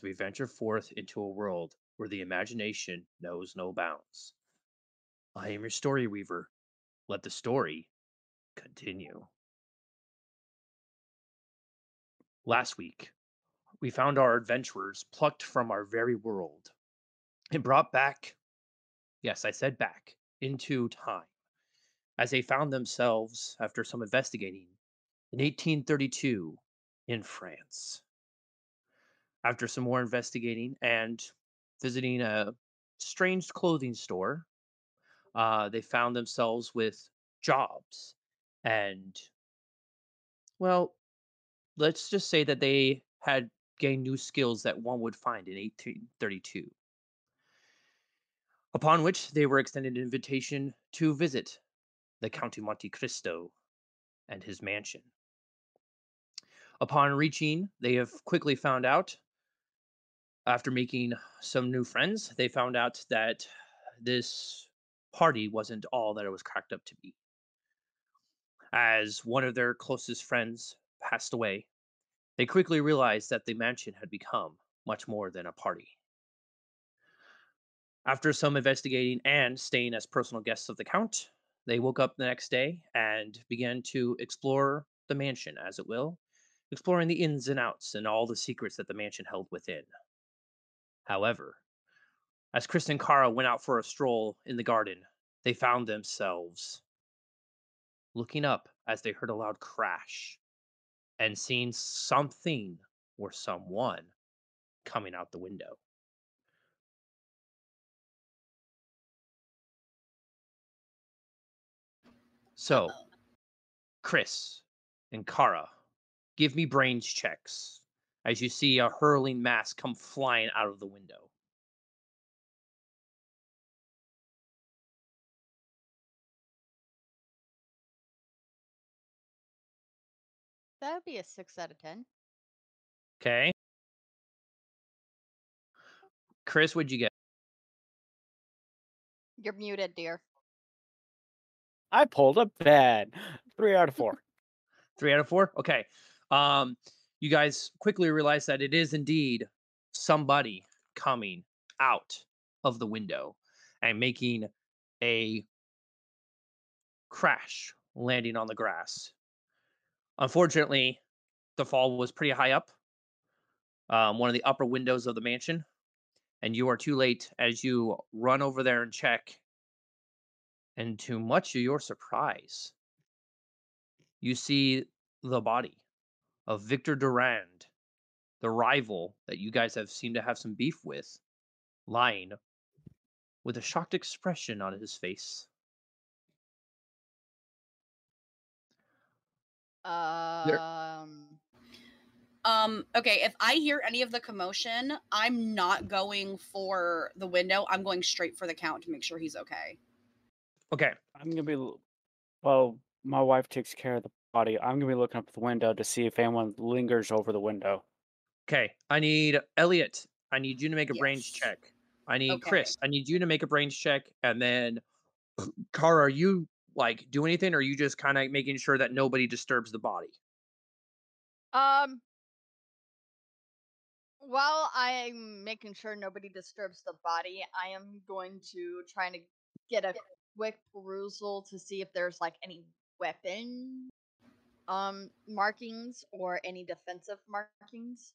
as we venture forth into a world where the imagination knows no bounds. I am your story weaver. Let the story continue. Last week, we found our adventurers plucked from our very world and brought back, yes, I said back, into time, as they found themselves, after some investigating, in 1832 in France. After some more investigating and visiting a strange clothing store, uh, they found themselves with jobs and, well, let's just say that they had gained new skills that one would find in 1832. Upon which they were extended an invitation to visit the Count Monte Cristo and his mansion. Upon reaching, they have quickly found out, after making some new friends, they found out that this party wasn't all that it was cracked up to be. As one of their closest friends passed away, they quickly realized that the mansion had become much more than a party. After some investigating and staying as personal guests of the Count, they woke up the next day and began to explore the mansion, as it will, exploring the ins and outs and all the secrets that the mansion held within. However, as Chris and Kara went out for a stroll in the garden, they found themselves looking up as they heard a loud crash and seeing something or someone coming out the window. So, Chris and Kara, give me brains checks as you see a hurling mass come flying out of the window. That would be a six out of ten. Okay. Chris, what'd you get? You're muted, dear. I pulled a bad three out of four. Three out of four? Okay. Um, you guys quickly realize that it is indeed somebody coming out of the window and making a crash landing on the grass. Unfortunately, the fall was pretty high up, um, one of the upper windows of the mansion, and you are too late as you run over there and check. And to much of your surprise, you see the body of Victor Durand, the rival that you guys have seemed to have some beef with, lying with a shocked expression on his face. Um, Um, okay, if I hear any of the commotion, I'm not going for the window. I'm going straight for the count to make sure he's okay. Okay, I'm gonna be well. My wife takes care of the body. I'm gonna be looking up the window to see if anyone lingers over the window. okay. I need Elliot. I need you to make a brains check. I need Okay. Chris. I need you to make a brains check, and then Kara, are you like do anything, or are you just kind of making sure that nobody disturbs the body? um. While I'm making sure nobody disturbs the body, I am going to try to get a quick perusal to see if there's like any weapon um markings or any defensive markings.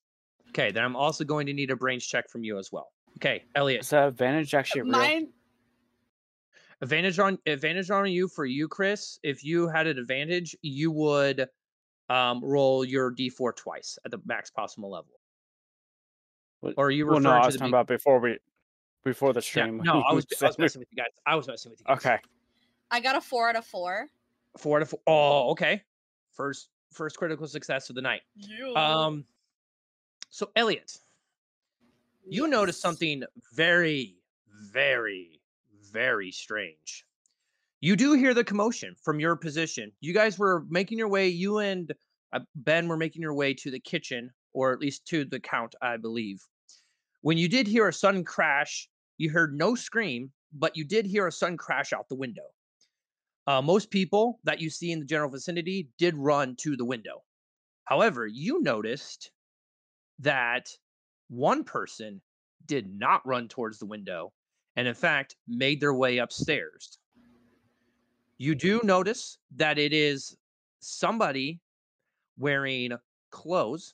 Okay, then I'm also going to need a brains check from you as well. Okay, Elliot. Is that advantage actually real? Mine, advantage on advantage on you for you chris if you had an advantage you would um roll your d4 twice at the max possible level What- or are you well, referring no, I was talking be- about before we, before the yeah, stream. no i was, I was messing with you guys i was messing with you guys. Okay. I got a four out of four. four to four oh okay first first critical success of the night. Um so elliot you notice something very very very strange. You do hear the commotion from your position. You guys were making your way you and uh, ben were making your way to the kitchen or at least to the count i believe. When you did hear a sudden crash you heard no scream but you did hear a sudden crash out the window uh, most people that you see in the general vicinity did run to the window however you noticed that One person did not run towards the window and, in fact, made their way upstairs. You do notice that it is somebody wearing clothes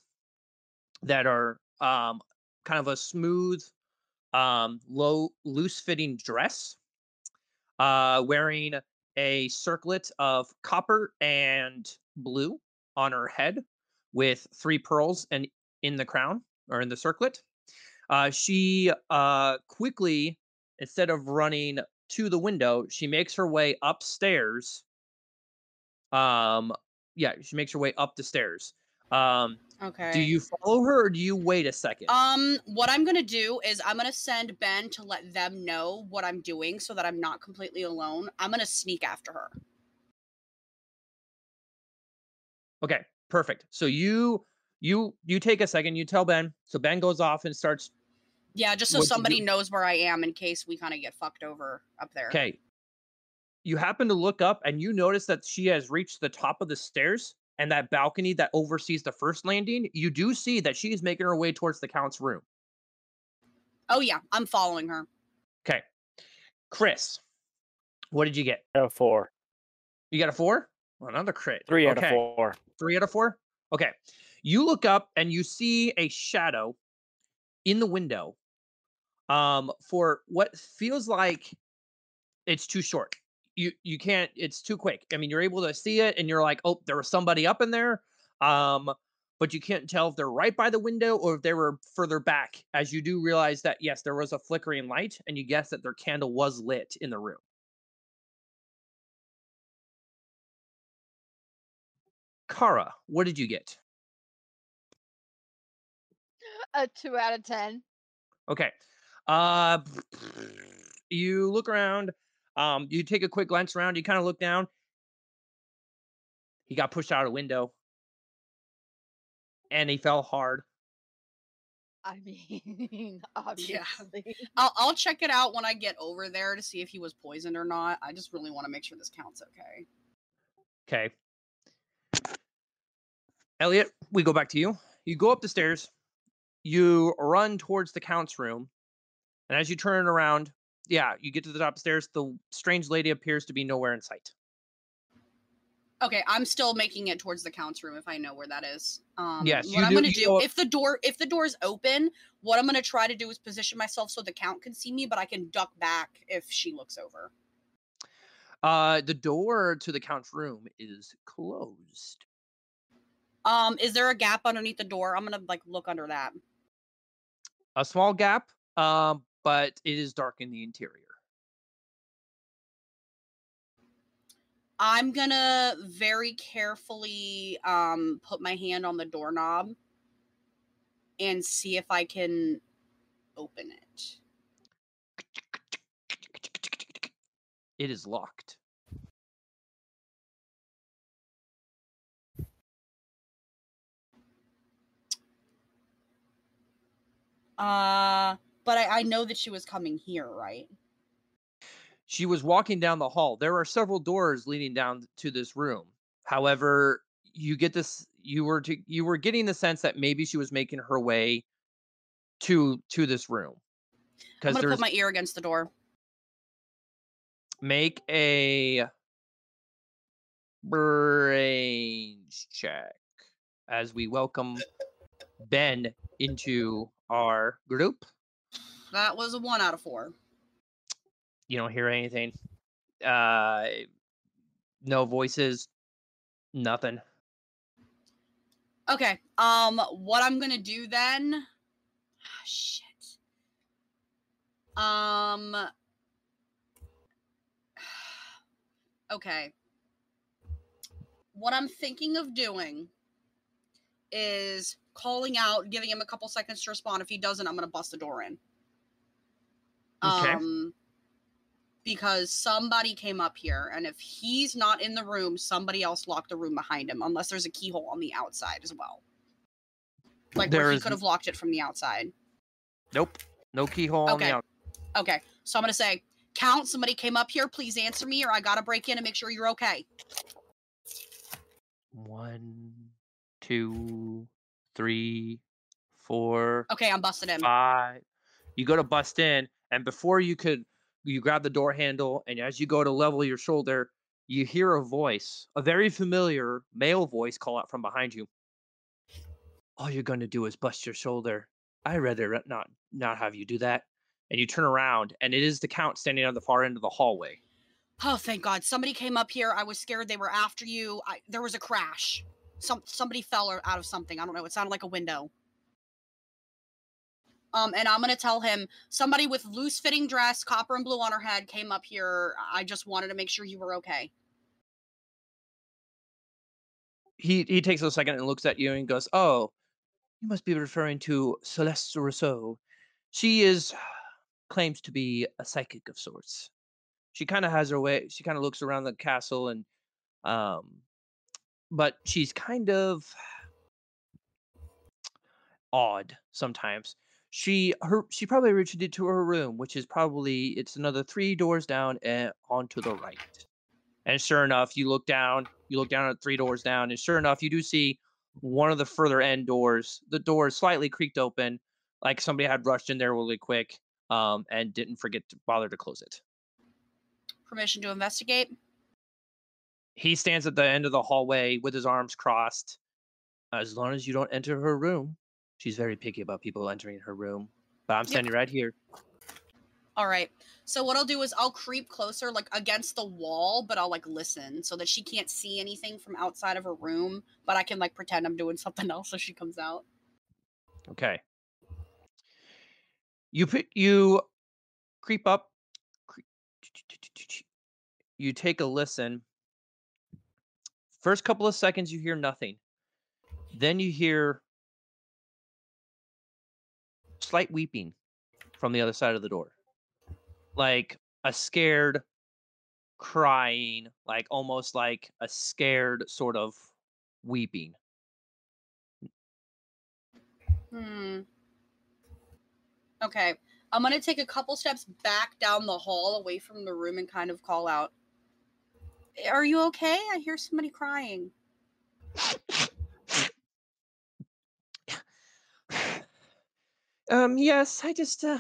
that are um, kind of a smooth, um, low, loose fitting dress, uh, wearing a circlet of copper and blue on her head with three pearls and in the crown or in the circlet. Uh, she uh, quickly, instead of running to the window, she makes her way upstairs. Um, yeah, she makes her way up the stairs. Um, Okay. do you follow her or do you wait a second? Um, what I'm gonna do is I'm gonna send Ben to let them know what I'm doing so that I'm not completely alone. I'm gonna sneak after her. Okay, perfect. So you you you take a second, you tell Ben. So Ben goes off and starts Yeah, just so somebody knows where I am in case we kind of get fucked over up there. Okay. You happen to look up and you notice that she has reached the top of the stairs and that balcony that oversees the first landing. You do see that she is making her way towards the count's room. Oh yeah, I'm following her. Okay. Chris, what did you get? Out of four. You got a four? Well, another crit. Three out of four. Three out of four? Okay. You look up and you see a shadow in the window um, for what feels like it's too short. You you can't, it's too quick. I mean, you're able to see it and you're like, oh, there was somebody up in there. Um, but you can't tell if they're right by the window or if they were further back, as you do realize that yes, there was a flickering light, and you guess that their candle was lit in the room. Kara, what did you get? A two out of ten. Okay. Uh you look around, um, you take a quick glance around, you kind of look down. He got pushed out a window. And he fell hard. I mean, obviously. I'll I'll check it out when I get over there to see if he was poisoned or not. I just really want to make sure this counts okay. Okay. Elliot, we go back to you. You go up the stairs. You run towards the count's room. And as you turn around, yeah, you get to the top stairs. The strange lady appears to be nowhere in sight. Okay, I'm still making it towards the count's room if I know where that is. Um, Yes, what I'm do- gonna do go if the door if the door is open, what I'm gonna try to do is position myself so the count can see me, but I can duck back if she looks over. Uh, the door to the count's room is closed. Um, is there a gap underneath the door? I'm gonna like look under that. a small gap, um, but it is dark in the interior. I'm gonna very carefully um put my hand on the doorknob and see if I can open it. It is locked. Uh, but I, I know that she was coming here, right? She was walking down the hall. There are several doors leading down to this room. However, you get this you were to you were getting the sense that maybe she was making her way to to this room. I'm Because gonna put my ear against the door. make a brains check as we welcome Ben into our group. That was a one out of four. You don't hear anything. Uh no voices, nothing. Okay. Um, what I'm gonna do then? shit. Um. Okay. What I'm thinking of doing is calling out, giving him a couple seconds to respond. If he doesn't, I'm gonna bust the door in. Okay. Um, because somebody came up here, and if he's not in the room, somebody else locked the room behind him, unless there's a keyhole on the outside as well. Like There where he is could have locked it from the outside. Nope. No keyhole on Okay. Okay, so I'm gonna say, Count, somebody came up here. Please answer me, or I gotta break in and make sure you're okay. One, two, three, four, Okay, I'm busting in. five. You go to bust in, and before you could, you grab the door handle, and as you go to level your shoulder, you hear a voice, a very familiar male voice, call out from behind you. All you're going to do is bust your shoulder. I rather not not have you do that. And you turn around, and it is the count standing on the far end of the hallway. Oh, thank God! Somebody came up here. I was scared they were after you. I, there was a crash. Some somebody fell out of something. I don't know. It sounded like a window. Um, and I'm gonna tell him somebody with loose fitting dress, copper and blue on her head, came up here. I just wanted to make sure you were okay. He he takes a second and looks at you and goes, "Oh, you must be referring to Celeste Rousseau. She is claims to be a psychic of sorts. She kind of has her way. She kind of looks around the castle and um, but she's kind of odd sometimes. She her she probably retreated to her room, which is probably it's another three doors down and onto the right. And sure enough, you look down, you look down at three doors down, and sure enough, you do see one of the further end doors. The door is slightly creaked open, like somebody had rushed in there really quick, um, and didn't forget to bother to close it. Permission to investigate. He stands at the end of the hallway with his arms crossed. As long as you don't enter her room, she's very picky about people entering her room. But I'm Yep. standing right here. All right. So what I'll do is I'll creep closer, like against the wall, but I'll like listen so that she can't see anything from outside of her room. But I can like pretend I'm doing something else as she comes out. Okay. You put you creep up. You take a listen. First couple of seconds, you hear nothing. Then you hear slight weeping from the other side of the door, like a scared crying, like almost like a scared sort of weeping. Hmm. Okay. I'm gonna take a couple steps back down the hall away from the room and kind of call out. Are you okay? I hear somebody crying. Um, yes, I just, uh,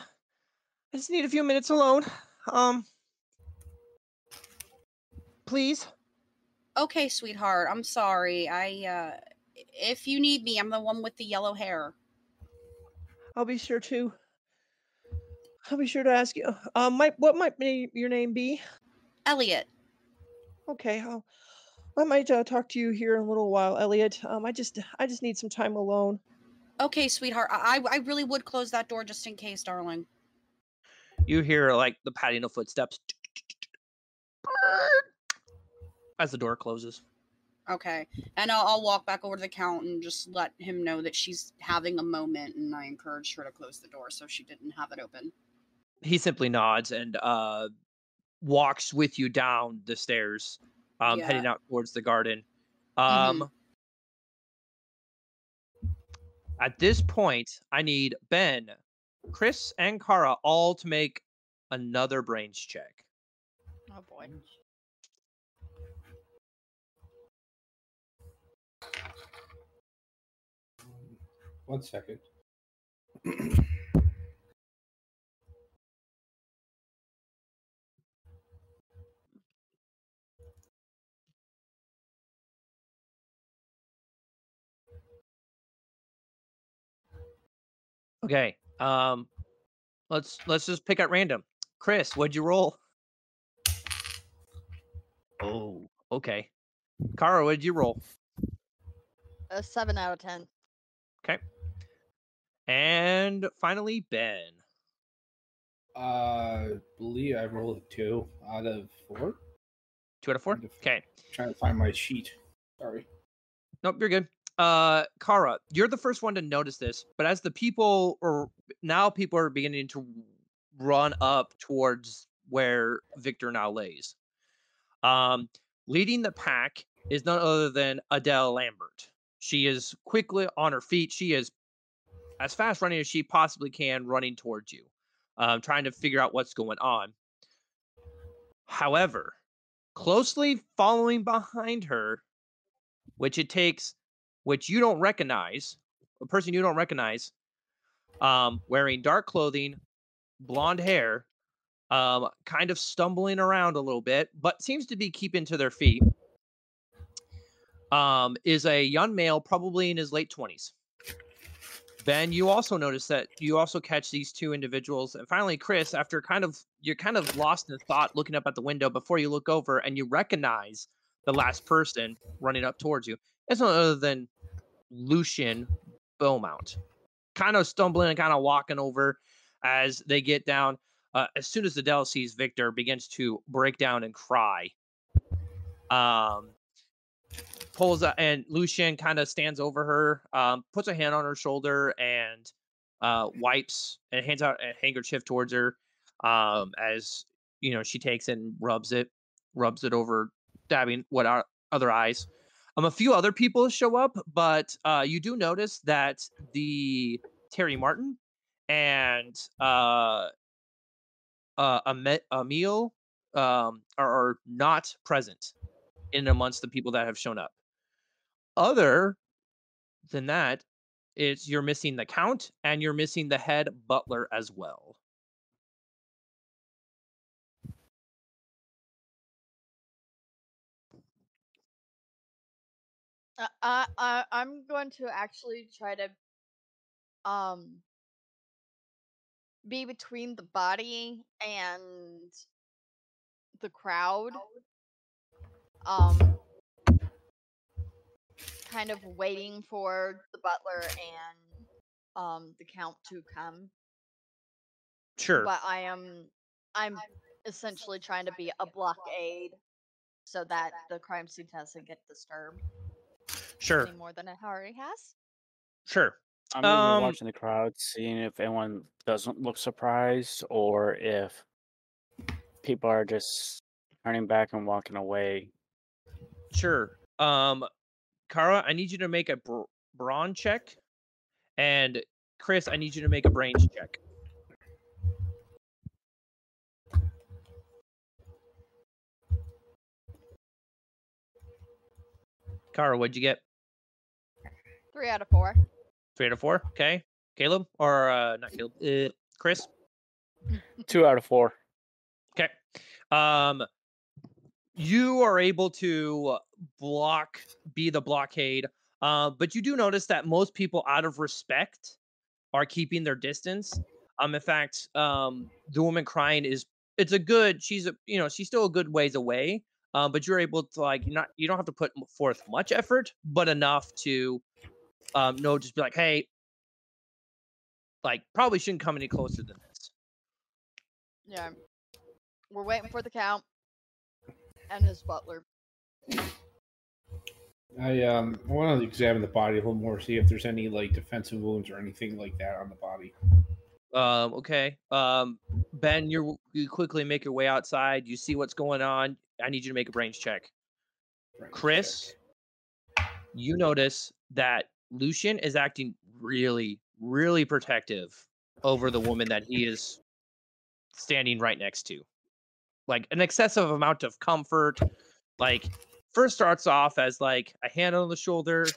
I just need a few minutes alone. Um, please. Okay, sweetheart. I'm sorry. I uh if you need me, I'm the one with the yellow hair. I'll be sure to. I'll be sure to ask you. Um, might what might may your name be? Elliot. Okay, I'll. I might uh, talk to you here in a little while, Elliot. Um, I just, I just need some time alone. Okay, sweetheart. I I really would close that door just in case, darling. You hear like the padding of footsteps as the door closes. Okay. And I'll, I'll walk back over to the count and just let him know that she's having a moment and I encouraged her to close the door so she didn't have it open. He simply nods and uh, walks with you down the stairs, um, Yeah. heading out towards the garden. Um, At this point, I need Ben, Chris, and Kara all to make another brains check. Oh boy. One second. Okay. Um, let's let's just pick at random. Chris, what'd you roll? Oh, okay. Kara, what'd you roll? A seven out of ten. Okay. And finally, Ben. Uh, believe I rolled a two out of four. Two out of four. Okay. trying to find my sheet. Sorry. Nope, you're good. Uh, Kara, you're the first one to notice this, but as the people or now people are beginning to run up towards where Victor now lays. Um, leading the pack is none other than Adele Lambert. She is quickly on her feet. She is as fast running as she possibly can, running towards you, um, trying to figure out what's going on. However, closely following behind her, which it takes, which you don't recognize, a person you don't recognize, um, wearing dark clothing, blonde hair, um, kind of stumbling around a little bit, but seems to be keeping to their feet. Um, is a young male, probably in his late twenties. Ben, you also notice that you also catch these two individuals, and finally, Chris, after kind of you're kind of lost in thought, looking up at the window before you look over, and you recognize the last person running up towards you. It's none other than Lucian Beaumont, kind of stumbling and kind of walking over as they get down. Uh, as soon as Adele sees Victor, begins to break down and cry. Um, pulls up, and Lucian kind of stands over her, um, puts a hand on her shoulder, and uh, wipes and hands out a handkerchief towards her. Um, as you know, she takes it and rubs it, rubs it over, dabbing what our other eyes. Um, a few other people show up, but uh, you do notice that the Terry Martin and uh, uh, Emil um, are, are not present in amongst the people that have shown up. Other than that, it's you're missing the count and you're missing the head butler as well. Uh, I, I I'm going to actually try to um be between the body and the crowd. Um kind of waiting for the butler and um the count to come. Sure. But I am I'm essentially trying to be a blockade so that the crime scene doesn't get disturbed Sure. more than it already has. Sure. I'm Um, watching the crowd, seeing if anyone doesn't look surprised or if people are just turning back and walking away. Sure. Um, Kara, I need you to make a br- brawn check, and Chris, I need you to make a brains check. Kara, what'd you get? Three out of four. Three out of four. Okay. Caleb or uh, not Caleb? Uh, Chris. Two out of four. Okay. Um, you are able to block, be the blockade, uh, but you do notice that most people, out of respect, are keeping their distance. Um, in fact, um, the woman crying is it's a good. She's a you know she's still a good ways away. Um, but you're able to like not you don't have to put forth much effort, but enough to um no just be like hey, like probably shouldn't come any closer than this. Yeah. We're waiting for the count and his butler. I um I want to examine the body a little more, see if there's any like defensive wounds or anything like that on the body. Um, okay. Um, Ben, you're you quickly make your way outside. You see what's going on. I need you to make a brains check. Right, Chris, you notice that Lucian is acting really, really protective over the woman that he is standing right next to. Like an excessive amount of comfort. Like first starts off as like a hand on the shoulder,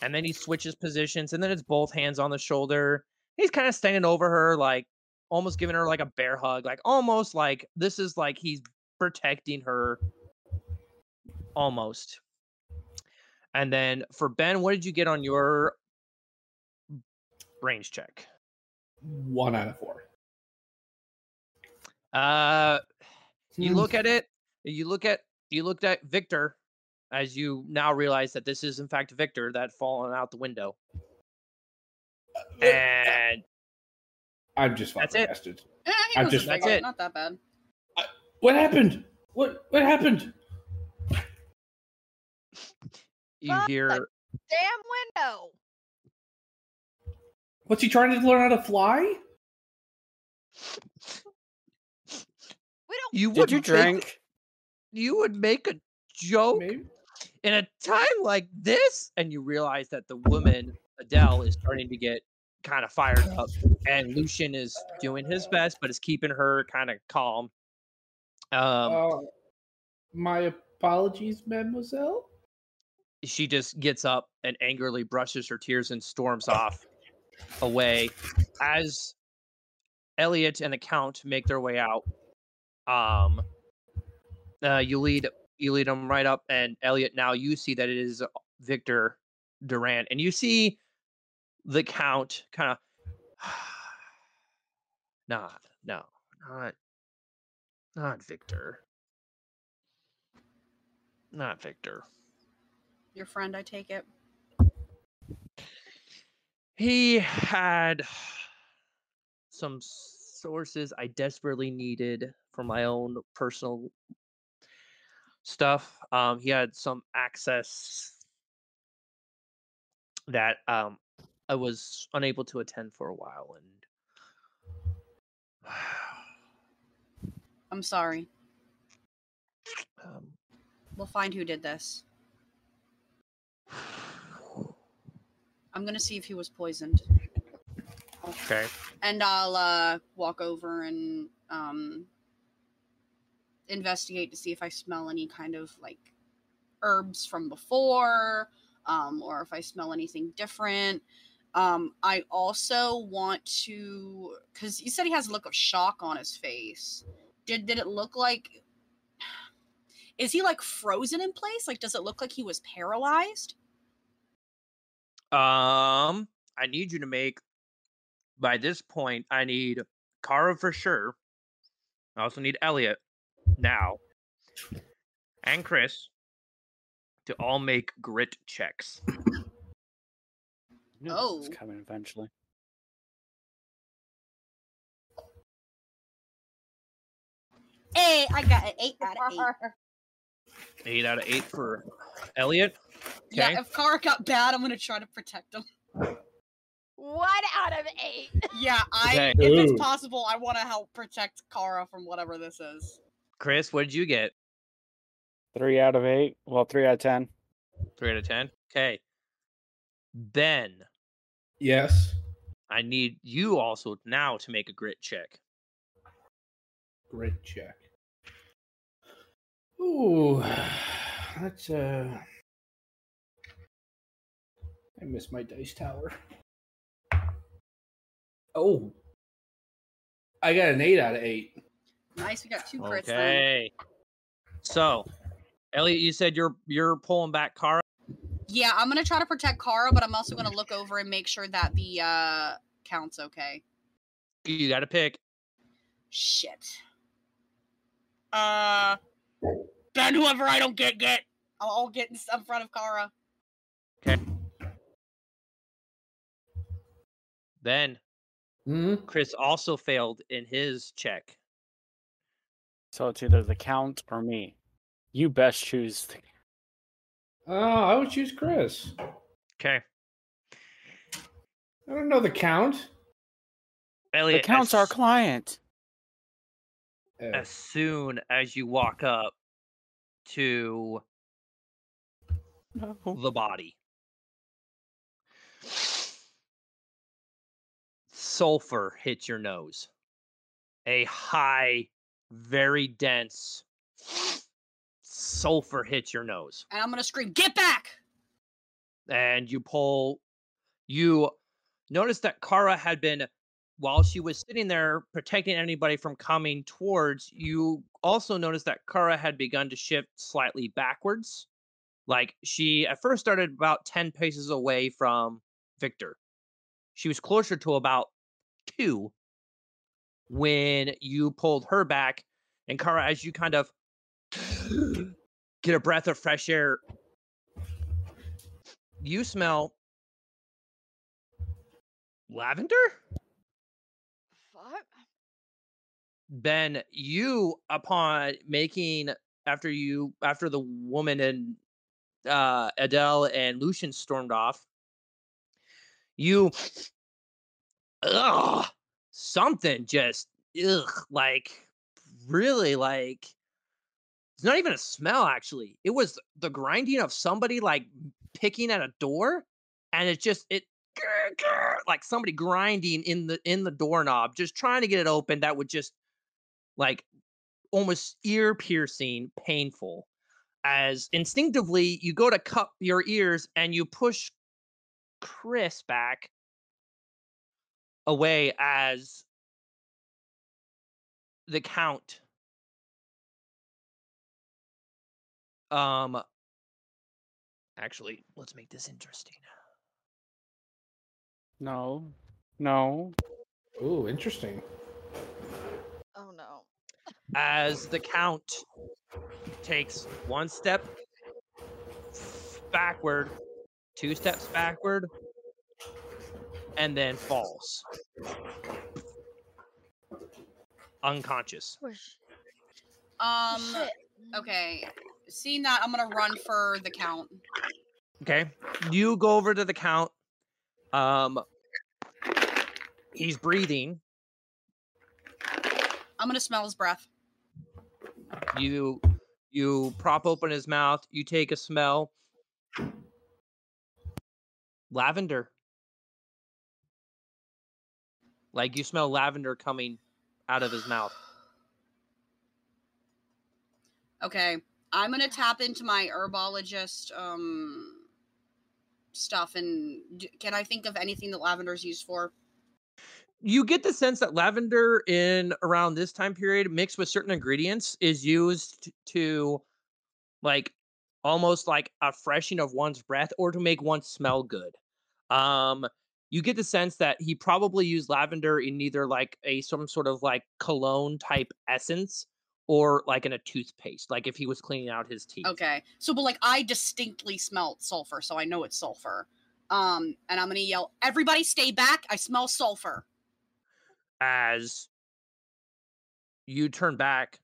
and then he switches positions, and then it's both hands on the shoulder. He's kind of standing over her, like almost giving her like a bear hug, like almost like this is like he's protecting her almost. And then for Ben, what did you get on your brains check? One out of four. Uh you Hmm. look at it, you look at you looked at Victor as you now realize that this is in fact Victor that fallen out the window. And I'm just That's it. bastard. Eh, I'm just- That's it. Not that bad. What happened? What what happened? You Fuck. hear Damn window! What's he trying to learn how to fly? We don't you Did would you make- drink? you would make a joke Maybe. in a time like this and you realize that the woman adele is starting to get kind of fired up and lucian is doing his best but is keeping her kind of calm um uh, my apologies, mademoiselle. She just gets up and angrily brushes her tears and storms off away as Elliot and the Count make their way out. Um, uh, you lead you lead them right up, and Elliot. Now you see that it is Victor Durant, and you see the Count kind of. not no not not Victor. Not Victor. Your friend, I take it. He had some sources I desperately needed for my own personal stuff. Um, he had some access that um, I was unable to attend for a while, and I'm sorry. um, We'll find who did this. I'm gonna see if he was poisoned. okay. and I'll uh, walk over and um, investigate to see if I smell any kind of like herbs from before, um, or if I smell anything different. Um, I also want to, because you said he has a look of shock on his face. Did did it look like? Is he like frozen in place? Like, does it look like he was paralyzed? Um, I need you to make. By this point, I need Kara for sure. I also need Elliot now, and Chris to all make grit checks. No, this was Oh. coming eventually. Hey, I got an eight out of eight. Eight out of eight for Elliot. Yeah, if Kara got bad, I'm gonna try to protect him. One out of eight. Yeah, I Okay. if it's possible, I want to help protect Kara from whatever this is. Chris, what did you get? Three out of eight. Well, three out of ten. Three out of ten. Okay. Ben, Yes. I need you also now to make a grit check. Great check. Ooh, that's uh. I miss my dice tower. Oh, I got an eight out of eight. Nice, we got two crits. Then. Okay. So, Elliot, you said you're you're pulling back Kara. Yeah, I'm gonna try to protect Kara, but I'm also gonna look over and make sure that the uh count's okay. You got to pick. Shit. Uh, Ben, whoever I don't get, get. I'll, I'll get in in front of Kara. Then Hmm. Chris also failed in his check. So it's either the count or me. You best choose. The... Oh, I would choose Chris. Okay. I don't know the count. Elliot, The count's as, our client. Uh, as soon as you walk up to No. the body. Sulfur hits your nose. A high, very dense sulfur hits your nose. And I'm gonna scream, "Get back!" And you pull, you notice that Kara had been, while she was sitting there protecting anybody from coming towards, you also noticed that Kara had begun to shift slightly backwards. Like she at first started about 10 paces away from Victor. She was closer to about two when you pulled her back. And Kara, as you kind of get a breath of fresh air, you smell lavender? Fuck. Ben, you upon making after you after the woman and uh Adele and Lucian stormed off, you ugh something just ugh like really like it's not even a smell actually. It was the grinding of somebody like picking at a door and it just it like somebody grinding in the in the doorknob just trying to get it open that would just like almost ear piercing painful as instinctively you go to cup your ears and you push chris back away as the count um actually let's make this interesting No. No. Ooh, interesting. Oh no. as the count takes one step backward two steps backward and then falls unconscious Um. Shit. Okay. Seeing that, I'm gonna run for the count. Okay. You go over to the count. Um he's breathing. I'm gonna smell his breath. You you prop open his mouth, you take a smell. Lavender. Like you smell lavender coming out of his mouth. Okay. I'm gonna tap into my herbologist um stuff and d- can I think of anything that lavender's used for? you get the sense that lavender in around this time period mixed with certain ingredients is used to like almost like a freshening of one's breath or to make one smell good um you get the sense that he probably used lavender in either like a some sort of like cologne type essence or like in a toothpaste like if he was cleaning out his teeth Okay. So but like I distinctly smelled sulfur, so I know it's sulfur. Um and I'm gonna yell, everybody stay back. I smell sulfur. as you turn back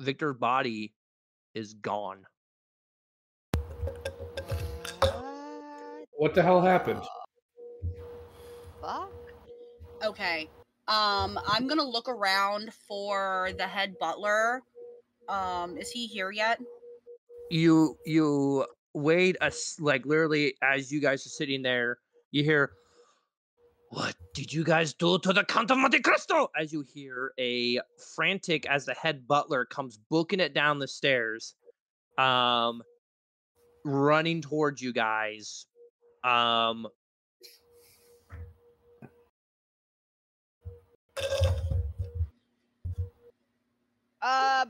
victor's body is gone What? What the hell happened? Fuck. Okay. Um, I'm gonna look around for the head butler. Um, is he here yet? you you wait a s- like literally as you guys are sitting there you hear what did you guys do to the count of monte cristo as you hear a frantic as the head butler comes booking it down the stairs um running towards you guys um Uh,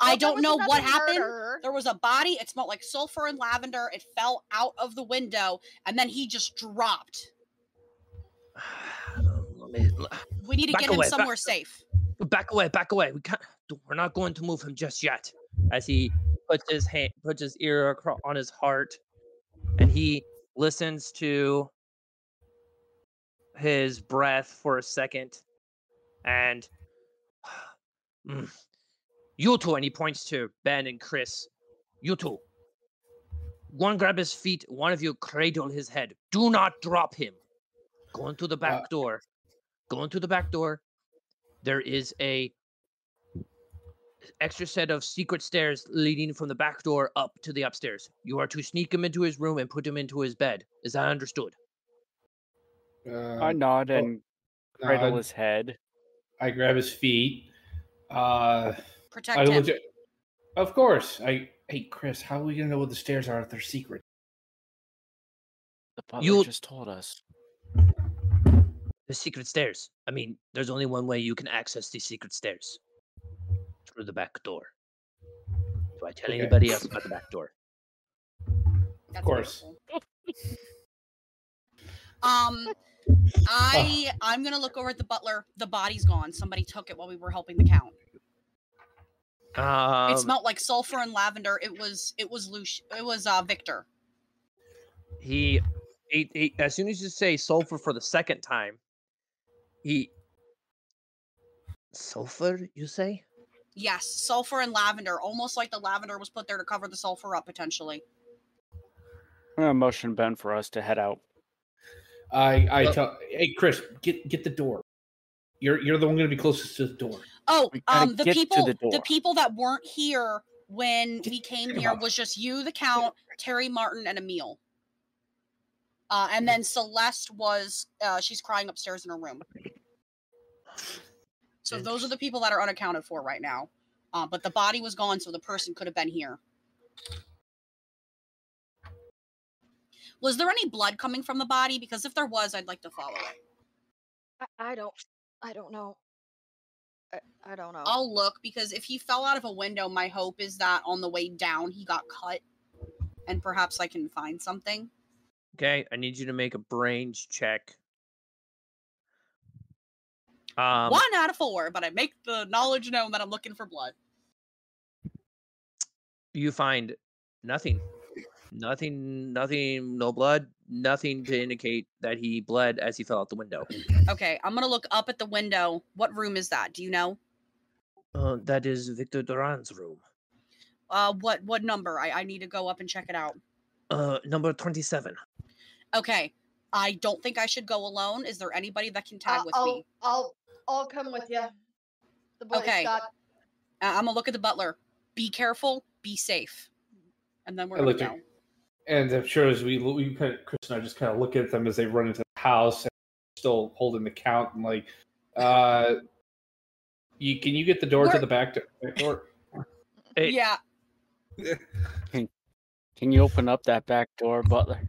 I don't know what another happened. murder. There was a body. It smelled like sulfur and lavender. It fell out of the window, and then he just dropped. let me- We need to Back get him away, back- somewhere safe. back away back away we can't we're not going to move him just yet as he puts his hand puts his ear acro- on his heart and he listens to his breath for a second and Mm. you two and he points to ben and chris you two. One grab his feet one of you cradle his head. Do not drop him. Go into the back door. Go into the back door. There is a extra set of secret stairs leading from the back door up to the upstairs. You are to sneak him into his room and put him into his bed. Is that understood? I Um, nod oh, and cradle nod. his head. I grab his feet. Uh, Protect I him. legit, of course. I hey Chris, how are we gonna know what the stairs are if they're secret? The butler You- just told us. The secret stairs. I mean, there's only one way you can access these secret stairs. Through the back door. Do I tell Okay. anybody else about the back door? That's course. Um, I I'm gonna look over at the butler. The body's gone. Somebody took it while we were helping the count. Um, it smelled like sulfur and lavender. It was it was Luci- It was uh Victor. he, he, he, as soon as you say sulfur for the second time, he. Sulfur, you say? Yes, sulfur and lavender. Almost like the lavender was put there to cover the sulfur up potentially. I'm gonna motion Ben for us to head out. I I Well- tell hey Chris, get get the door. You're you're the one gonna be closest to the door. Oh, um, the people, the door. people that weren't here when Get- we came here up. was just you, the count, Terry Martin, and Emil. Uh, and then Celeste was, uh, she's crying upstairs in her room. So those are the people that are unaccounted for right now. Uh, but the body was gone, so the person could have been here. Was there any blood coming from the body? Because if there was, I'd like to follow it. I, I don't. I don't know. I, I don't know. I'll look because if he fell out of a window, my hope is that on the way down he got cut, and perhaps I can find something. Okay, I need you to make a brains check. Um, One out of four, but I make the knowledge known that I'm looking for blood. you find nothing, nothing, nothing, no blood, nothing to indicate that he bled as he fell out the window. Okay, I'm gonna look up at the window. What room is that? Do you know? Uh, that is Victor Duran's room, Uh, what what number? I I need to go up and check it out. uh, number twenty-seven. Okay, I don't think I should go alone. Is there anybody that can tag I'll, with I'll, me? I'll I'll come with you. The boy Okay. Scott. Uh, I'm gonna look at the butler. Be careful. Be safe. And then we're gonna looked at- go. And I'm sure as we we kind of, Chris and I just kind of look at them as they run into the house, and still holding the count, and like, uh, you can you get the door to We're- the back, door? Hey. Yeah. Can you open up that back door, Butler?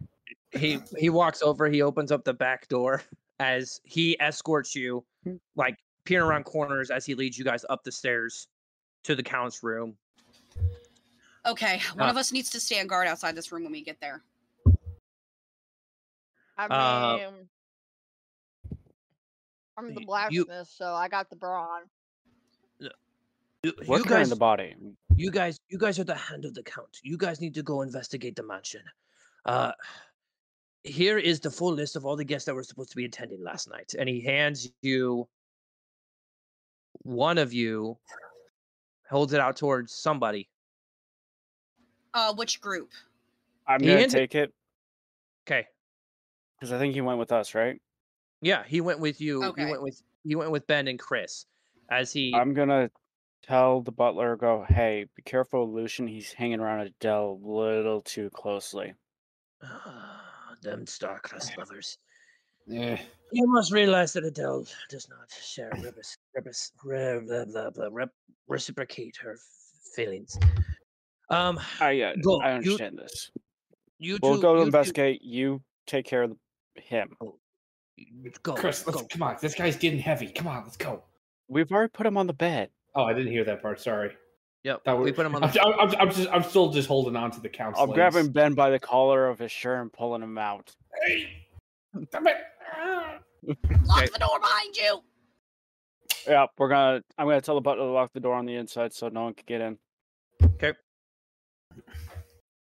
He he walks over. He opens up the back door as he escorts you. Like peering around corners as he leads you guys up the stairs to the count's room. Okay. One Uh, of us needs to stand guard outside this room when we get there. I Uh, mean, I'm the y- you- blacksmith, so I got the brawn. You, We're you carrying guys, the body. you guys, you guys are the hand of the count. You guys need to go investigate the mansion. Uh, here is the full list of all the guests that were supposed to be attending last night, and he hands you. One of you holds it out towards somebody. Uh, which group? I'm He gonna handed- take it Okay. because I think he went with us, right? Yeah, he went with you. Okay. He went with he went with Ben and Chris, as he. I'm gonna tell the butler, go, hey, be careful, Lucian. He's hanging around Adele a little too closely. Them star-crossed lovers. Yeah. You must realize that Adele does not share repres- repres- re- blah, blah, blah, rep- reciprocate her f- feelings. Um, I uh, Go, I you- understand this. you We'll two, go to you two- investigate. You take care of him. Go, Chris, let's go. come on. This guy's getting heavy. Come on, let's go. We've already put him on the bed. Oh, I didn't hear that part. Sorry. Yep, Thought we put him on the. I'm, I'm, I'm just, I'm still just holding on to the count's I'm grabbing Ben by the collar of his shirt and pulling him out. Hey, damn it. Lock Okay. the door behind you. Yeah, we're gonna. I'm gonna tell the butler to lock the door on the inside so no one can get in. Okay.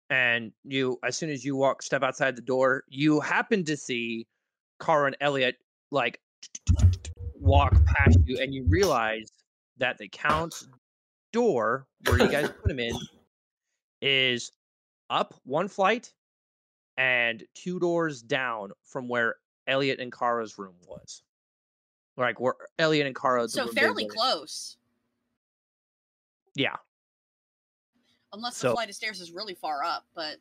And you as soon as you walk step outside the door you happen to see Kara and Elliot like walk past you and you realize that the count's door where you guys put him in is up one flight and two doors down from where Elliot and Kara's room was like where Elliot and Kara the So fairly close. yeah Unless So- the flight of stairs is really far up, but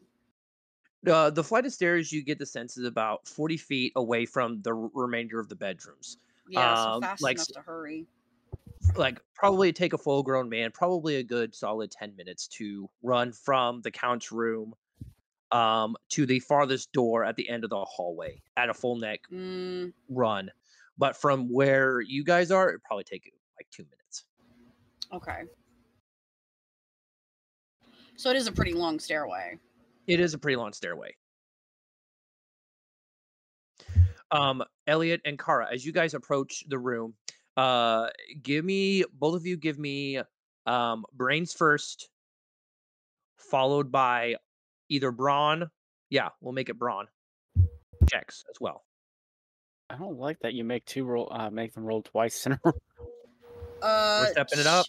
Uh, the flight of stairs you get the sense is about 40 feet away from the remainder of the bedrooms. yeah, so Um, fast like enough to hurry. Like, probably take a full grown man, probably a good solid 10 minutes to run from the count's room um, to the farthest door at the end of the hallway at a full neck Mm, run. But from where you guys are, it'd probably take like two minutes. okay. So it is a pretty long stairway. It is a pretty long stairway. Um, Elliot and Kara, as you guys approach the room, uh, give me both of you give me um brains first, followed by either brawn. Yeah, we'll make it brawn checks as well. I don't like that you make two roll. Uh, make them roll twice in a row. Uh, stepping it up.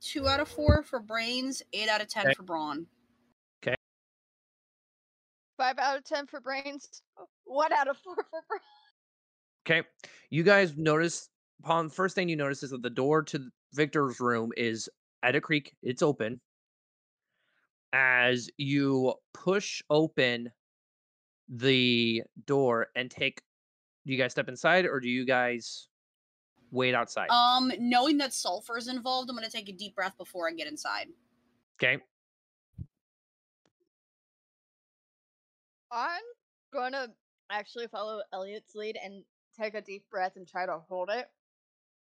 Two out of four for brains, eight out of ten Okay. for brawn. Okay. Five out of ten for brains. One out of four for brains. Okay, you guys notice upon first thing you notice is that the door to Victor's room is at a creek. It's open. As you push open the door and take, do you guys step inside or do you guys wait outside? Um, knowing that sulfur is involved, I'm gonna take a deep breath before I get inside. okay, I'm going to actually follow Elliot's lead and take a deep breath and try to hold it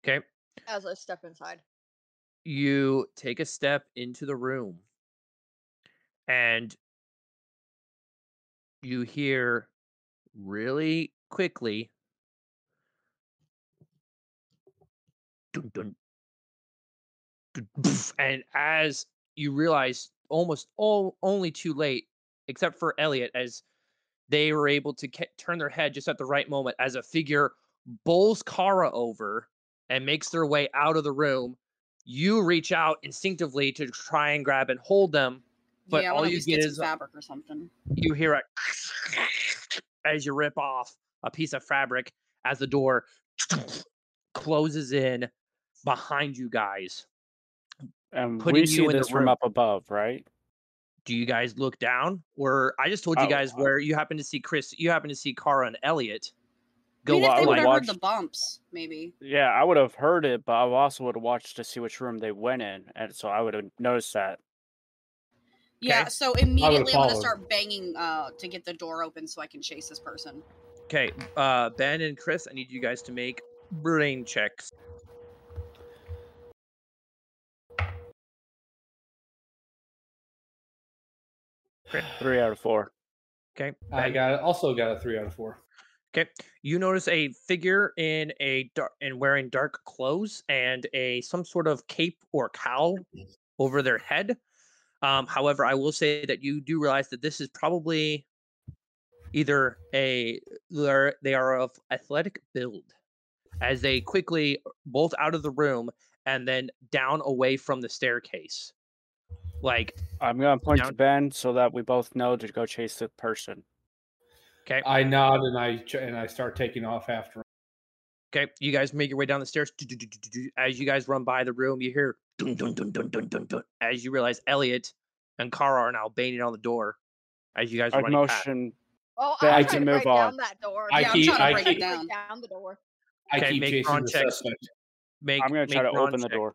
Okay. as I step inside. You take a step into the room and you hear really quickly dun, dun, dun, and as you realize almost all only too late except for Elliot as they were able to ca- turn their head just at the right moment as a figure bowls Kara over and makes their way out of the room you reach out instinctively to try and grab and hold them But yeah, all you get get is fabric or something. you hear a as you rip off a piece of fabric as the door closes in behind you guys. And Putting we you see in the this from room. up above, right? Do you guys look down? Or I just told you Oh, guys uh, where you happen to see Chris, you happen to see Kara and Elliot I mean, if they would would have watch- heard the bumps, maybe. Yeah, I would have heard it, but I also would have watched to see which room they went in, and so I would have noticed that. Yeah, Okay. so immediately I'm gonna start banging uh to get the door open so I can chase this person. Okay, uh Ben and Chris, I need you guys to make brain checks. Three out of four. Okay. I Ben? got also got a three out of four. Okay. You notice a figure in a dark and wearing dark clothes and a some sort of cape or cowl over their head. Um, however, I will say that you do realize that this is probably either a they're, of athletic build as they quickly bolt out of the room and then down away from the staircase. Like, I'm gonna point Now- to Ben so that we both know to go chase the person. Okay, I nod and I and I start taking off after. him. Okay, you guys make your way down the stairs. As you guys run by the room, you hear dun dun dun dun dun dun dun. As you realize Elliot and Kara are now banging on the door. As you guys are I'd running past. motion. Oh, I'm I can to move break down on. that door. I Yeah, I'm keep trying to I break keep down. Down the door. I Okay, keep make chasing brawn the checks. suspect. Make, I'm gonna try to brawn open the door.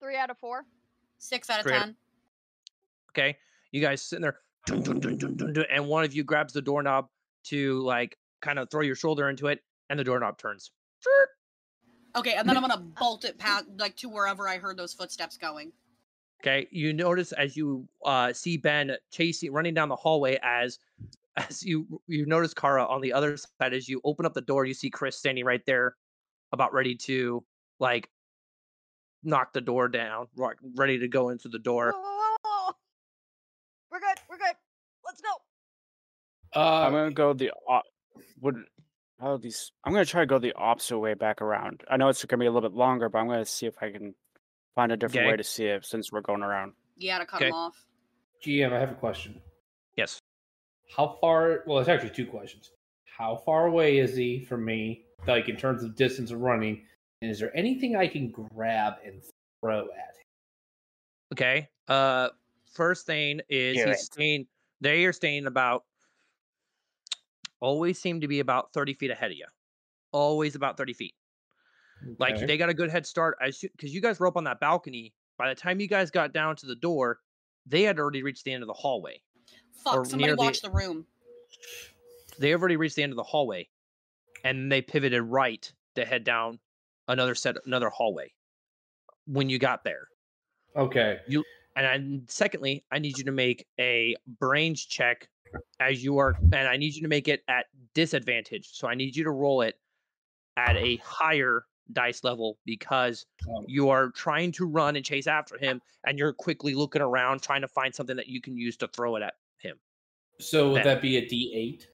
Three out of four. Six out of Straight- ten. Okay, you guys sitting there, dun, dun, dun, and one of you grabs the doorknob to like kind of throw your shoulder into it, and the doorknob turns. Okay, and then I'm gonna bolt it past like to wherever I heard those footsteps going. Okay, you notice as you uh, see Ben chasing, running down the hallway as as you you notice Kara on the other side. As you open up the door, you see Chris standing right there, about ready to like knock the door down, ready to go into the door. We're good. We're good. Let's go. I'm Uh, gonna go the op- would how these I'm gonna try to go the opposite way back around. I know it's gonna be a little bit longer, but I'm gonna see if I can find a different Okay. way to see it since we're going around. Yeah, to cut Okay. them off. GM, I have a question. Yes. How far? Well, it's actually two questions. How far away is he from me, like in terms of distance of running? And is there anything I can grab and throw at him? Okay. Uh, first thing is Do he's it. staying. They are staying about. Always seem to be about thirty feet ahead of you. Always about thirty feet. Like they got a good head start as because you guys were up on that balcony. By the time you guys got down to the door, they had already reached the end of the hallway. Fuck, somebody near the- watch the room. They already reached the end of the hallway, and they pivoted right to head down another set, another hallway. When you got there, Okay. And I, secondly, I need you to make a brains check as you are, and I need you to make it at disadvantage. So I need you to roll it at a higher dice level because Um, you are trying to run and chase after him, and you're quickly looking around trying to find something that you can use to throw it at him. So would That- that be a D eight?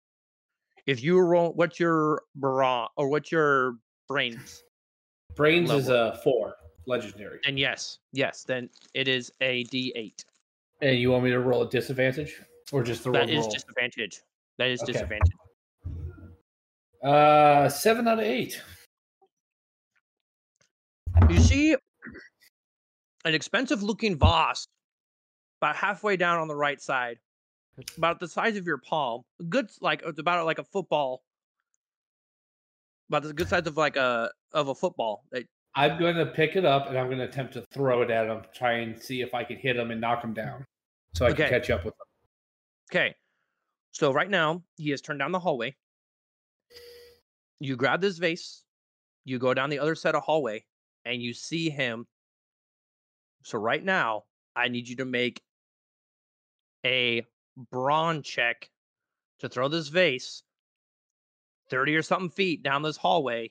If you roll, what's your bra or what's your brains? Brains is a four, legendary. And yes, yes, then it is a D8. And you want me to roll a disadvantage or just the That one is roll? disadvantage. That is Okay. disadvantage. Uh, seven out of eight. You see an expensive looking vase about halfway down on the right side, about the size of your palm. Good, like it's about like a football, about the good size of like a of a football. Like, I'm going to pick it up and I'm going to attempt to throw it at him, try and see if I can hit him and knock him down. so I Okay. can catch up with him. Okay. So right now he has turned down the hallway. You grab this vase, you go down the other side of hallway, and you see him. So right now, I need you to make a brawn check to throw this vase 30 or something feet down this hallway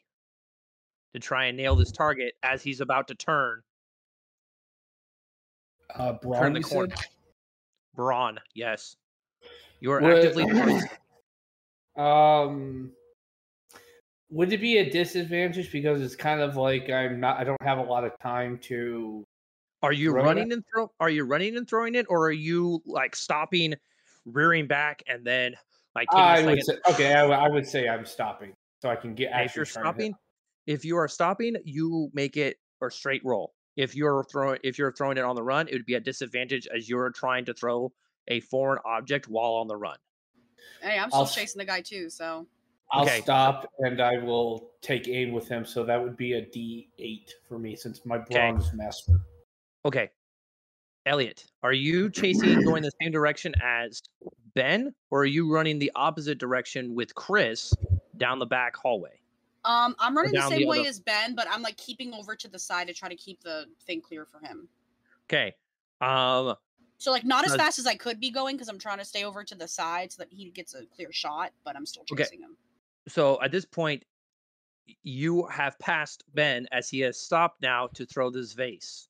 to try and nail this target as he's about to turn Uh, Brawn, turn the corner. said? Brawn, yes. You are What- actively Um, would it be a disadvantage because it's kind of like I'm not. I don't have a lot of time to. Are you Throwing it? running and throw? Are you running and throwing it, or are you like stopping, rearing back, and then like I would say okay. I, would- I would say I'm stopping, so I can get. If you're try and hit- stopping, if you are stopping, you make it a straight roll. If you're throwing, if you're throwing it on the run, it would be a disadvantage as you're trying to throw a foreign object while on the run. Hey, I'm still I'll chasing the guy too, so I'll Okay. stop and I will take aim with him. So that would be a D8 for me since my brawn's master. Okay, Elliot, are you chasing going the same direction as Ben, or are you running the opposite direction with Chris down the back hallway? Um, I'm running the down the same way other- as Ben, but I'm like keeping over to the side to try to keep the thing clear for him. Okay. Um, So like not as Uh, fast as I could be going because I'm trying to stay over to the side so that he gets a clear shot, but I'm still Okay. chasing him. so at this point, you have passed Ben as he has stopped now to throw this vase.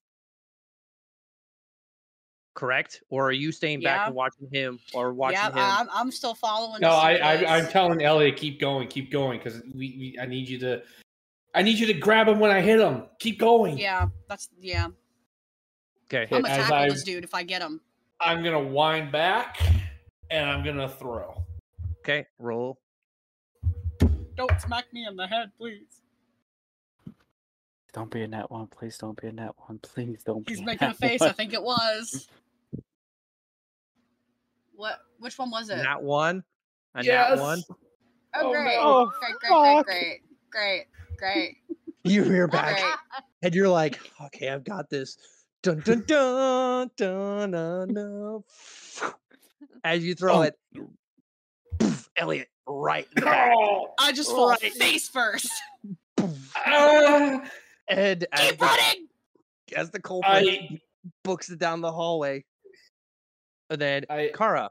Correct? Or are you staying back Yeah. and watching him or watching yeah, him? I'm, I'm still following. No, I, I, I'm case. telling Elliot keep going, keep going, because we, we I need you to I need you to grab him when I hit him. Keep going. Yeah, that's yeah. okay. I'm gonna tackle I- this dude if I get him. I'm gonna wind back and I'm gonna throw. Okay. Roll. Don't smack me in the head, please. Don't be in that one. Please don't be in that one. Please don't be He's in making a face. one. I think it was. What? Which one was it? That one. A yes. nat one. Oh, Oh, great. no. great, great, fuck. great, great, great, You hear back great. and you're like, okay, I've got this. Dun dun dun dun dun. dun. As you throw Oh. it, poof, Elliot, right in the back. Oh, I just fall Right. face first. Poof. ah, And as Keep the, running. as the culprit I books it down the hallway. And then, I Kara,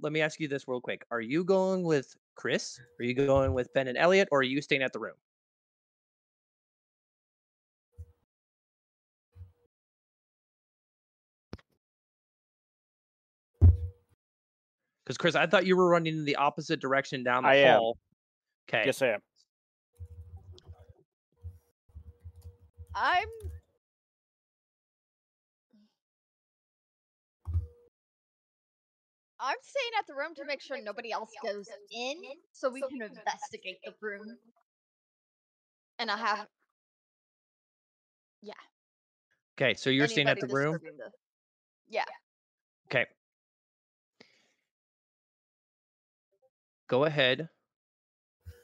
let me ask you this real quick. Are you going with Chris? Are you going with Ben and Elliot? Or are you staying at the room? Because, Chris, I thought you were running in the opposite direction down the I am. hall. Okay. Yes, I am. I'm. I'm staying at the room to make sure nobody else goes in, so we can investigate the room. And I have Yeah. Okay. So you're staying at the room? the- Yeah. Okay. Go ahead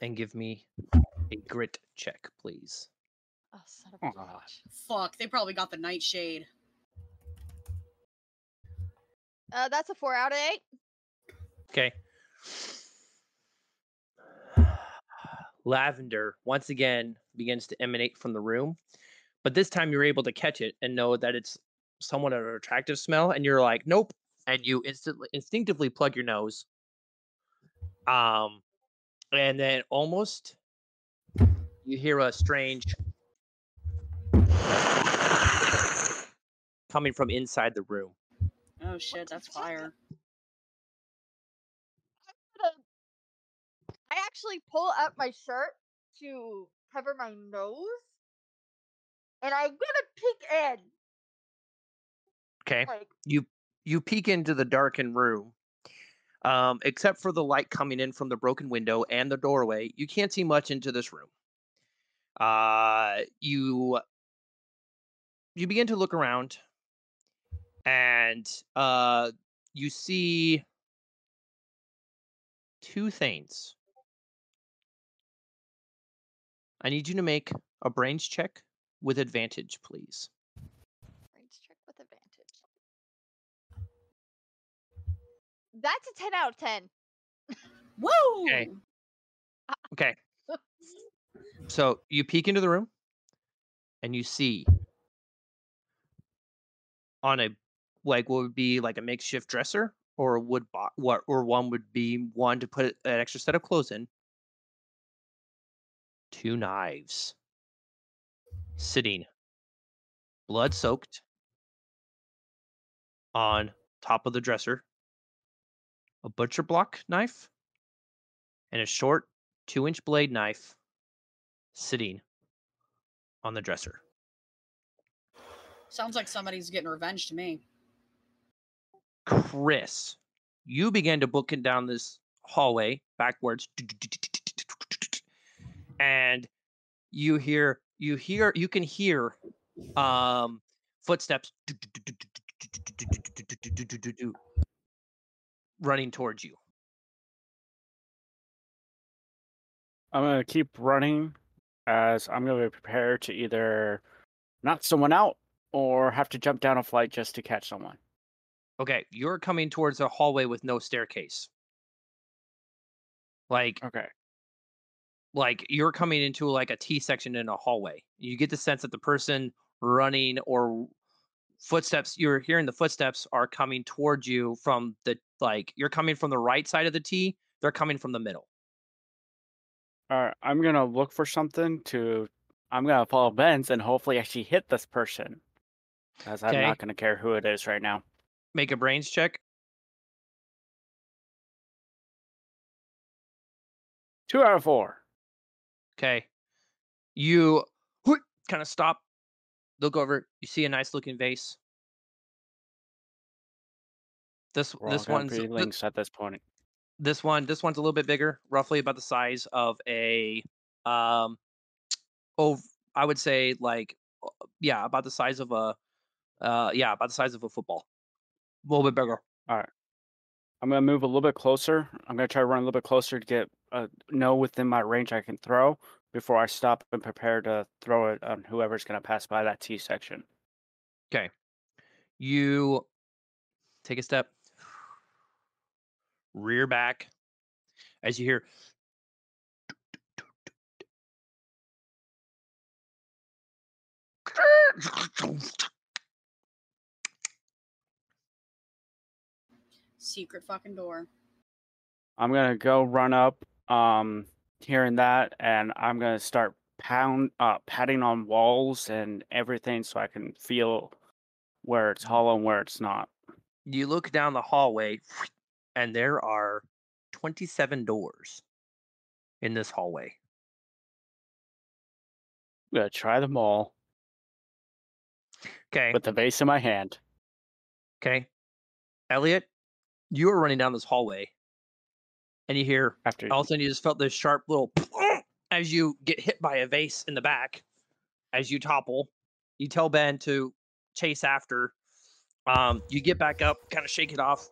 and give me a grit check, please. Oh, son of a Aw. bitch. Fuck, they probably got the nightshade. Uh, that's a four out of eight. Okay. Lavender once again begins to emanate from the room, but this time you're able to catch it and know that it's somewhat of an attractive smell, and you're like, nope, and you instantly instinctively plug your nose. Um, and then almost you hear a strange coming from inside the room. Oh shit, that's fire. gonna- I actually pull up my shirt to cover my nose, and I'm gonna peek in. Okay. Like, you you peek into the darkened room um, except for the light coming in from the broken window and the doorway you can't see much into this room uh, you you begin to look around and uh, you see two things i need you to make a brains check with advantage please brains check with advantage. That's a 10 out of 10. Woo! Okay. Okay. So you peek into the room and you see on a like what would be like a makeshift dresser or a wood box what or one would be one to put an extra set of clothes in. Two knives sitting blood soaked on top of the dresser. A butcher block knife and a short two inch blade knife sitting on the dresser. Sounds like somebody's getting revenge to me. Chris, you began to book it down this hallway backwards, and you hear you hear you can hear um footsteps running towards you. I'm gonna keep running as I'm gonna be prepared to either knock someone out or have to jump down a flight just to catch someone. Okay, you're coming towards a hallway with no staircase. Like Okay. like you're coming into like a T section in a hallway. You get the sense that the person running or footsteps you're hearing the footsteps are coming towards you from the like you're coming from the right side of the T, they're coming from the middle. All right. I'm gonna look for something to. I'm gonna follow Ben's and hopefully actually hit this person, as I'm Okay. not gonna care who it is right now. Make a brains check. Two out of four. Okay. You kind of stop, look over, you see a nice looking vase. This We're this one's be th- at this point. this one this one's a little bit bigger roughly about the size of a um oh i would say like yeah about the size of a uh yeah about the size of a football a little bit bigger All right. I'm gonna move a little bit closer. I'm gonna try to run a little bit closer to get a know within my range I can throw before I stop and prepare to throw it on whoever's gonna pass by that T section. okay you take a step rear back as you hear Secret fucking door. I'm gonna go run up, um, hearing that, and I'm gonna start pound, uh, patting on walls and everything so I can feel where it's hollow and where it's not. you look down the hallway and there are 27 doors in this hallway I'm gonna try them all okay with the vase in my hand. Okay. Elliot, you are running down this hallway and you hear After all of a sudden you just felt this sharp little as you get hit by a vase in the back as you topple. You tell Ben to chase after. Um, you get back up, kind of shake it off.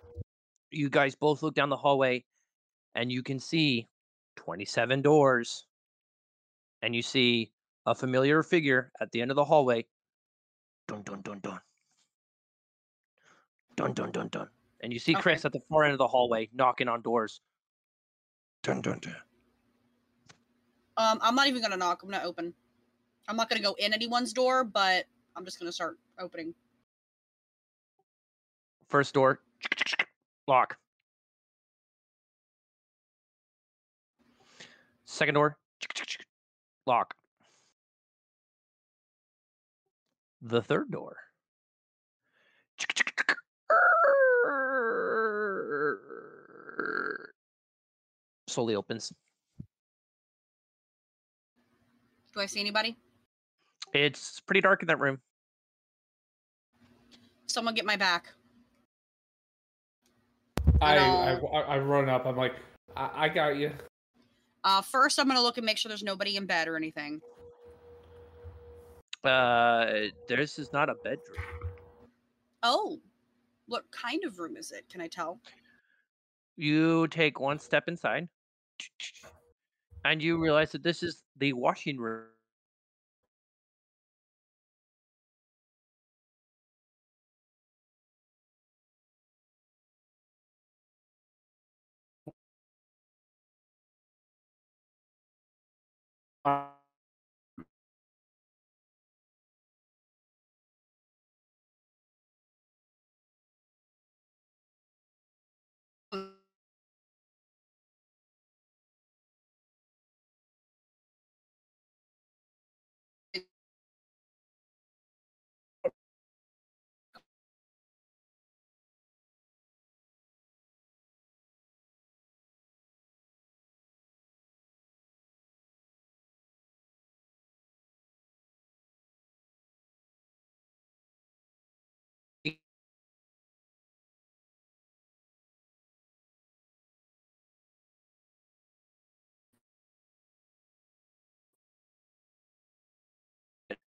You guys both look down the hallway and you can see 27 doors. And you see a familiar figure at the end of the hallway. Dun dun dun dun. Dun dun dun dun. And you see Okay. Chris at the far end of the hallway knocking on doors. Dun dun dun. Um, I'm not even gonna knock. I'm gonna open. I'm not gonna go in anyone's door, but I'm just gonna start opening. First door, lock. Second door, lock. The third door. Slowly opens. Do I see anybody? It's pretty dark in that room. Someone get my back. I, I, I I run up. I'm like, I, I got you. Uh, first, I'm gonna look and make sure there's nobody in bed or anything. Uh, this is not a bedroom. Oh, what kind of room is it? Can I tell? You take one step inside, and you realize that this is the washing room. Uh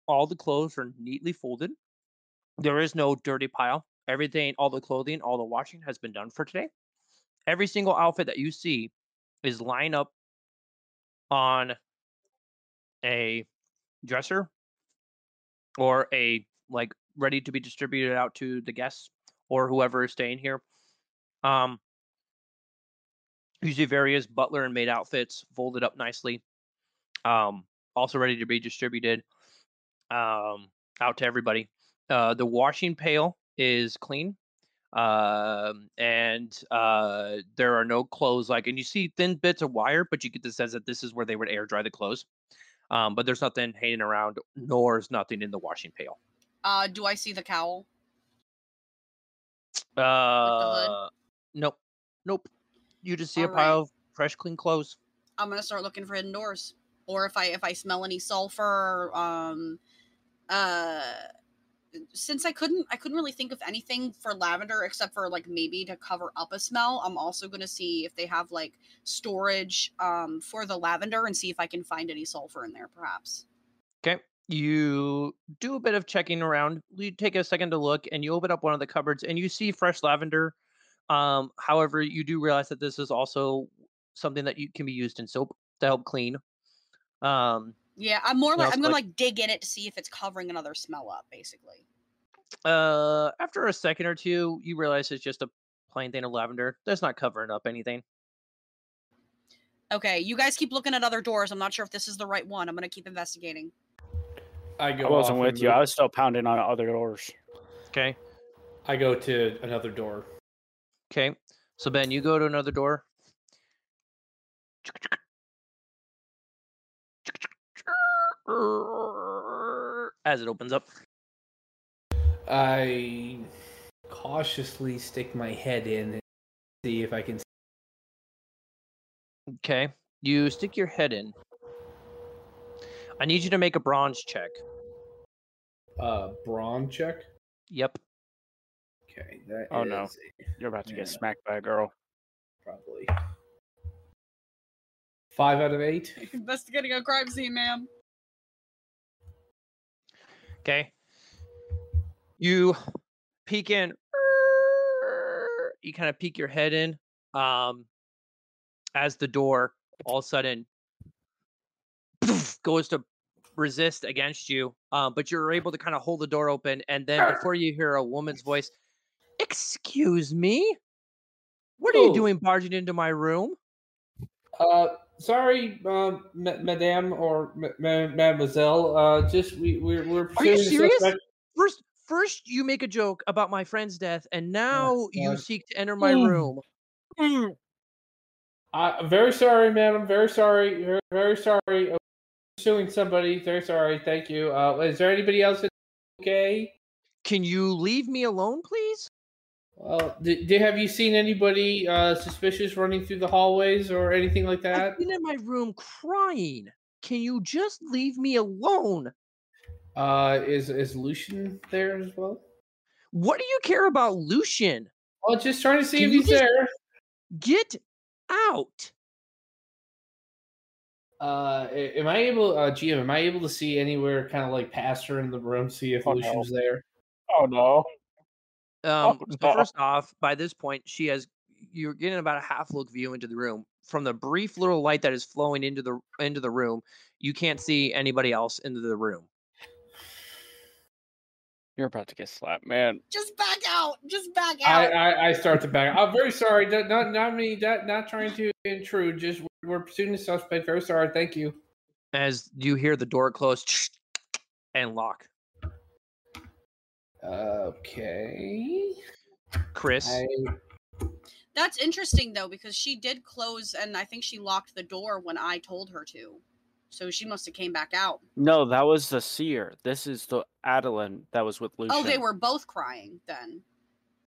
all the clothes are neatly folded. There is no dirty pile. Everything, all the clothing, all the washing has been done for today. Every single outfit that you see is lined up on a dresser or a like ready to be distributed out to the guests or whoever is staying here. Um, you see various butler and maid outfits folded up nicely, um, also ready to be distributed um, out to everybody. Uh, the washing pail is clean, um, and uh, there are no clothes like, and you see thin bits of wire, but you get the sense that this is where they would air dry the clothes. Um, but there's nothing hanging around, nor is nothing in the washing pail. Uh, do I see the cowl? Uh, nope, nope. You just see a All pile right. of fresh, clean clothes. I'm gonna start looking for hidden doors, or if I if I smell any sulfur. Um, uh, since I couldn't I couldn't really think of anything for lavender except for like maybe to cover up a smell. I'm also gonna see if they have like storage um for the lavender and see if I can find any sulfur in there, perhaps. Okay. You do a bit of checking around. You take a second to look and you open up one of the cupboards and you see fresh lavender. Um, however, you do realize that this is also something that you can be used in soap to help clean. Um, Yeah, I'm more like I'm gonna like- like dig in it to see if it's covering another smell up, basically. uh, after a second or two, you realize it's just a plain thing of lavender. That's not covering up anything. Okay, you guys keep looking at other doors. I'm not sure if this is the right one. I'm gonna keep investigating. I go. I wasn't with you. move- I was still pounding on other doors. Okay. I go to another door. Okay. So Ben, you go to another door. As it opens up. I cautiously stick my head in and see if I can. Okay. You stick your head in. I need you to make a brawn check. Uh, brawn check. Yep. Okay, that Oh, no. a- You're about to Yeah. get smacked by a girl. probably five out of eight. Investigating a crime scene, ma'am. Okay. You peek in. You kind of peek your head in. Um, as the door all of a sudden goes to resist against you. Um, but you're able to kind of hold the door open, and then before you hear a woman's voice, "Excuse me, what are you Oh. doing barging into my room?" Uh, sorry, uh, madame or ma- ma- mademoiselle. Uh, just we we're we're Are you serious? suspect- First, first you make a joke about my friend's death, and now you seek to enter my Mm. room. I- I'm very sorry, madam. Very sorry. Very, very sorry. Uh, Pursuing somebody. Very sorry. Thank you. Uh, is there anybody else? Okay. Can you leave me alone, please? Well, did, did have you seen anybody uh, suspicious running through the hallways or anything like that? I've been in my room crying. Can you just leave me alone? Uh, is is Lucian there as well? What do you care about Lucian? Well, just trying to see Can if he's there. Get out. Uh, am I able, uh, GM? Am I able to see anywhere, kind of like past her in the room, see if Oh, no. Lucian's there? Oh no. Um, so no. first off, by this point, she has you're getting about a half look view into the room. From the brief little light that is flowing into the into the room, you can't see anybody else into the room. You're about to get slapped, man. Just back out. Just back out. I, I start to back. Out. I'm very sorry. Not not, not me. Not not trying to intrude. Just we're pursuing the suspect. Very sorry. Thank you. As you hear the door close and lock. Okay. Chris, I, That's interesting though, because she did close and I think she locked the door when I told her to. So she must have came back out. No, that was the seer. This is the Adeline that was with Lucian. Oh, they were both crying then.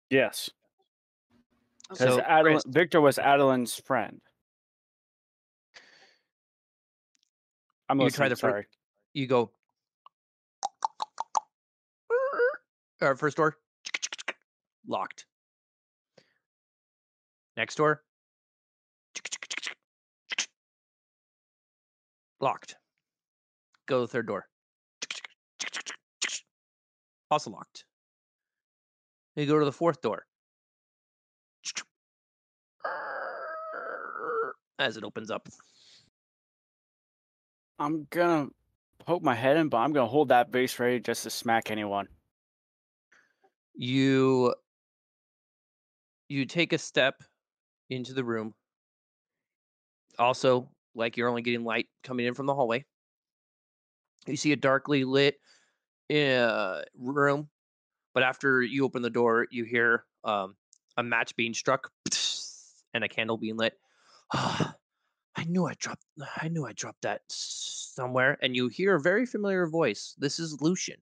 Yes, Okay. because So, Adeline, Victor was Adeline's friend. I'm You try the fir- sorry. you go. Or first door, locked. Next door, locked. Go to the third door. Also locked. You go to the fourth door. As it opens up. I'm gonna poke my head in, but I'm gonna hold that base ready just to smack anyone. You you take a step into the room. Also, like you're only getting light coming in from the hallway. You see a darkly lit uh, room, but after you open the door, you hear um, a match being struck and a candle being lit. I knew I dropped. I knew I dropped that somewhere. And you hear a very familiar voice. This is Lucian,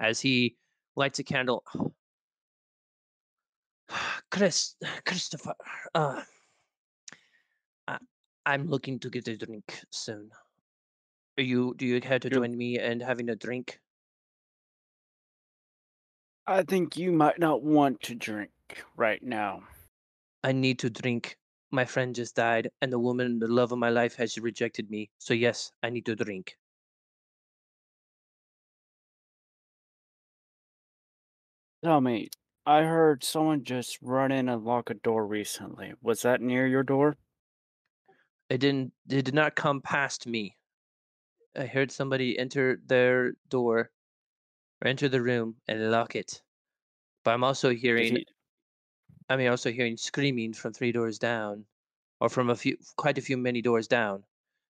as he lights a candle. Chris, Christopher, uh, I, I'm looking to get a drink soon. Are you? Do you care to join me and having a drink? I think you might not want to drink right now. I need to drink. My friend just died, and the woman, the love of my life, has rejected me. So yes, I need to drink. Tell me, I heard someone just run in and lock a door recently. Was that near your door? It didn't. It did not come past me. I heard somebody enter their door, or enter the room and lock it. But I'm also hearing. he- I mean, also hearing screaming from three doors down, or from a few, quite a few many doors down.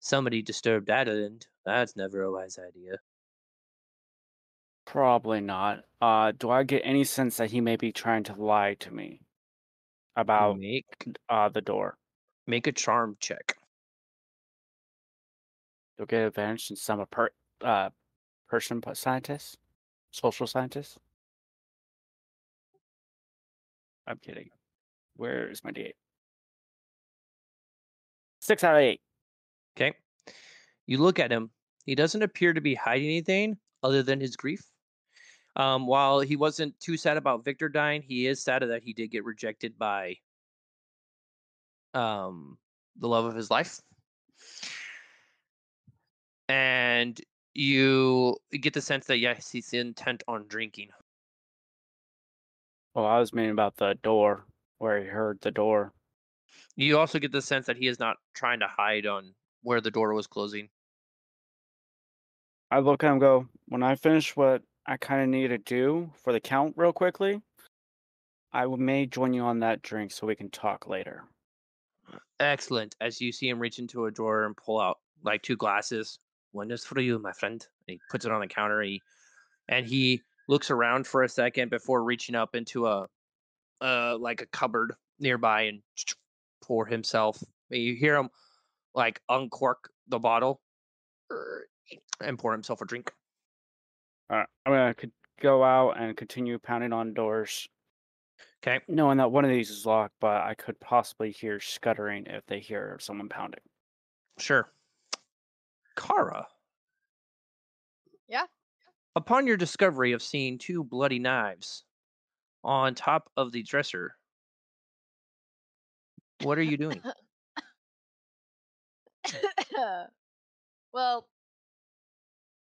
Somebody disturbed Adeline. That's never a wise idea. Probably not. Uh, do I get any sense that he may be trying to lie to me about Make uh the door? make a charm check. You'll get advantage since I'm a per uh person scientist, social scientist. I'm kidding. Where is my D8? Six out of eight. Okay. You look at him. He doesn't appear to be hiding anything other than his grief. Um, while he wasn't too sad about Victor dying, he is sad that he did get rejected by um, the love of his life. And you get the sense that yes, he's intent on drinking. Well, I was meaning about the door where he heard the door. You also get the sense that he is not trying to hide on where the door was closing. I look at him and go, when I finish what I kind of need to do for the count real quickly, I may join you on that drink so we can talk later. Excellent. As you see him reach into a drawer and pull out like two glasses. One is for you, my friend. And he puts it on the counter. He and he looks around for a second before reaching up into a uh like a cupboard nearby and pour himself. You hear him like uncork the bottle and pour himself a drink. Alright, I'm gonna go out and continue pounding on doors, Okay. knowing that one of these is locked, but I could possibly hear scuttering if they hear someone pounding. Sure. Kara. Yeah? Upon your discovery of seeing two bloody knives on top of the dresser, what are you doing? well,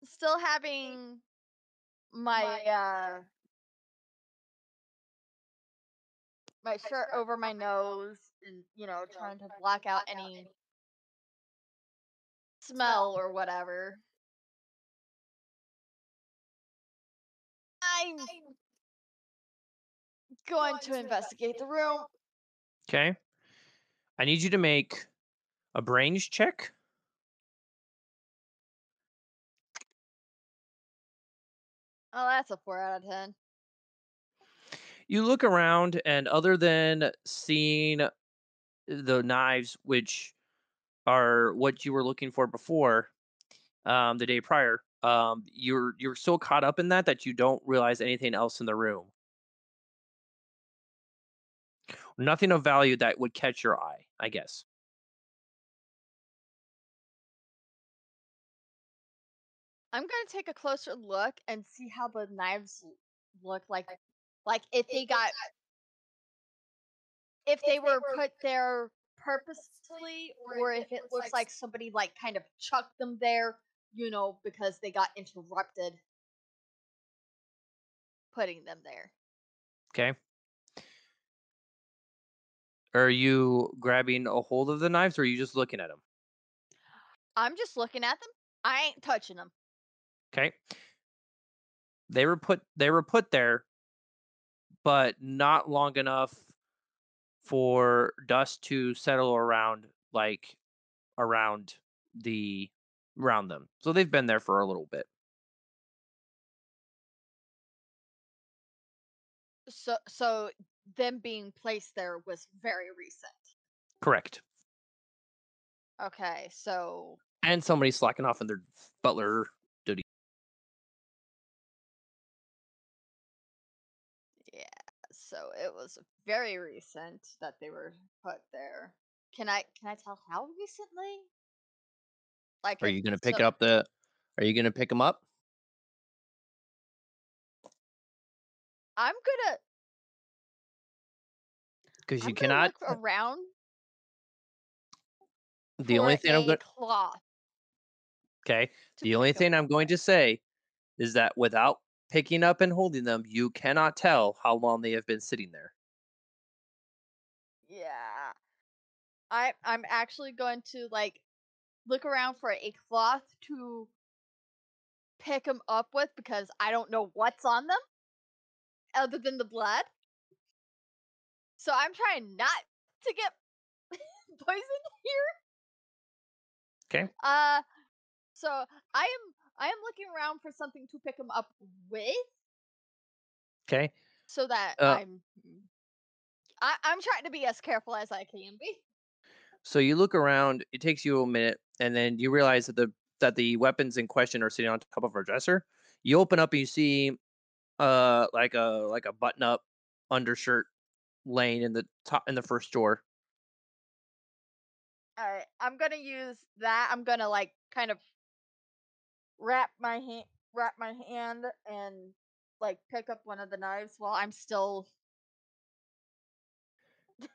still having my uh my shirt over my nose and you know trying to block out any smell or whatever. I'm going to investigate the room. Okay. I need you to make a brains check. Oh, that's a four out of ten. You look around, and other than seeing the knives, which are what you were looking for before um, the day prior, um, you're you're so caught up in that that you don't realize anything else in the room. Nothing of value that would catch your eye, I guess. I'm gonna take a closer look and see how the knives l- look like. Like if they got, if they were put there purposefully, or if it looks like somebody like kind of chucked them there, you know, because they got interrupted. putting them there. Okay. Are you grabbing a hold of the knives or are you just looking at them? I'm just looking at them. I ain't touching them. Okay. They were put they were put there, but not long enough for dust to settle around like around the around them. So they've been there for a little bit. So so them being placed there was very recent. Correct. Okay, so And somebody slacking off in their butler so it was very recent that they were put there. Can I can I tell how recently? Like Are you gonna pick so- up the are you gonna pick them up? I'm gonna Because you cannot around the only thing I'm going cloth. okay. The only thing I'm going to say is that without picking up and holding them, you cannot tell how long they have been sitting there. Yeah. I I'm actually going to like look around for a cloth to pick them up with because I don't know what's on them other than the blood. So I'm trying not to get poisoned here. Okay. Uh so I am I am looking around for something to pick them up with Okay. so that Uh, I'm I, I'm trying to be as careful as I can be. So you look around, it takes you a minute, and then you realize that the that the weapons in question are sitting on top of our dresser. You open up and you see uh like a like a button up undershirt laying in the top in the first drawer. Alright, I'm gonna use that. I'm gonna like kind of wrap my hand, wrap my hand, and like pick up one of the knives while I'm still.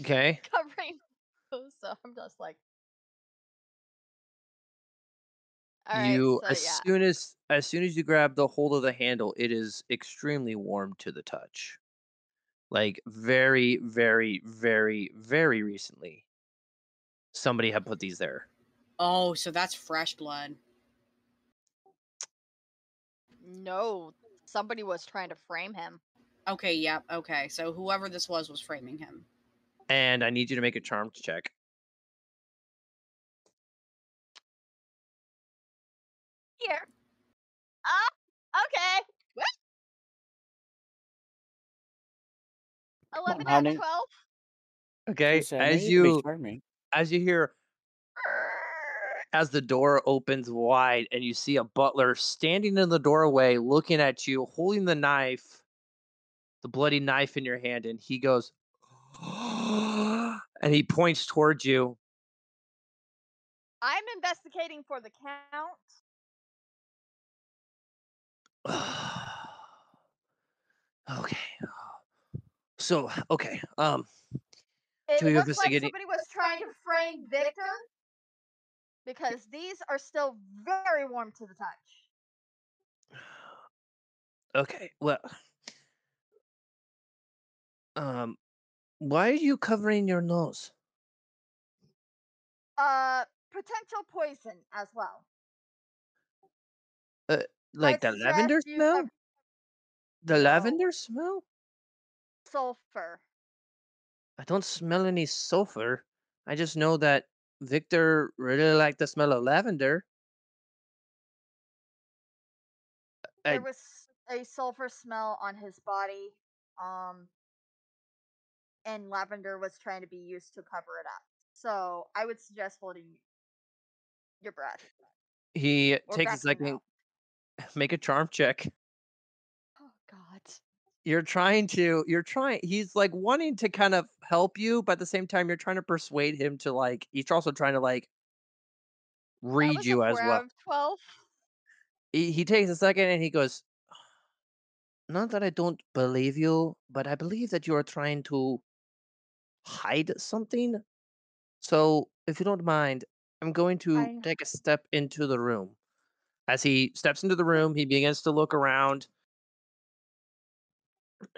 Okay. covering. So I'm just like. You so as yeah. soon as as soon as you grab the hold of the handle, it is extremely warm to the touch. Like very, very, very, very recently. Somebody had put these there. Oh, so that's fresh blood. No, somebody was trying to frame him. Okay, yep, okay. So whoever this was was framing him. And I need you to make a charm check. Here. Ah, okay. What? Eleven out of twelve. Okay. As need to be you as you hear as the door opens wide and you see a butler standing in the doorway looking at you holding the knife the bloody knife in your hand and he goes and he points towards you. I'm investigating for the count. okay. So okay um It Two looks like somebody was trying to frame Victor because these are still very warm to the touch. okay well um why are you covering your nose Uh, potential poison as well. Uh, like I the lavender smell cover- the lavender smell sulfur. I don't smell any sulfur. I just know that Victor really liked the smell of lavender. I- There was a sulfur smell on his body. Um, and lavender was trying to be used to cover it up. So I would suggest holding your breath. He takes a second, out. make a charm check. Oh God. You're trying to, you're trying, he's like wanting to kind of help you, but at the same time, you're trying to persuade him to like, he's also trying to like read you as well. Twelve. He, he takes a second and he goes, Not that I don't believe you, but I believe that you are trying to hide something. So, if you don't mind, I'm going to I- take a step into the room. As he steps into the room, he begins to look around.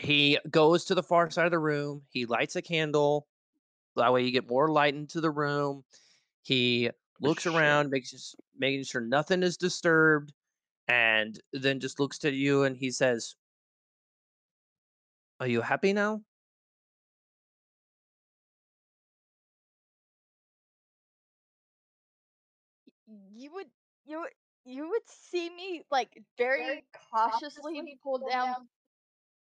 He goes to the far side of the room. He lights a candle. That way, you get more light into the room. He looks Sure. around, makes making sure nothing is disturbed, and then just looks to you and he says, "Are you happy now?" You would you you would see me like very cautiously pull down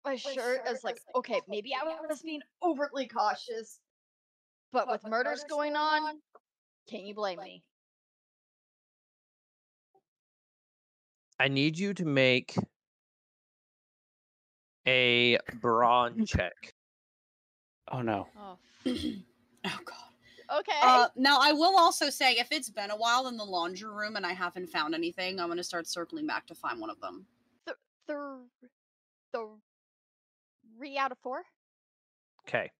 my shirt as like okay maybe I was being overtly cautious, but with murders going on, can't you blame me? I need you to make a brawn check. Oh no. Oh, Oh god. okay. Uh, now I will also say, if it's been a while in the laundry room and I haven't found anything, I'm gonna start circling back to find one of them. the the three out of four. Okay.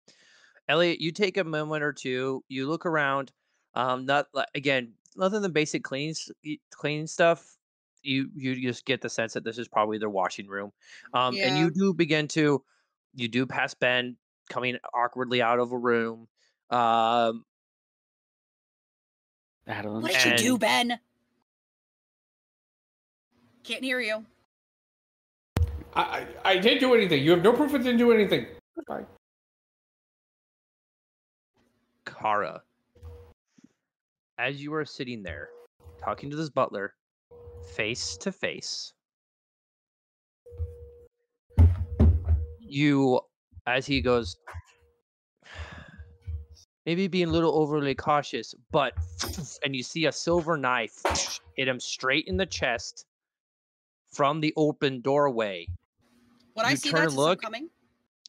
Elliot, you take a moment or two. You look around. Um, not again, other than basic cleaning s- y- cleaning stuff. You you just get the sense that this is probably their washing room. Um, and you do begin to, you do pass Ben coming awkwardly out of a room. Um, Madeline. What did you do, Ben? Can't hear you. I, I, didn't do anything. You have no proof I didn't do anything. Bye. Kara, as you are sitting there talking to this butler, face to face, you, as he goes, maybe being a little overly cautious, but, and you see a silver knife hit him straight in the chest from the open doorway. Would I You see turn that and since I'm look, coming?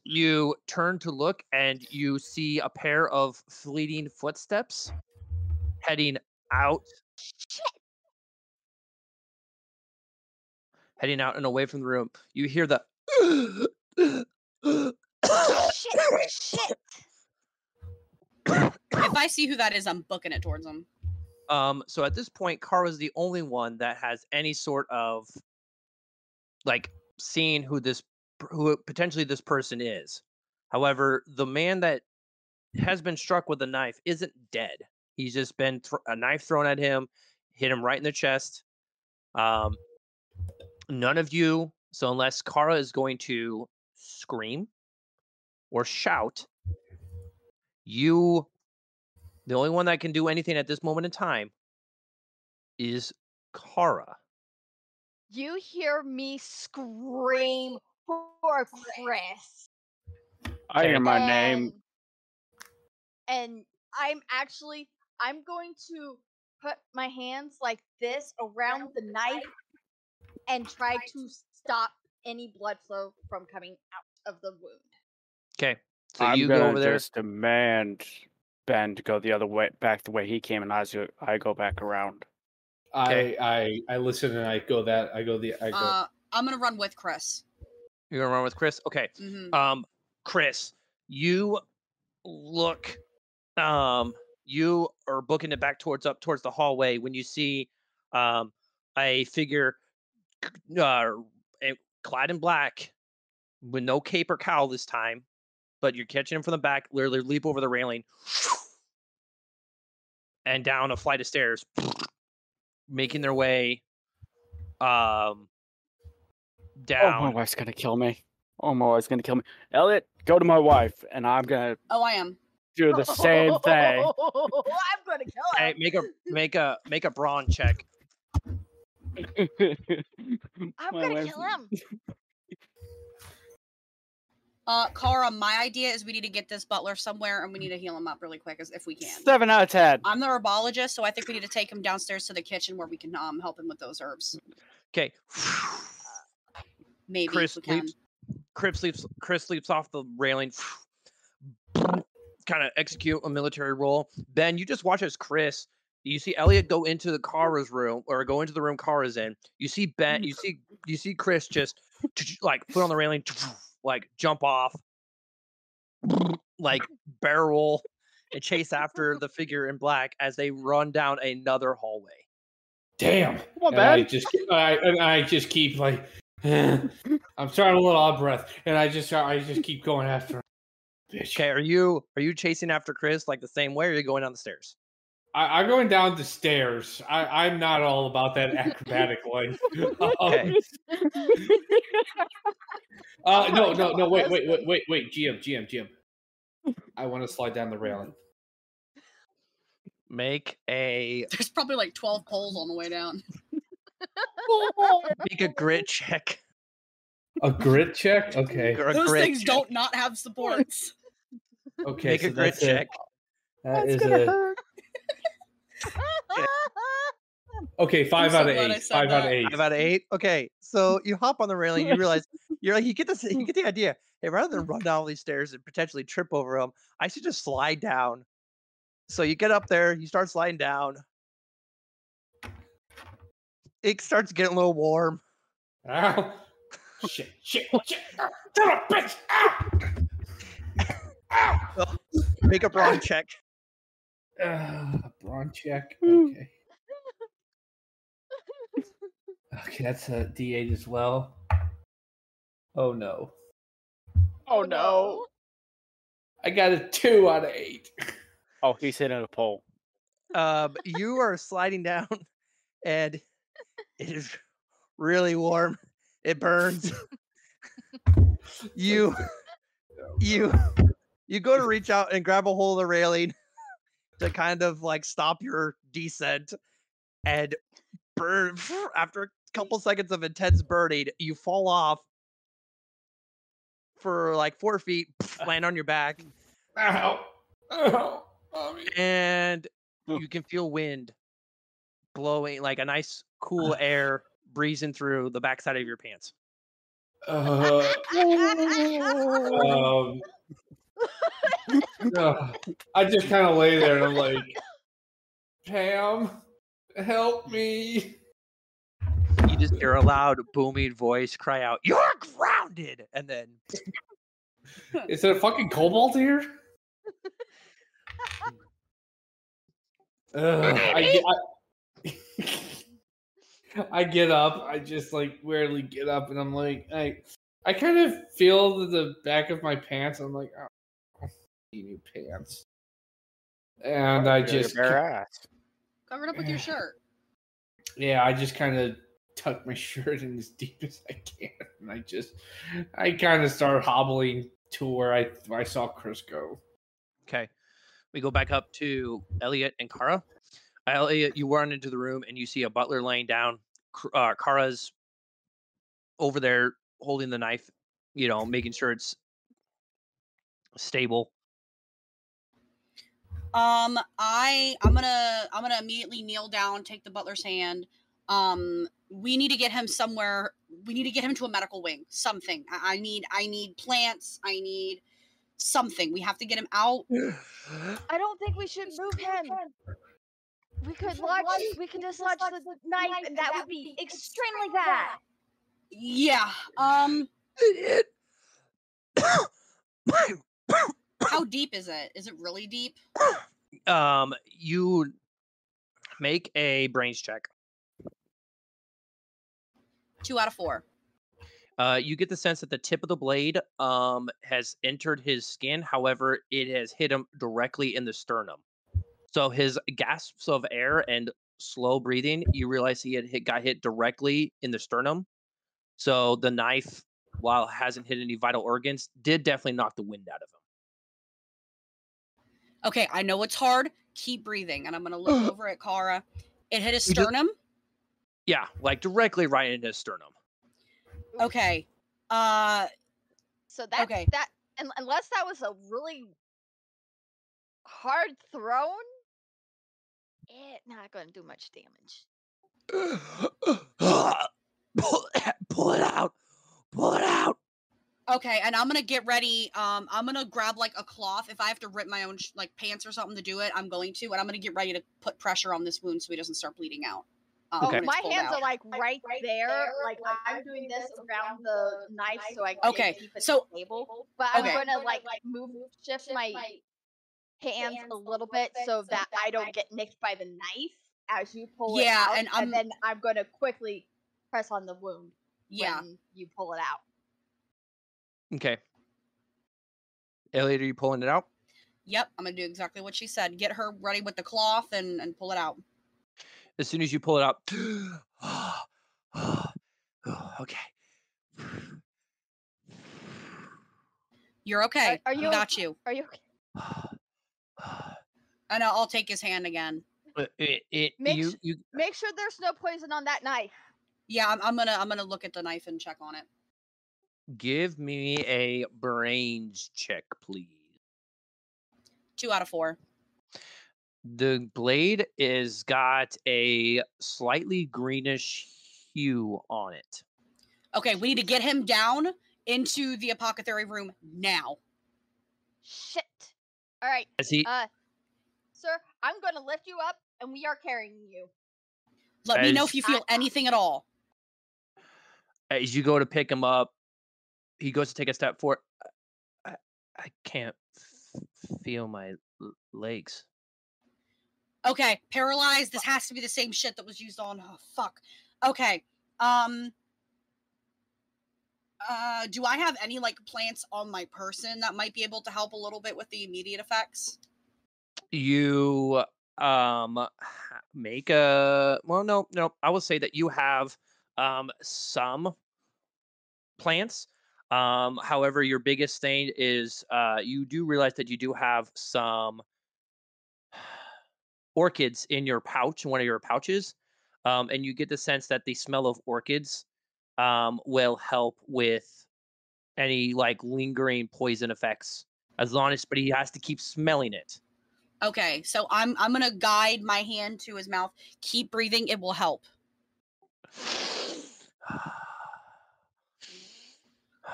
you turn to look and you see a pair of fleeting footsteps heading out heading out and away from the room you hear the shit! Shit! If I see who that is, I'm booking it towards them. um so at this point Kara's the only one that has any sort of like seeing who this who potentially this person is. However the man that has been struck with a knife isn't dead. He's just been thr a knife thrown at him hit him right in the chest. Um none of you so unless Kara is going to scream or shout you the only one that can do anything at this moment in time is Kara. You hear me scream for Chris. I hear my name. And, and I'm actually I'm going to put my hands like this around the knife and try to stop any blood flow from coming out of the wound. Okay, so I'm you go over there. just demand Ben to go the other way, back the way he came, and I, go- I go back around. Okay. I, I I listen and I go that I go the I go. Uh, I'm gonna run with Chris. You're gonna run with Chris. Okay, hmm um, Chris, you look, um, you are booking it back towards up towards the hallway when you see, um, a figure, uh, clad in black, with no cape or cowl this time, but you're catching him from the back. Literally leap over the railing, and down a flight of stairs, making their way, um, Oh, my wife's gonna kill me. Oh, my wife's gonna kill me. Elliot, go to my wife, and I'm gonna Oh, I am. do the same thing. I'm gonna kill him. Hey, make a make a make a brawn check. I'm gonna wife- kill him. Uh, Kara, my idea is we need to get this butler somewhere and we need to heal him up really quick as if we can. Seven out of ten. I'm the herbologist, so I think we need to take him downstairs to the kitchen where we can um help him with those herbs. Okay. Maybe Chris we can. leaps. Chris leaps. Chris leaps off the railing. kind of execute a military roll. Ben, you just watch as Chris. You see Elliot go into the Kara's room or go into the room Kara's in. You see Ben. You see you see Chris just like foot on the railing, like jump off, like barrel and chase after the figure in black as they run down another hallway. damn. Come on, and I just I, and I just keep like I'm starting a little out of breath, and I just I just keep going after him. Bitch. Okay, are you are you chasing after Chris like the same way, or are you going down the stairs? I, I'm going down the stairs. I, I'm not all about that acrobatic life. Um, Okay. uh, no, no, no. Wait, wait, wait, wait, wait. GM, GM, GM. I want to slide down the railing. Make a There's probably like 12 poles on the way down. make a grit check. A grit check. Okay. Or a Those grit things check. don't not have supports. Okay. Make so a grit that's a- check. That is a okay. Five so out of eight. said Five out of eight. Five out of eight. Okay, so you hop on the railing. You realize you're like you get this. You get the idea. Hey, rather than run down all these stairs and potentially trip over them, I should just slide down. So you get up there. You start sliding down. It starts getting a little warm. Ow. shit, shit, shit. Ah, Son of a bitch. Ow. Ow. Make a brawn check. Uh, brawn check. Okay. Okay, that's a D8 as well. Oh no. Oh no. I got a two out of eight. Oh, he's hitting a pole. Um, you are sliding down, and it is really warm. It burns. you, you, you go to reach out and grab a hold of the railing to kind of like stop your descent, and burn. After a couple seconds of intense burning, you fall off for like four feet, ah. land on your back, mm. Ow. Ow. And you can feel wind blowing like a nice cool air breezing through the backside of your pants. Uh, um, uh, I just kind of lay there and I'm like, Pam, help me. You just hear a loud booming voice cry out, "You're grounded!" And then Is there a fucking cobalt here? Ugh, I, I, I get up. I just like weirdly get up, and I'm like, I, I kind of feel the, the back of my pants. I'm like, oh, need new pants, and I just, bare ass. Cover it up with your shirt. yeah, I just kind of tuck my shirt in as deep as I can, and I just, I kind of start hobbling to where I, I saw Chris go. okay, we go back up to Elliot and Kara. Elliot, you run into the room and you see a butler laying down. Uh, Kara's over there holding the knife, you know, making sure it's stable. Um, I I'm gonna I'm gonna immediately kneel down, take the butler's hand. Um, we need to get him somewhere. We need to get him to a medical wing. Something. I, I need I need plants. I need something. We have to get him out. I don't think we should move him. We could launch. We could dislodge the knife, and that would be extremely bad. Yeah. Um, Idiot. how deep is it? Is it really deep? um, you make a brains check. Two out of four. Uh, you get the sense that the tip of the blade um, has entered his skin. However, it has hit him directly in the sternum. So his gasps of air and slow breathing, you realize he had hit, got hit directly in the sternum. So the knife, while it hasn't hit any vital organs, did definitely knock the wind out of him. Okay, I know it's hard. Keep breathing, and I'm gonna look over at Kara. It hit his sternum. Yeah, like directly right into his sternum. Okay. Uh, So that Okay. that unless that was a really hard thrown, it not going to do much damage. pull, it, pull it out. Pull it out. Okay, and I'm gonna get ready. Um, I'm gonna grab like a cloth. If I have to rip my own sh- like pants or something to do it, I'm going to. And I'm gonna get ready to put pressure on this wound so he doesn't start bleeding out. Um, Okay. My hands out. are like right there. Like I'm doing this around the knife so I can Okay, keep it so- stable. But I'm okay. gonna like move shift my hands a little bit so that I don't get nicked by the knife. as you pull Yeah, it out, and I'm- then I'm going to quickly press on the wound Yeah. when you pull it out. Okay. Elliot, are you pulling it out? Yep. I'm gonna do exactly what she said. Get her ready with the cloth and and pull it out. As soon as you pull it out, okay. You're okay. are we you got you. Are you okay? And I'll, I'll take his hand again. It, it, Make you, you, Make sure there's no poison on that knife. Yeah, I'm, I'm gonna I'm gonna look at the knife and check on it. give me a brains check, please. Two out of four. The blade is got a slightly greenish hue on it. Okay, we need to get him down into the apothecary room now. Shit. All right, As he, uh, sir, I'm going to lift you up, and we are carrying you. Let me know if you feel I- anything at all. as you go to pick him up, he goes to take a step forward. I, I can't f- feel my l- legs. Okay, paralyzed. This has to be the same shit that was used on. Oh, fuck. Okay. Um. Uh, do I have any like plants on my person that might be able to help a little bit with the immediate effects? You um make a well, no, no. I will say that you have um some plants. Um, however, your biggest thing is uh you do realize that you do have some orchids in your pouch, one of your pouches. Um, and you get the sense that the smell of orchids um will help with any like lingering poison effects as long as but he has to keep smelling it. Okay, so I'm I'm gonna guide my hand to his mouth. Keep breathing. It will help.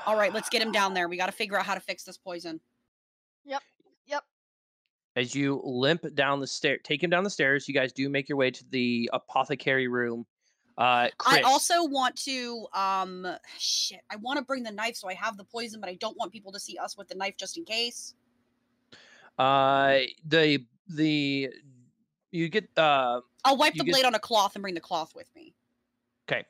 All right, let's get him down there. We got to figure out how to fix this poison. Yep. Yep. As you limp down the stair, take him down the stairs. You guys do make your way to the apothecary room. Uh, I also want to um shit. I want to bring the knife so I have the poison, but I don't want people to see us with the knife just in case. uh, the the you get uh I'll wipe the get- blade on a cloth and bring the cloth with me. okay.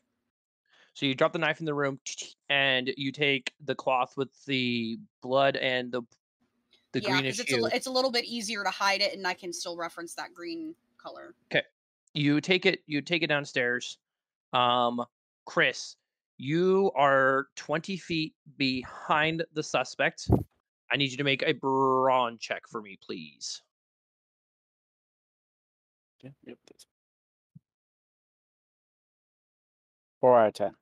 So you drop the knife in the room, and you take the cloth with the blood and the the yeah, greenish it's a, it's a little bit easier to hide it, and I can still reference that green color. Okay. You take it you take it downstairs um chris you are 20 feet behind the suspect. I need you to make a brawn check for me please. Yeah, yep, that's four out of ten.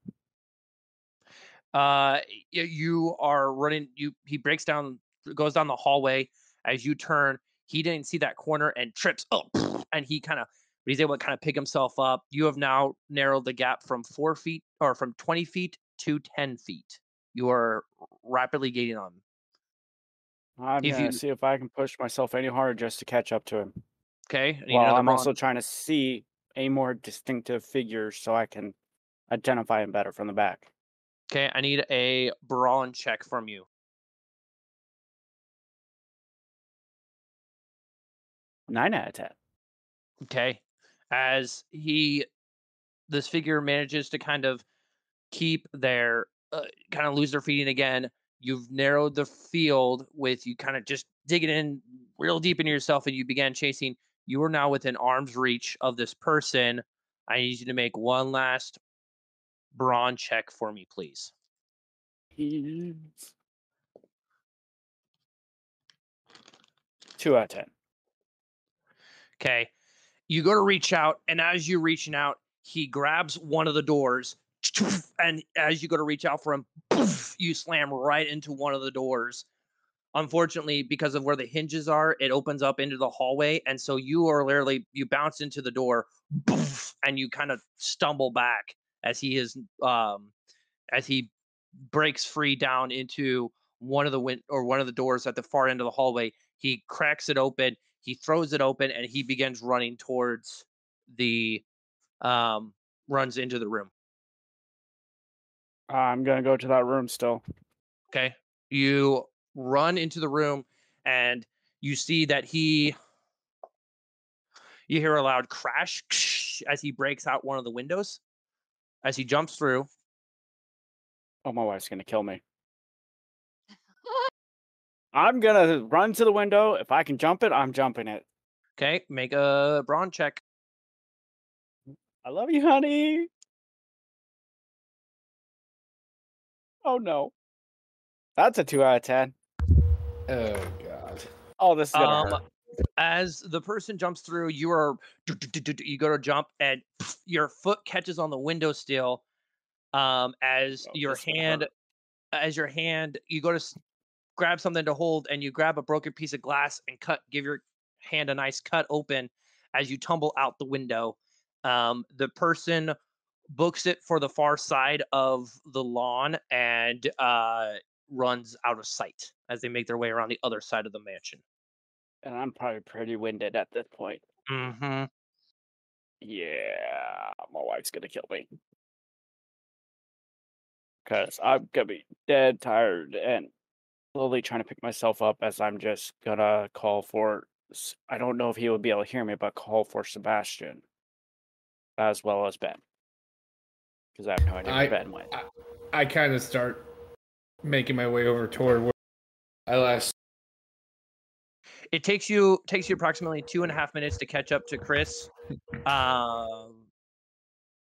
uh you are running you he breaks down goes down the hallway. As you turn he didn't see that corner and trips up and he kind of he's able to kind of pick himself up you have now narrowed the gap from four feet or from 20 feet to 10 feet you are rapidly gaining on him I'm If gonna you- see if I can push myself any harder just to catch up to him. okay Well, I'm also trying to see a more distinctive figure so I can identify him better from the back. Okay, I need a brawn check from you. Nine out of ten. Okay, as he, this figure manages to kind of keep their, uh, kind of lose their feeding again. You've narrowed the field with you kind of just digging in real deep into yourself, and you began chasing. You are now within arm's reach of this person. I need you to make one last brawn check for me, please. Two out of ten. Okay. You go to reach out, and as you're reaching out, he grabs one of the doors, and as you go to reach out for him, you slam right into one of the doors. Unfortunately, because of where the hinges are, it opens up into the hallway, and so you are literally you bounce into the door, and you kind of stumble back as he is um as he breaks free down into one of the win- or one of the doors at the far end of the hallway. He cracks it open he throws it open and he begins running towards the um runs into the room I'm gonna go to that room still. okay you run into the room and you see that he You hear a loud crash as he breaks out one of the windows. As he jumps through, Oh, my wife's gonna kill me. I'm gonna run to the window. If I can jump it, I'm jumping it. okay, make a brawn check. I love you, honey. Oh no. That's a two out of ten. Oh god. Oh, this is gonna Um, hurt. as the person jumps through, you are you go to jump and your foot catches on the window still. Um, as Oh, your this is gonna hand, as your hand, you go to s- grab something to hold, and you grab a broken piece of glass and cut. Give your hand a nice cut open as you tumble out the window. Um, the person books it for the far side of the lawn and uh, runs out of sight as they make their way around the other side of the mansion. And I'm probably pretty winded at this point. Mm-hmm. Yeah, my wife's gonna kill me. Cause I'm gonna be dead tired and slowly trying to pick myself up as I'm just gonna call for. I don't know if he would be able to hear me, but call for Sebastian as well as Ben. Because I have no idea where I- Ben went. I kind of start making my way over toward where I last. It takes you takes you approximately two and a half minutes to catch up to Chris. Um,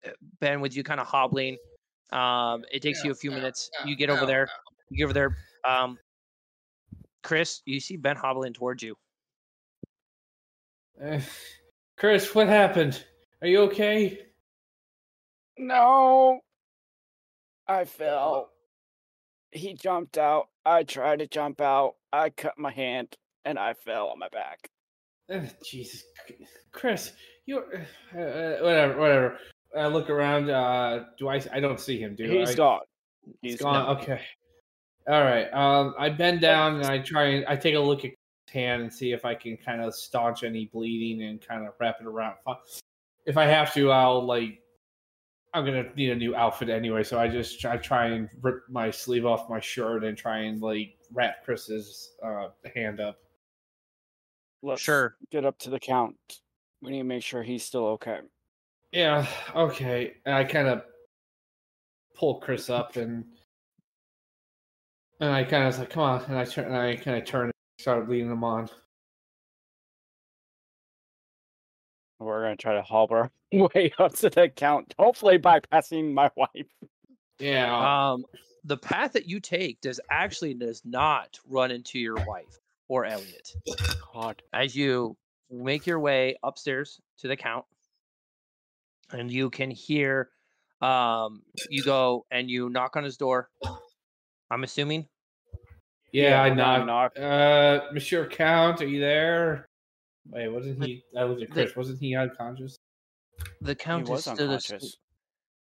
uh, ben, with you kind of hobbling. Um, it takes you a few minutes. You get over there. You get over there. Um, Chris, you see Ben hobbling towards you. Uh, Chris, what happened? Are you okay? No, I fell. He jumped out. I tried to jump out. I cut my hand and I fell on my back. Uh, Jesus, Chris, you're. uh, whatever, whatever. I look around. Uh, do I? I don't see him. Do He's I? gone. He's He's gone. Okay. All right. Um, I bend down and I try and I take a look at his hand and see if I can kind of staunch any bleeding and kind of wrap it around. If- If I have to, I'll like. I'm gonna need a new outfit anyway, so I just I try and rip my sleeve off my shirt and try and like wrap Chris's uh, hand up. Let's Sure. get up to the count. We need to make sure he's still okay. Yeah. Okay. And I kind of pull Chris up and and I kind of was like, "Come on!" And I turn. And I kind of turn and started leading them on. We're gonna try to hobble our way up to the count, hopefully bypassing my wife. Yeah. Um, the path that you take does actually does not run into your wife or Elliot. God. as you make your way upstairs to the count and you can hear um you go and you knock on his door i'm assuming yeah, I we're gonna knock. knock. Uh, Monsieur Count, are you there? Wait, wasn't The- he? I looked at the- Chris. Wasn't he unconscious? the He count is was still asleep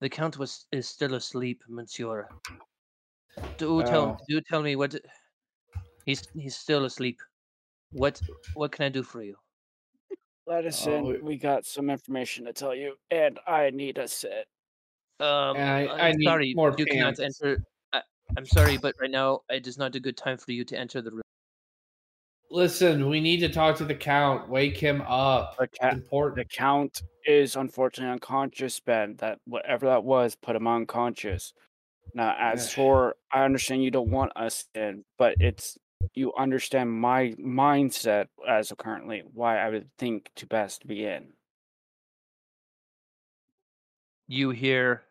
the count was is still asleep monsieur do tell Oh. do tell me what he's he's still asleep what what can i do for you Let us Oh, in. we- We got some information to tell you, and I need a sit. um I- I'm I need sorry more you cannot pants. enter I, i'm sorry but right now it is not a good time for you to enter the room Listen, we need to talk to the Count. Wake him up. The, It's ca- the count is unfortunately unconscious, Ben. That whatever that was, put him unconscious. Now, as Yeah. for I understand you don't want us in, but it's you understand my mindset as of currently why I would think to best be in. you hear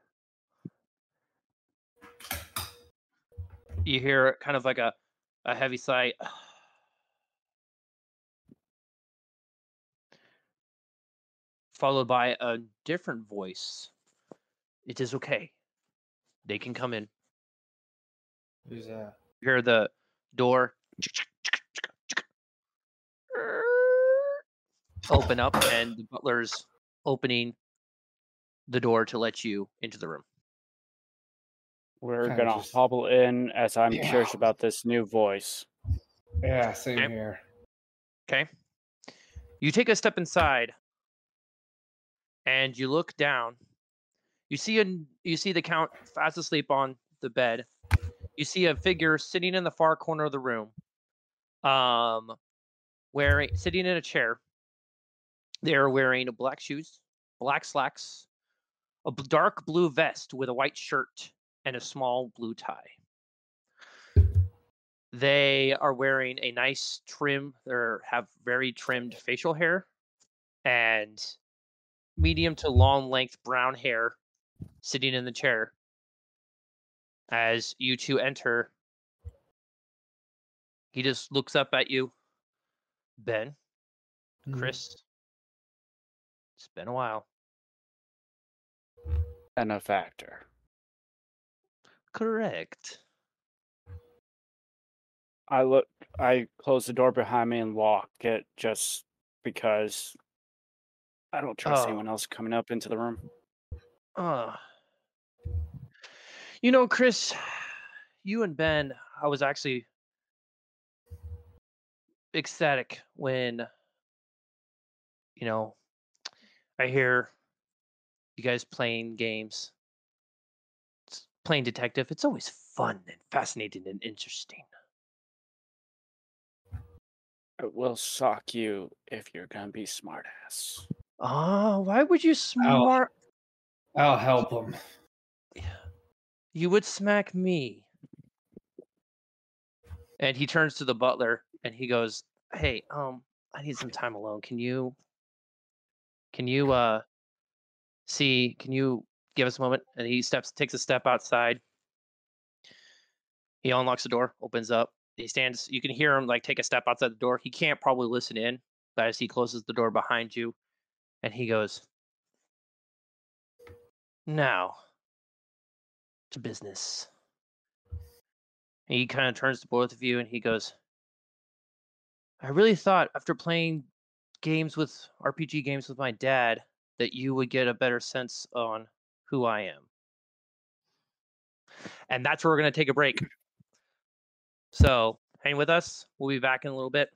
you hear kind of like a a heavy sigh. Followed by a different voice. It is okay. They can come in. Who's that? you hear the door open up and the butler's opening the door to let you into the room We're Kinda gonna just- hobble in as I'm Yeah. curious about this new voice. Yeah, same Okay. here. Okay. You take a step inside and you look down. You see a you see the count fast asleep on the bed. You see a figure sitting in the far corner of the room. Um wearing sitting in a chair They're wearing black shoes, black slacks, a b- dark blue vest with a white shirt, and a small blue tie. They are wearing a nice trim. or have very trimmed facial hair and medium to long length brown hair sitting in the chair. As you two enter, he just looks up at you. Ben, Mhm. Chris, it's been a while. And a factor. Correct. I look. I close the door behind me and lock it just because I don't trust Oh. anyone else coming up into the room. Uh, you know, Chris, you and Ben, I was actually ecstatic when, you know, I hear you guys playing games, playing detective. It's always fun and fascinating and interesting. It will sock you if you're gonna be smartass. Oh, why would you smart? I'll help him. You would smack me. And he turns to the butler and he goes, "Hey, um, I need some time alone. Can you can you uh see, can you give us a moment?" And he steps takes a step outside. He unlocks the door, opens up. He stands, you can hear him like take a step outside the door. He can't probably listen in, but as he closes the door behind you, and he goes, "Now, to business." He kind of turns to both of you and he goes, I really thought after playing games with RPG games with my dad that you would get a better sense on who I am. And that's where we're going to take a break. So hang with us. We'll be back in a little bit.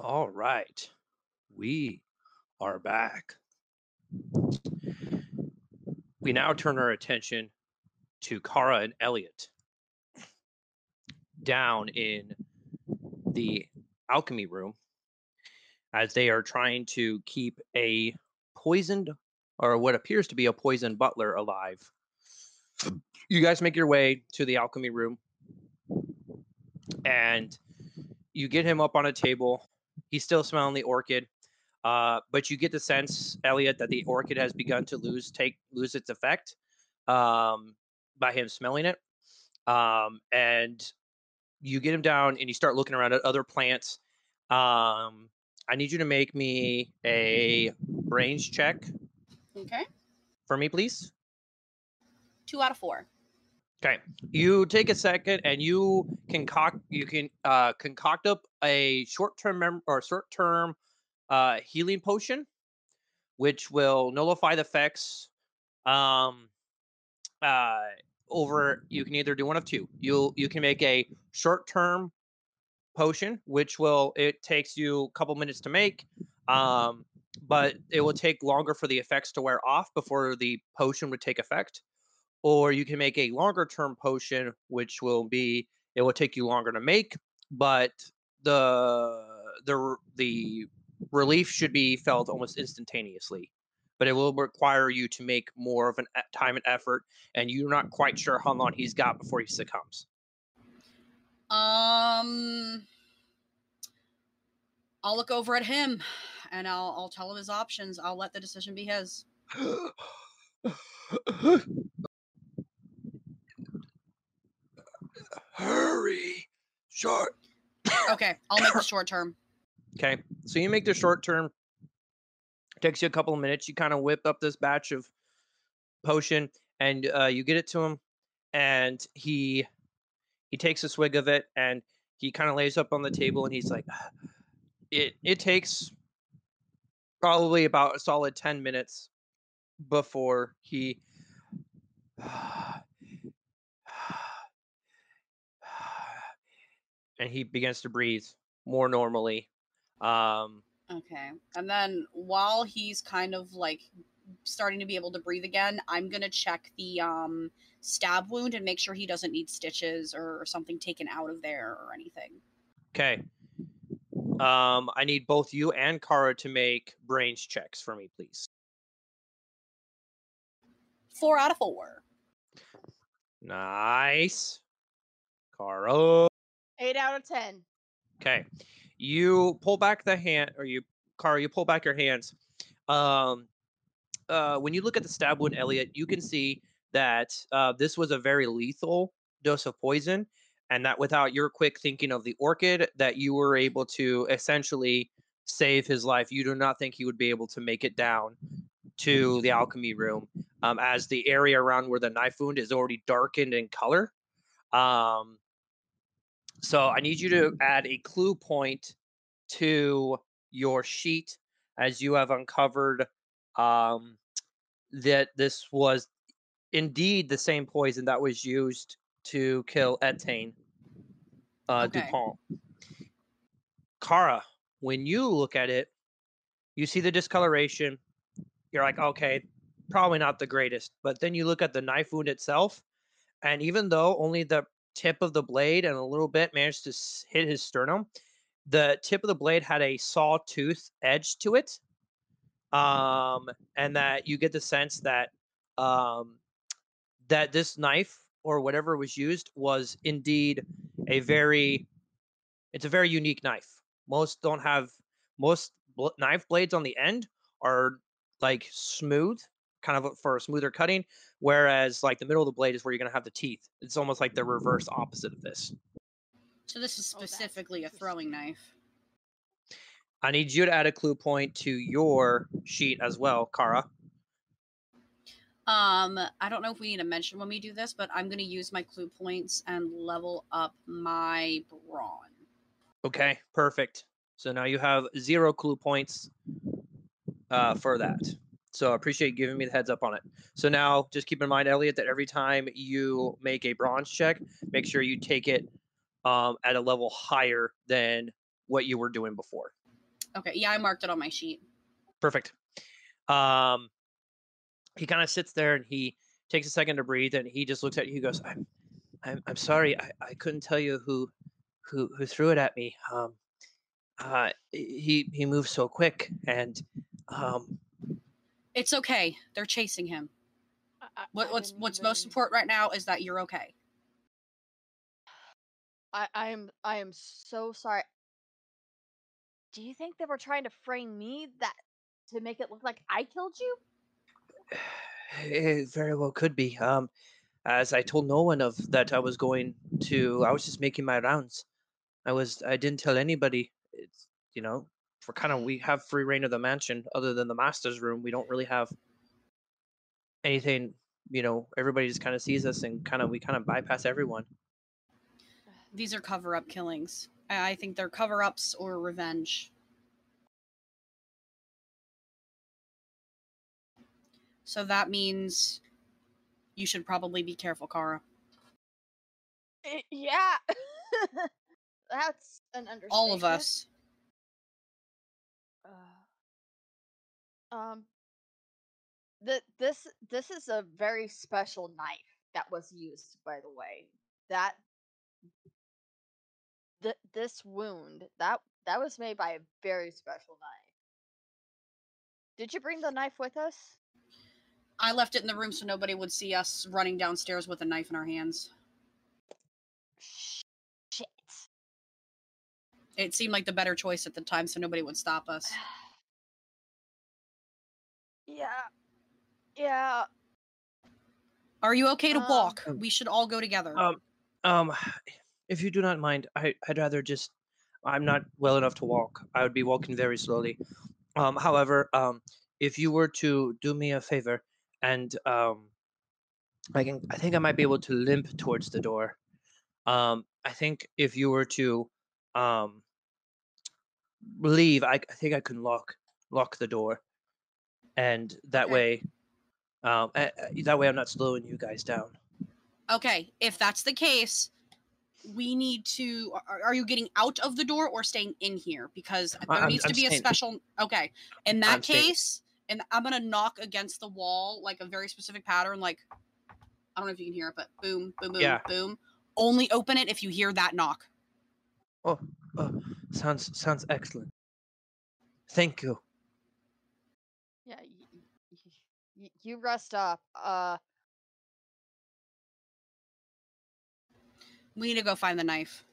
All right. We are back. We now turn our attention to Kara and Elliot down in the alchemy room as they are trying to keep a poisoned or what appears to be a poisoned butler alive. You guys make your way to the alchemy room and you get him up on a table. He's still smelling the orchid. Uh, but you get the sense, Elliot, that the orchid has begun to lose take lose its effect um, by him smelling it. Um, and you get him down and you start looking around at other plants. Um, I need you to make me a brains check Okay. for me, please. Two out of four. Okay. You take a second and you concoct you can uh concoct up a short-term mem- or short-term uh healing potion which will nullify the effects um uh over you can either do one of two. You you can make a short-term potion which will it takes you a couple minutes to make um but it will take longer for the effects to wear off before the potion would take effect or you can make a longer term potion which will be it will take you longer to make but the the the relief should be felt almost instantaneously but it will require you to make more of an e- time and effort and you're not quite sure how long he's got before he succumbs Um, I'll look over at him, and I'll I'll tell him his options. I'll let the decision be his. Hurry short Okay, I'll make the short term. Okay, so you make the short term. Takes you a couple of minutes. You kind of whip up this batch of potion, and uh, you get it to him, and he he takes a swig of it, and he kind of lays up on the table, and he's like, "It it takes probably about a solid ten minutes before he." and he begins to breathe more normally. Um, Okay, and then while he's kind of like starting to be able to breathe again, I'm gonna check the um stab wound and make sure he doesn't need stitches or something taken out of there or anything. Okay. Um, I need both you and Kara to make brains checks for me, please. Four out of four. Nice. Kara. Eight out of ten. Okay. You pull back the hand, or you, Kara, you pull back your hands. Um, uh, when you look at the stab wound, Elliot, you can see that uh, this was a very lethal dose of poison, and that without your quick thinking of the orchid, that you were able to essentially save his life. You do not think he would be able to make it down to the alchemy room, um, as the area around where the knife wound is already darkened in color. Um, so I need you to add a clue point to your sheet as you have uncovered um, that this was indeed the same poison that was used to kill Etienne uh, Okay. Dupont. Kara, when you look at it, you see the discoloration. You're like, okay, probably not the greatest. But then you look at the knife wound itself, and even though only the tip of the blade and a little bit managed to hit his sternum, the tip of the blade had a sawtooth edge to it. Um, and that you get the sense that um, that this knife or whatever was used was indeed a very it's a very unique knife. Most don't have most bl- knife blades on the end are like smooth, kind of for smoother cutting, whereas like the middle of the blade is where you're going to have the teeth. It's almost like the reverse opposite of this. So this is Oh, specifically a throwing knife. I need you to add a clue point to your sheet as well, Kara. Um, I don't know if we need to mention when we do this, but I'm gonna use my clue points and level up my brawn. Okay, perfect. So now you have zero clue points uh, for that. So I appreciate you giving me the heads up on it. So now just keep in mind, Elliot, that every time you make a brawn check, make sure you take it um, at a level higher than what you were doing before. Okay, yeah, I marked it on my sheet. Perfect. Um, he kind of sits there and he takes a second to breathe, and he just looks at you. He goes, "I'm, I'm, I'm sorry. I, I couldn't tell you who, who, who threw it at me. Um, uh, he, he moved so quick, and um, It's okay. They're chasing him. I- I- What, I what's didn't what's most important right now is that you're okay. I, I am I am so sorry. Do you think they were trying to frame me that to make it look like I killed you? it very well could be. Um, as I told no one of that I was going to. I was just making my rounds. I was. I didn't tell anybody. It's you know, for kind of we have free rein of the mansion. Other than the master's room, we don't really have anything. You know, everybody just kind of sees us and kind of we kind of bypass everyone. These are cover up killings. I I think they're cover ups or revenge. So that means you should probably be careful, Kara. Eh, yeah. That's an understatement. All of us. Um. Th- this this is a very special knife that was used, by the way. That th- this wound that that was made by a very special knife. Did you bring the knife with us? I left it in the room so nobody would see us running downstairs with a knife in our hands. Shit. It seemed like the better choice at the time so nobody would stop us. Yeah. Yeah. Are you okay to Um, walk? We should all go together. Um, um, if you do not mind, I, I'd rather just. I'm not well enough to walk. I would be walking very slowly. Um, however, um, if you were to do me a favor, and um, I can, I think I might be able to limp towards the door. Um, I think if you were to, um, leave, I, I think I can lock lock the door, and that Okay. way, um, a- a- that way I'm not slowing you guys down. Okay, if that's the case, we need to. Are, are you getting out of the door or staying in here? Because there I'm- needs to I'm be a special. Okay, in that I'm staying- case, and I'm gonna knock against the wall like a very specific pattern. Like I don't know if you can hear it, but boom, boom, boom, Yeah. boom. Only open it if you hear that knock. Oh, oh, sounds sounds excellent. Thank you. Yeah. Y- y- y- you rest up. Uh. We need to go find the knife.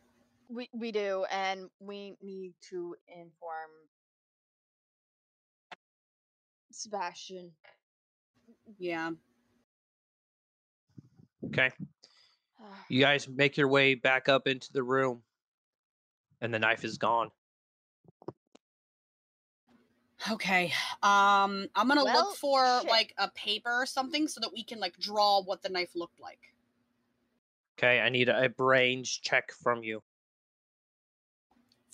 We we do, and we need to inform Sebastian. Yeah. Okay, you guys make your way back up into the room, and the knife is gone. Okay. Um, I'm gonna Well, look for shit. like a paper or something so that we can like draw what the knife looked like. Okay, I need a, a brains check from you.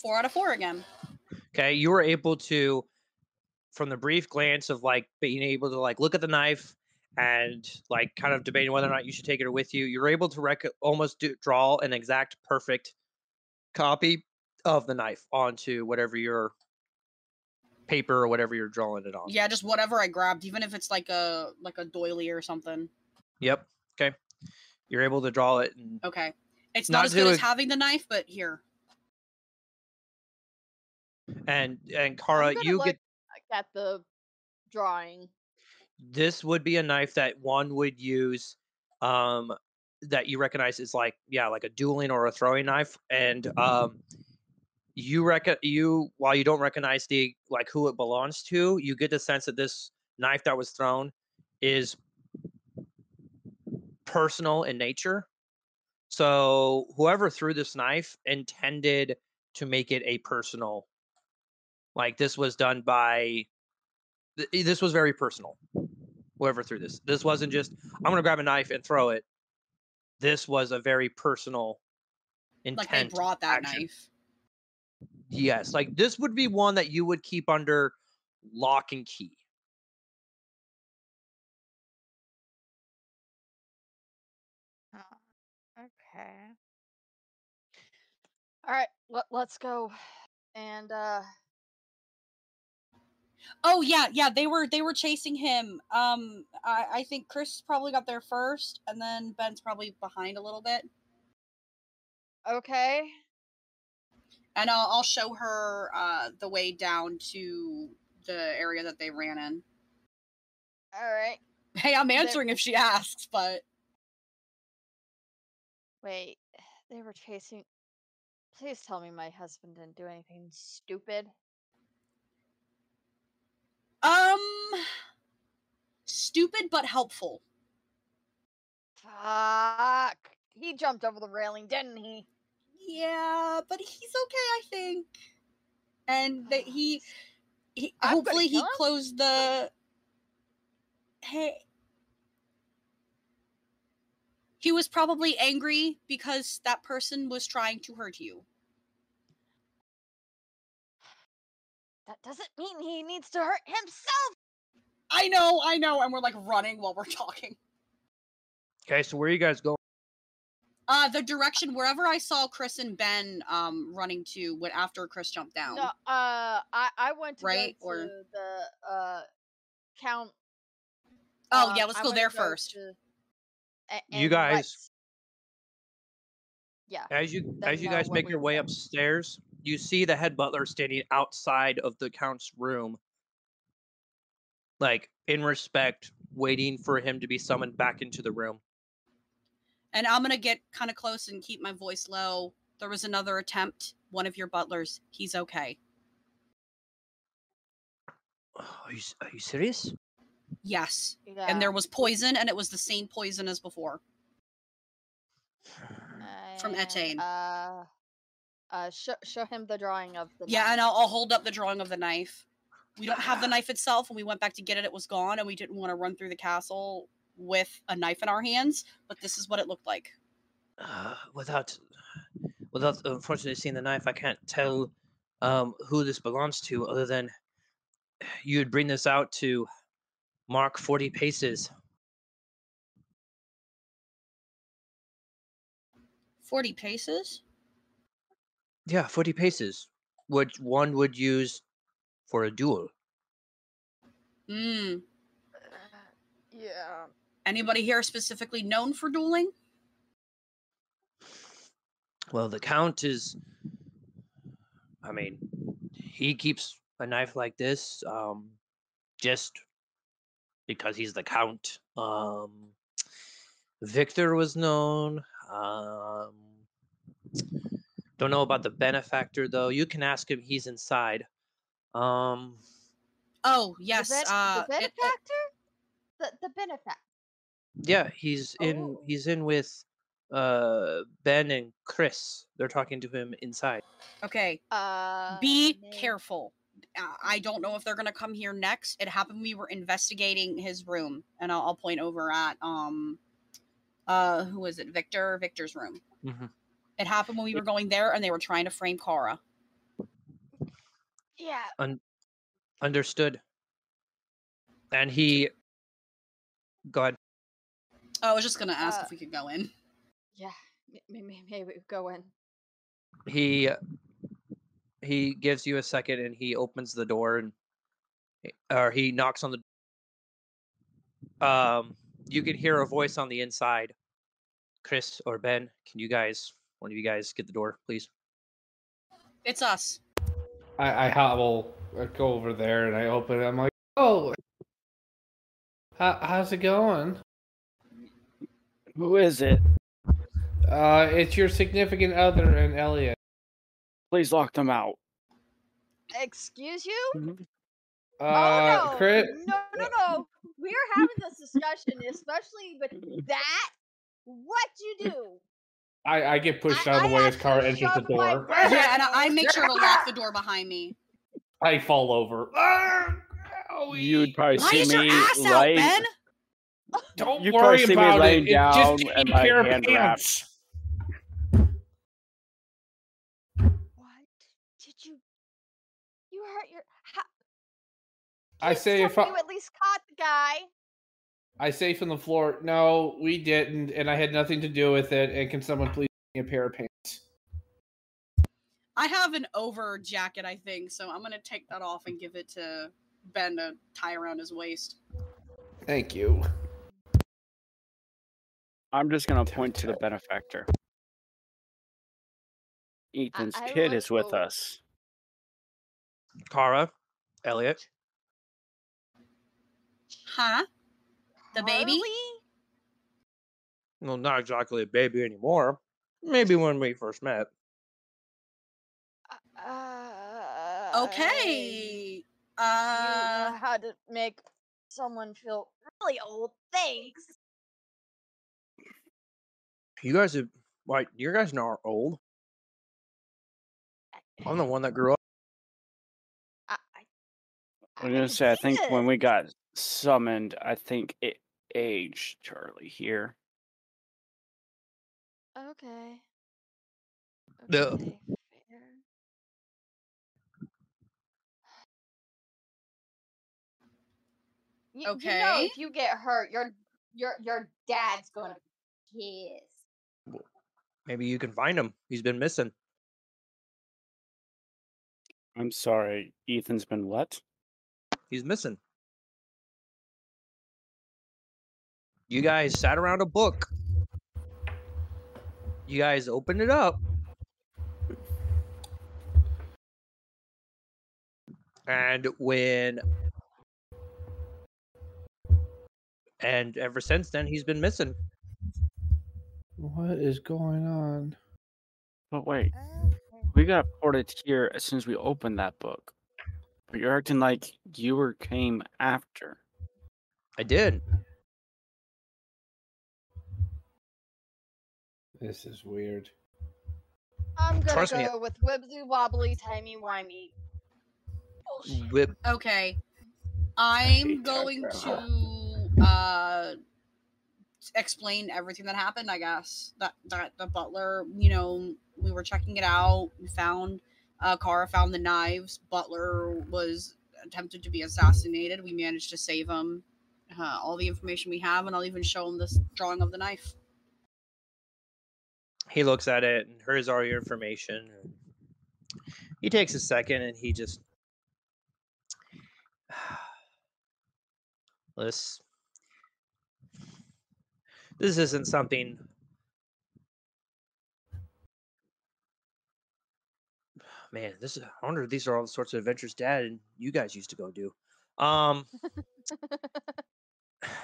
Four out of four again. Okay, you were able to, from the brief glance of like being able to like look at the knife and like kind of debating whether or not you should take it with you, you're able to rec- almost do, draw an exact perfect copy of the knife onto whatever your paper or whatever you're drawing it on. Yeah, just whatever I grabbed, even if it's like a like a doily or something. Yep. Okay. You're able to draw it and Okay. It's Not not, as good as ex- having the knife, but here. and and I'm Kara, you look get at the drawing. this would be a knife that one would use um that you recognize as like yeah like a dueling or a throwing knife and um you reckon you while you don't recognize the like who it belongs to you get the sense that this knife that was thrown is personal in nature so whoever threw this knife intended to make it a personal like this was done by th- eh, this was very personal whoever threw this this wasn't just i'm gonna grab a knife and throw it this was a very personal intent Like they brought that action. knife. Yes like this would be one that you would keep under lock and key Okay. All right, let, let's go and uh Oh yeah, yeah. They were they were chasing him. Um, I, I think Chris probably got there first, and then Ben's probably behind a little bit. Okay. And I'll I'll show her uh the way down to the area that they ran in. All right. Hey, I'm They- answering if she asks, but Wait. They were chasing. Please tell me my husband didn't do anything stupid. um, stupid but helpful. Fuck. He jumped over the railing, didn't he? Yeah, but he's okay, I think. And that he, he hopefully he him? closed the. Hey. He was probably angry because that person was trying to hurt you. That doesn't mean he needs to hurt himself. I know, I know, and we're like running while we're talking. Okay, so where are you guys going? Uh, the direction wherever I saw Chris and Ben um running to when after Chris jumped down. No, uh, I I went to Right, go or- to the uh count. oh yeah, um, let's I go wanna there first. to- a- You guys- let's- Yeah. As you as you guys make your way doing. upstairs, you see the head butler standing outside of the count's room, like in respect, waiting for him to be summoned back into the room. And I'm gonna get kind of close and keep my voice low. There was another attempt. One of your butlers. He's okay. Are you are you serious? Yes. Yeah. And there was poison, and it was the same poison as before. from and, Etienne. Uh, uh, show show him the drawing of the. Yeah, knife. and I'll, I'll hold up the drawing of the knife. We don't have the knife itself. When we went back to get it, it was gone, and we didn't want to run through the castle with a knife in our hands. But this is what it looked like. Uh, without without unfortunately seeing the knife, I can't tell um, who this belongs to, other than you'd bring this out to mark forty paces. Forty paces. Yeah, forty paces, which one would use for a duel. Hmm. Yeah. Anybody here specifically known for dueling? Well, the count is. I mean, he keeps a knife like this um, just because he's the count. Um, Victor was known. Um, don't know about the benefactor though. You can ask him. He's inside. Um, Oh yes. The, ben- uh, the it- benefactor. it- the the benefactor. Yeah, he's in. Oh. He's in with uh, Ben and Chris. They're talking to him inside. okay. Uh. Be name- careful. Uh, I don't know if they're gonna come here next. It happened we were investigating his room, and I'll, I'll point over at um, uh, who is it? Victor. Victor's room. Mhm. It happened when we were going there, and they were trying to frame Kara. Yeah. Understood. And he. God. Oh, I was just gonna ask Uh, if we could go in. Yeah. Maybe maybe we go in. he he gives you a second and he opens the door and or he knocks on the um you can hear a voice on the inside chris or ben can you guys one of you guys get the door please It's us. I, I hobble, I go over there, and I open it. I'm like, oh, how, how's it going? Who is it? Uh, it's your significant other and Elliot. Please lock them out. Excuse you? Uh, oh no. Chris, No no no. We're having this discussion, especially with that. What you do? I, I get pushed I- out of the I way as Kara enters the shoved my door. Yeah, and I, I make sure to lock the door behind me. I fall over. You'd probably Why see is your me ass out. Ben? Don't You'd worry probably see me about laying it. It's down just and a my pair of hand wrapped. pants. What did you? You hurt your. How, I say if I, you at least caught the guy. I say from the floor, no, we didn't, and I had nothing to do with it. And can someone please give me a pair of pants? I have an over jacket, I think, so I'm gonna take that off and give it to Ben a tie around his waist. Thank you. I'm just gonna point to the benefactor. Ethan's I kid is with go- us. Kara, Elliot. Huh? The baby? Well, not exactly a baby anymore. Maybe when we first met. Uh, Okay. You Uh know how to make someone feel really old. Thanks. You guys have, why, you guys are old. I'm the one that grew up. I, I, I'm gonna say I see think when we got summoned, I think it aged Charlie here. Okay. The- Okay. Fair. You, you know, if you get hurt, your your your dad's gonna be pissed. Maybe you can find him. He's been missing. I'm sorry, Ethan's been what? He's missing. You mm. guys sat around a book. You guys opened it up. And when and ever since then he's been missing. What is going on? But wait, we got ported here as soon as we opened that book. But you're acting like you were came after. I did. This is weird. I'm gonna Trust me. go with Wibsy Wobbly Timey Wimey. Bullshit. Whip okay. I'm going to uh explain everything that happened, I guess. That that the butler, you know, we were checking it out. We found uh Kara found the knives. Butler was attempted to be assassinated. We managed to save him. Uh, all the information we have, and I'll even show him this drawing of the knife. he looks at it and here's all your information. He takes a second and he just this this isn't something man this is i wonder if these are all the sorts of adventures dad and you guys used to go do um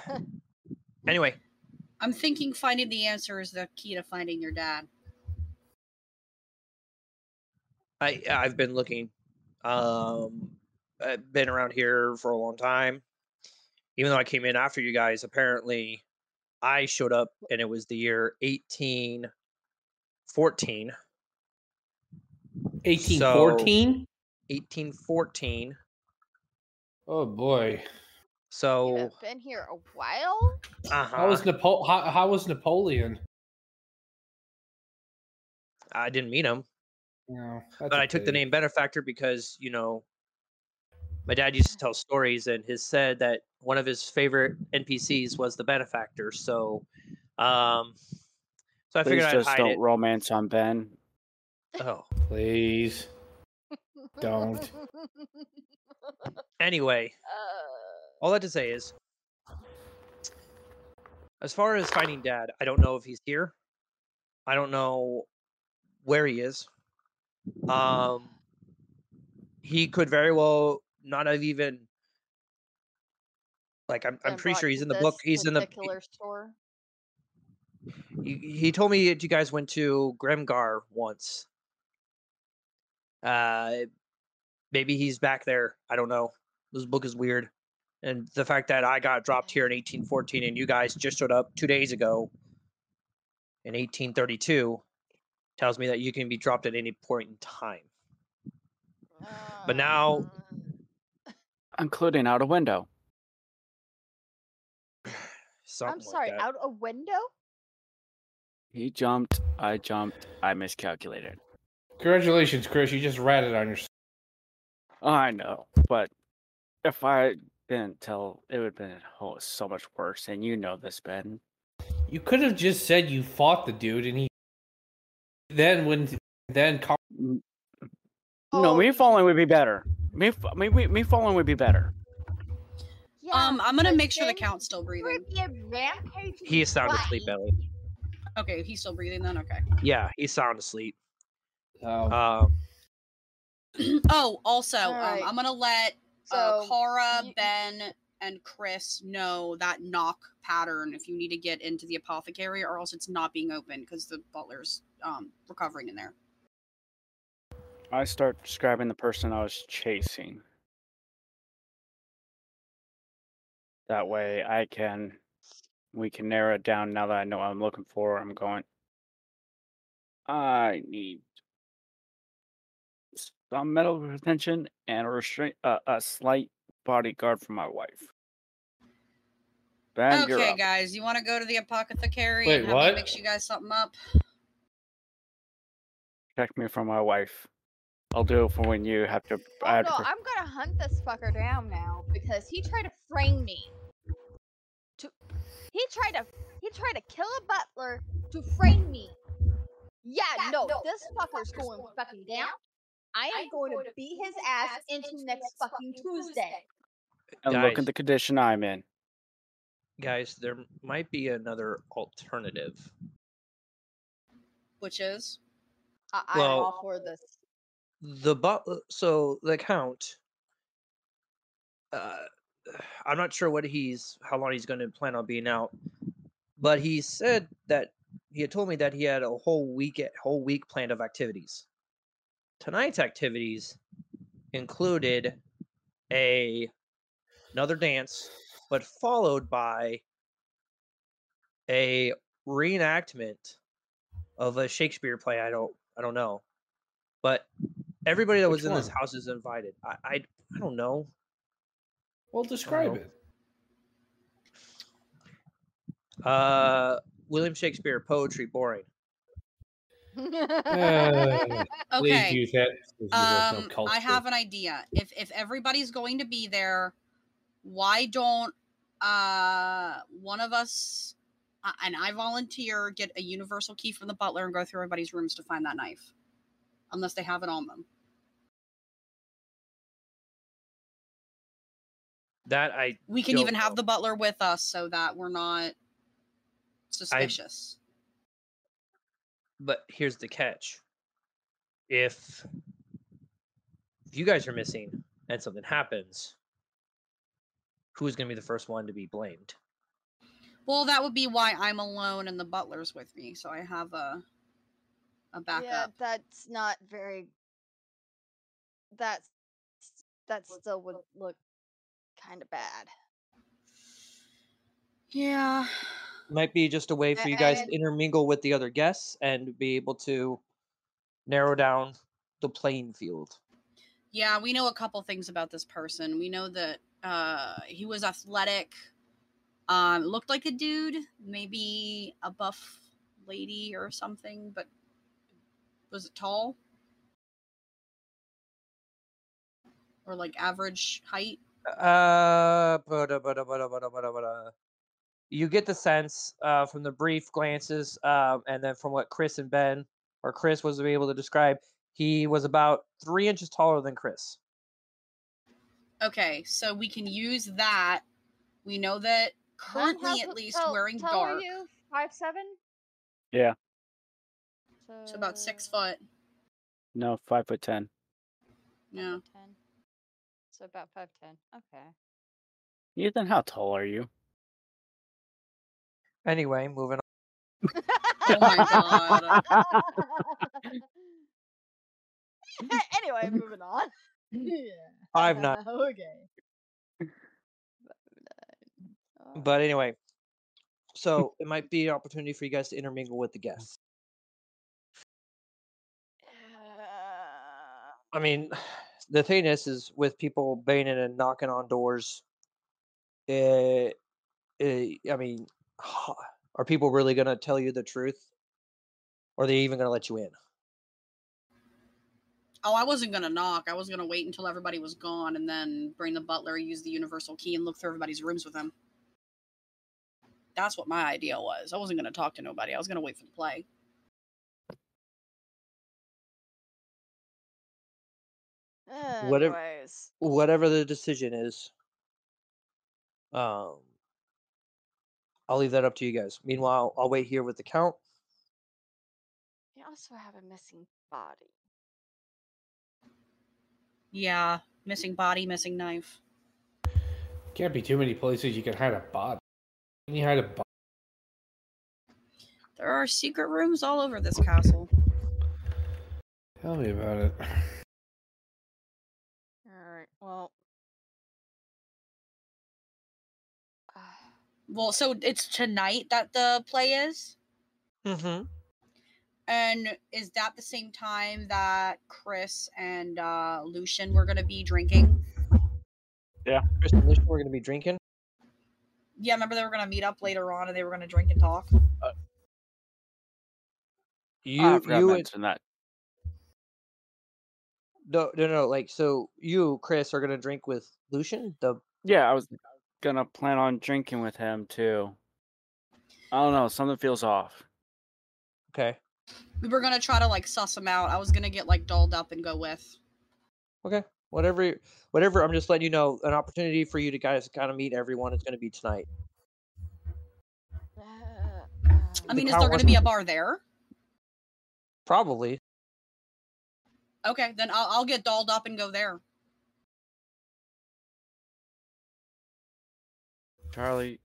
anyway I'm thinking finding the answer is the key to finding your dad. I I've been looking. Um, I've been around here for a long time. Even though I came in after you guys, apparently I showed up and it was the year eighteen fourteen. 1814? 1814. Oh boy. You So have been here a while. uh-huh, How was Napo- how, how was Napoleon? I didn't meet him, No, but I took the name benefactor because you know my dad used to tell stories and his said that one of his favorite NPCs was the benefactor. So, um, so I Please figured I'd just hide don't it. romance on Ben. Oh, Please. Don't. anyway, Uh, all that to say is, as far as finding dad, I don't know if he's here. I don't know where he is. Um, he could very well not have even. Like I'm, I'm pretty sure he's in the book. He's in the. particular store. He, he told me that you guys went to Grimgar once. Uh, maybe he's back there. I don't know. This book is weird, and the fact that I got dropped here in 1814 and you guys just showed up two days ago in 1832 tells me that you can be dropped at any point in time. But now- Uh, Including out a window. Something I'm like sorry, that. out a window? He jumped, I jumped, I miscalculated. Congratulations, Chris. You just ratted on yourself. I know, but if I didn't tell, it would have been oh, so much worse. And you know this, Ben. You could have just said you fought the dude, and he. Then when then Car- mm, N- Oh, no, me falling would be better. Me, me, me, me falling would be better. Yeah, Um, I'm gonna make sure the count's still breathing. would be a rampage He is sound asleep, body. Ellie. Okay, he's still breathing then. Okay. Yeah, he's sound asleep. Oh, Um, oh, also, um, I'm gonna let uh, So, Kara, you- Ben, and Chris know that knock pattern if you need to get into the apothecary, or else it's not being open because the butler's um recovering in there. I start describing the person I was chasing. That way I can we can narrow it down now that I know what I'm looking for. I'm going I need some medical attention and a restraint uh, a slight bodyguard for my wife. Ben, you're okay, up. guys, you want to go to the apothecary Wait, and have what? mix you guys something up? Protect me from my wife. I'll do it for when you have to. I Oh have no, to I'm gonna hunt this fucker down now because he tried to frame me. To he tried to he tried to kill a butler to frame me. Yeah, no, this fucker's going fucking down. I am going to beat his ass into next fucking Tuesday. and look Guys. at the condition I'm in. guys, there might be another alternative. Which is I, I'm Well- all for this. The but so the count. Uh, I'm not sure what he's how long he's going to plan on being out, but he said that he had told me that he had a whole week at whole week planned of activities. Tonight's activities included a another dance, but followed by a reenactment of a Shakespeare play. I don't I don't know, but everybody that was Which in this house is invited. I I, I don't know. Well, describe it. Uh, William Shakespeare poetry boring. Uh, okay. use that. because there's no Um, I have an idea. If if everybody's going to be there, why don't uh one of us uh, and I volunteer get a universal key from the butler and go through everybody's rooms to find that knife, unless they have it on them. That I We can Don't even have the butler with us so that we're not suspicious. but here's the catch. If if you guys are missing and something happens, who's going to be the first one to be blamed? Well, that would be why I'm alone and the butler's with me, so I have a a backup. yeah, backup. that's not very. That's that still would look kind of bad. Yeah. Might be just a way for you guys to intermingle with the other guests and be able to narrow down the playing field. Yeah, we know a couple things about this person. We know that uh he was athletic. Um looked like a dude, maybe a buff lady or something, but was it tall? Or like average height? Uh, bada, bada, bada, you get the sense uh, from the brief glances, um, and then from what Chris and Ben or Chris was able to describe, he was about three inches taller than Chris. Okay, so we can use that. We know that currently at least wearing dark. you? Five seven. Yeah. So about six foot. No, five foot ten. No. Yeah. foot 10. So about five ten. Okay. Ethan, how tall are you? Anyway, moving on. Oh my god. anyway, moving on. yeah. Five nine. okay. Uh, But anyway, so it might be an opportunity for you guys to intermingle with the guests. I mean, the thing is, is with people banging and knocking on doors. It, it, I mean, are people really going to tell you the truth? Or are they even going to let you in? Oh, I wasn't gonna knock. I was gonna wait until everybody was gone and then bring the butler, use the universal key, and look through everybody's rooms with him. That's what my idea was. I wasn't gonna talk to nobody. I was gonna wait for the play. Anyways. Whatever the decision is, Um, I'll leave that up to you guys. Meanwhile, I'll wait here with the count. We also have a missing body. Yeah, missing body, missing knife. Can't be too many places you can hide a body. Can you hide a body? There are secret rooms all over this castle. Tell me about it. Alright, well. Uh, Well, so it's tonight that the play is? Mm-hmm. And is that the same time that Chris and uh, Lucian were going to be drinking? Yeah, Chris and Lucian, we're gonna be drinking. Yeah, remember they were going to meet up later on and they were going to drink and talk? You, I forgot you, to and, that. No, no, no. Like, so you, Chris, are gonna drink with Lucian. The Yeah, I was gonna plan on drinking with him too. I don't know, something feels off. okay, We were going to try to like suss him out. I was going to get like dolled up and go with. okay. Whatever, whatever. I'm just letting you know. An opportunity for you to guys kind of meet everyone is gonna be tonight. uh, I mean, is there going was- to be a bar there? Probably. Okay, then I'll, I'll get dolled up and go there. Charlie,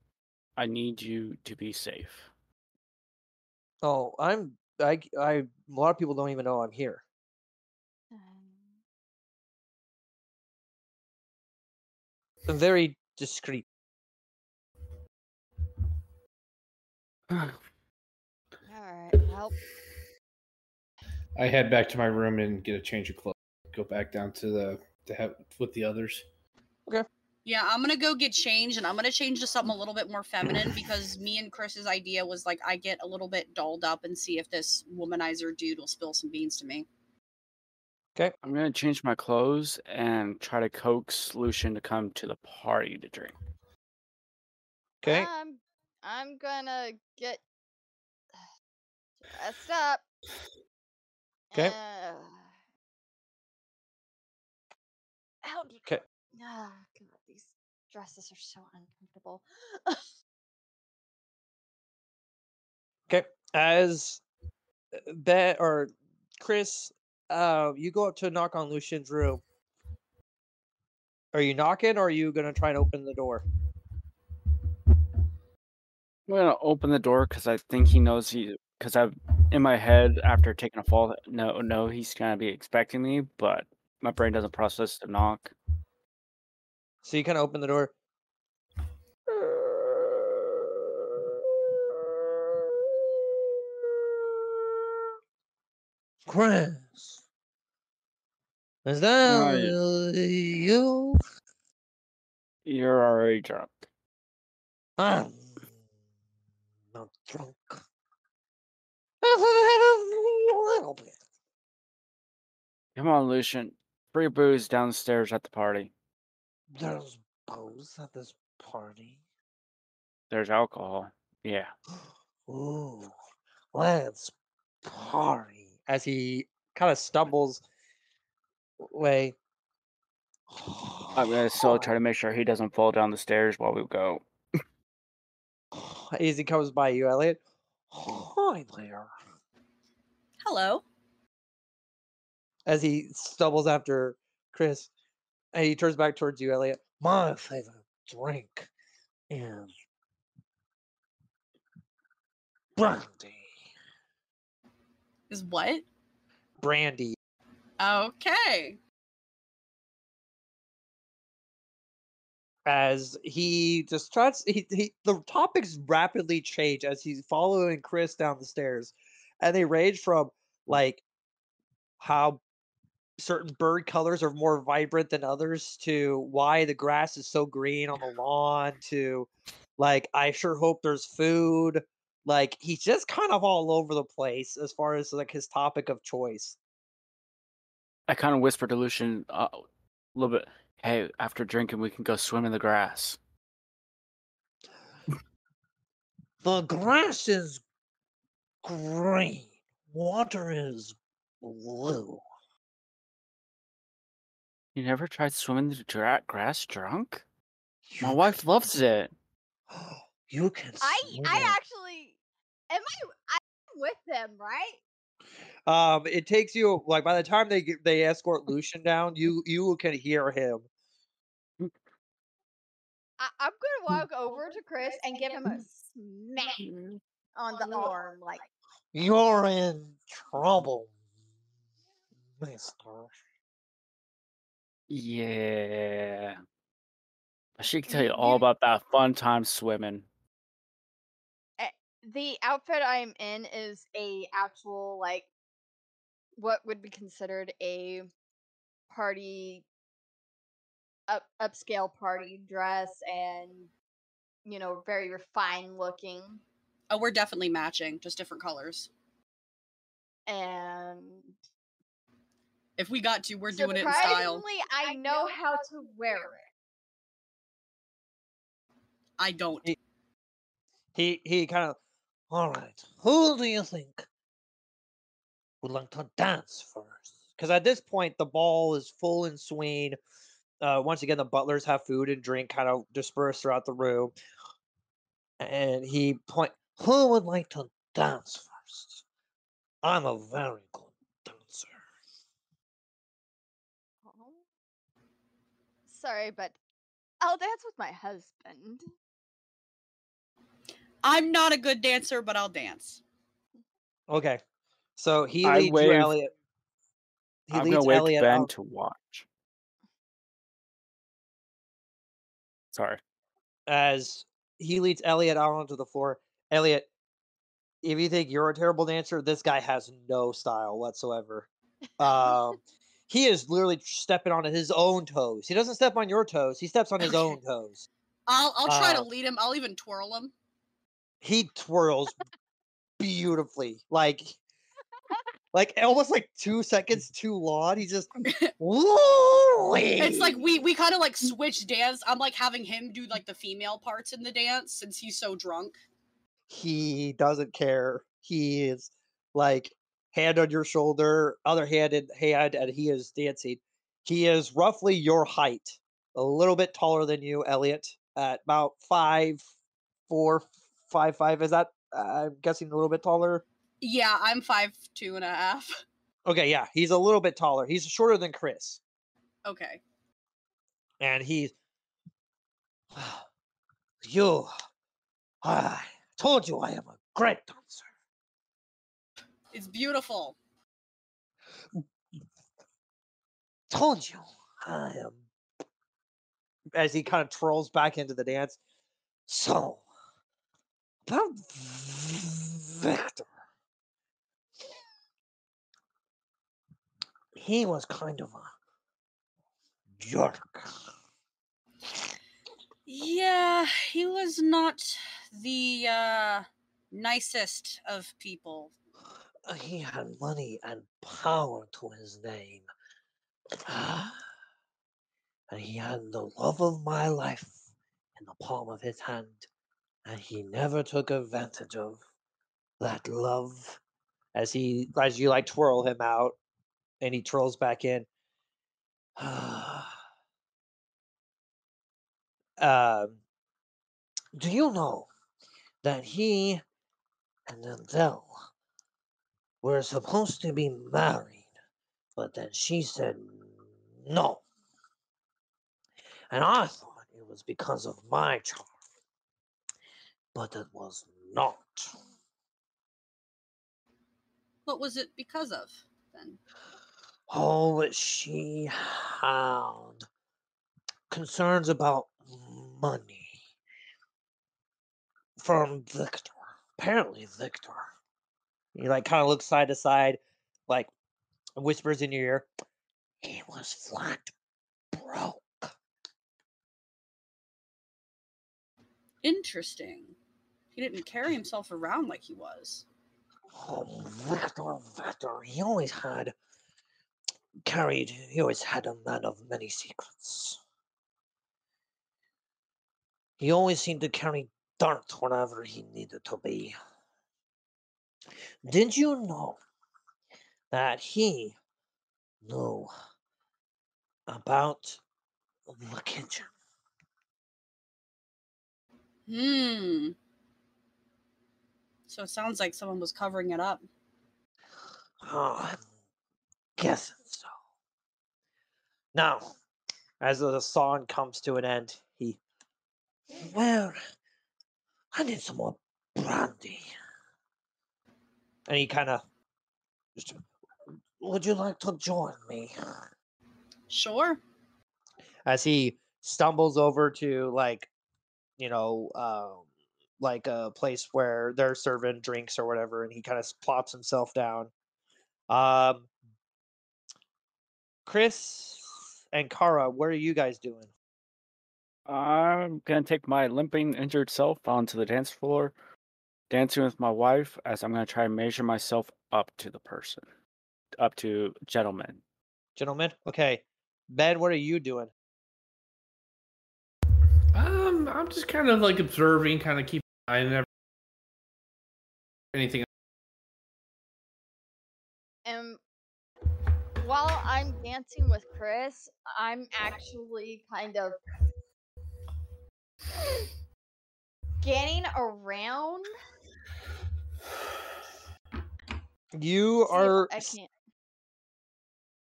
I need you to be safe. Oh, I'm. I. I. A lot of people don't even know I'm here. um, I'm very discreet. Alright, well. I head back to my room and get a change of clothes. Go back down to the to have with the others. Okay. Yeah, I'm gonna go get changed, and I'm gonna change to something a little bit more feminine because me and Chris's idea was like I get a little bit dolled up and see if this womanizer dude will spill some beans to me. Okay, I'm gonna change my clothes and try to coax Lucian to come to the party to drink. Okay. I'm I'm gonna get dressed up. 'Kay. Uh, how do you? 'Kay. Ah, God, these dresses are so uncomfortable. Okay. As Ben or Chris, uh, you go up to knock on Lucian's room. Are you knocking or are you gonna try and open the door? I'm gonna open the door because I think he knows he. Because I've in my head after taking a fall. No, no, he's gonna be expecting me, but my brain doesn't process the knock. So you kind of open the door. Chris, is that Hi. you? You're already drunk. I'm not drunk. I've had a little bit. Come on, Lucian. Free booze downstairs at the party. There's booze at this party. There's alcohol. Yeah. Ooh, let's party. As he kind of stumbles away. I'm gonna still try to make sure he doesn't fall down the stairs while we go. As he comes by you, Elliot. Hi there. Hello. As he stumbles after Chris, and he turns back towards you, Elliot. My favorite drink is brandy. Is what? Brandy. Okay. As he just tries he, he the topics rapidly change as he's following chris down the stairs and they range from like how certain bird colors are more vibrant than others to why the grass is so green on the lawn to like i sure hope there's food like he's just kind of all over the place as far as like his topic of choice I kind of whispered to Lucian uh, a little bit. Hey, after drinking, we can go swim in the grass. the grass is green water is blue You never tried swimming in the dra- grass drunk? My You wife loves it. You can. I swim I it. actually am I I'm with them, right? Um, it takes you like by the time they get, they escort Lucian down, you you can hear him. I, I'm gonna hmm. walk over to Chris and give him a smack mm-hmm. on the arm, like You're in trouble, Mister. Yeah. She can tell you You- all mm-hmm. about that fun time swimming. Eh, the outfit I'm in is a actual like what would be considered a party up upscale party dress and you know very refined looking Oh, we're definitely matching, just different colors. and If we got to, we're doing it in style. surprisingly I know how to wear it. I don't. He- He he kind of. All right, who do you think would like to dance first? Because at this point, the ball is full in swing. Uh, once again, the butlers have food and drink kind of dispersed throughout the room, and he point. Who would like to dance first? I'm a very good dancer. Oh. Sorry, but I'll dance with my husband. I'm not a good dancer, but I'll dance. Okay, so he I leads you, wave- Elliot. He I'm leads gonna wait Elliot Ben out. to watch. Sorry. as he leads Elliot out onto the floor. Elliot, if you think you're a terrible dancer, this guy has no style whatsoever. Um, he is literally stepping on his own toes. He doesn't step on your toes. He steps on his own toes. I'll I'll try to Uh, lead him. I'll even twirl him. He twirls beautifully, like, like eh, almost like two seconds too long. He just, It's like we we kind of like switch dance. I'm like having him do like the female parts in the dance since he's so drunk. he doesn't care. He is like hand on your shoulder, other hand in hand, and he is dancing. He is roughly your height, a little bit taller than you, Elliot, at about five, four, five, five. Is that? I'm guessing a little bit taller. Yeah, I'm five two and a half. Okay, yeah, he's a little bit taller. He's shorter than Chris, Okay. and he's you. I told you I am a great dancer. It's beautiful. told you I am. As he kind of twirls back into the dance. So, about Victor. He was kind of a jerk. Yeah, he was not the uh nicest of people. He had money and power to his name. and he had the love of my life in the palm of his hand. And he never took advantage of that love. As he as you like twirl him out and he trolls back in. um do you know that he and Adele were supposed to be married, but then she said no. And I thought it was because of my charm, but it was not. What was it because of then? Oh, she had concerns about money from Victor. Apparently, Victor. He like kind of looks side to side, like whispers in your ear. He was flat broke. Interesting. He didn't carry himself around like he was. Oh, Victor, Victor. He always had carried. He always had a man of many secrets. He always seemed to carry dirt whenever he needed to be. Did you know that he knew about the kitchen? Hmm. So it sounds like someone was covering it up. Oh, guessing so. Now, as the song comes to an end, he. Well, I need some more brandy. And he kind of. Would you like to join me? Sure. As he stumbles over to, like, you know, um, like a place where they're serving drinks or whatever, and he kind of plops himself down. Um, Chris and Kara, what are you guys doing? I'm gonna take my limping, injured self onto the dance floor, dancing with my wife, as I'm gonna try and measure myself up to the person, up to gentlemen. Gentlemen, okay. Ben, what are you doing? Um, I'm just kind of like observing, kind of keep an eye on every- dancing with Chris, I'm actually kind of getting around. You are I can't.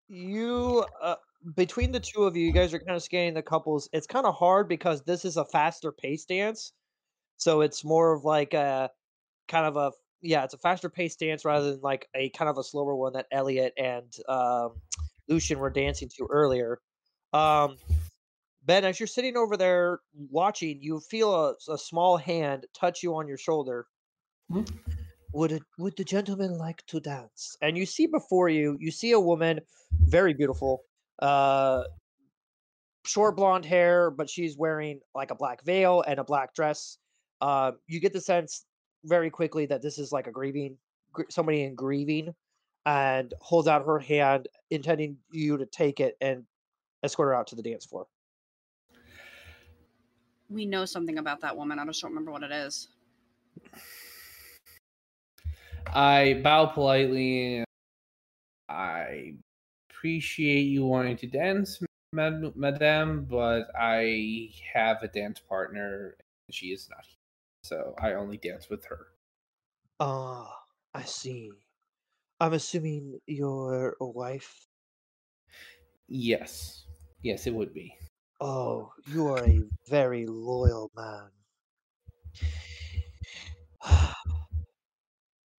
you uh, between the two of you, you guys are kind of scanning the couples. It's kind of hard because this is a faster pace dance, so it's more of like a kind of a yeah, it's a faster pace dance rather than like a kind of a slower one that Elliot and um, Lucian were dancing to earlier. Um, ben, as you're sitting over there watching, you feel a, a small hand touch you on your shoulder. Hmm? Would it, would the gentleman like to dance? And you see before you, you see a woman, very beautiful, uh, short blonde hair, but she's wearing like a black veil and a black dress. Uh, you get the sense very quickly that this is like a grieving, gr- somebody in grieving, and holds out her hand, intending you to take it and escort her out to the dance floor. We know something about that woman. I just don't remember what it is. I bow politely. I appreciate you wanting to dance, mad- madame, but I have a dance partner. and She is not here, so I only dance with her. Ah, I see. I'm assuming you're a wife. Yes, yes, it would be. Oh, you are a very loyal man.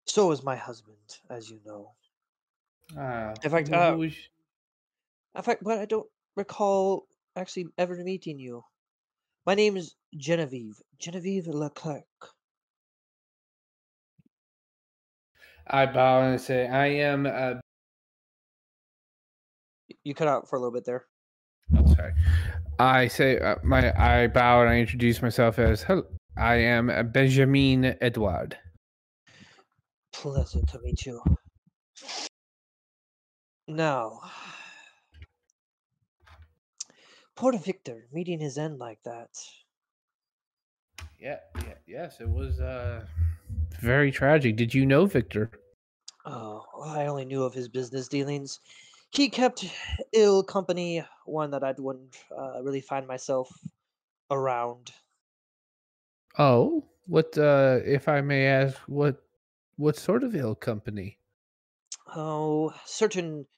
so is my husband, as you know. Ah, In fact, uh, is- In fact, but I don't recall actually ever meeting you. My name is Genevieve. Genevieve Leclerc. I bow and I say, I am. Uh, You cut out for a little bit there. oh, sorry. I say uh, my. I bow and I introduce myself as. Hello, I am Benjamin Edward. Pleasant to meet you. Now, poor Victor meeting his end like that. Yeah, yeah, yes, it was uh very tragic. Did you know Victor? Oh, I only knew of his business dealings. He kept ill company, one that I wouldn't uh, really find myself around. Oh, what uh if I may ask what what sort of ill company? Oh, certain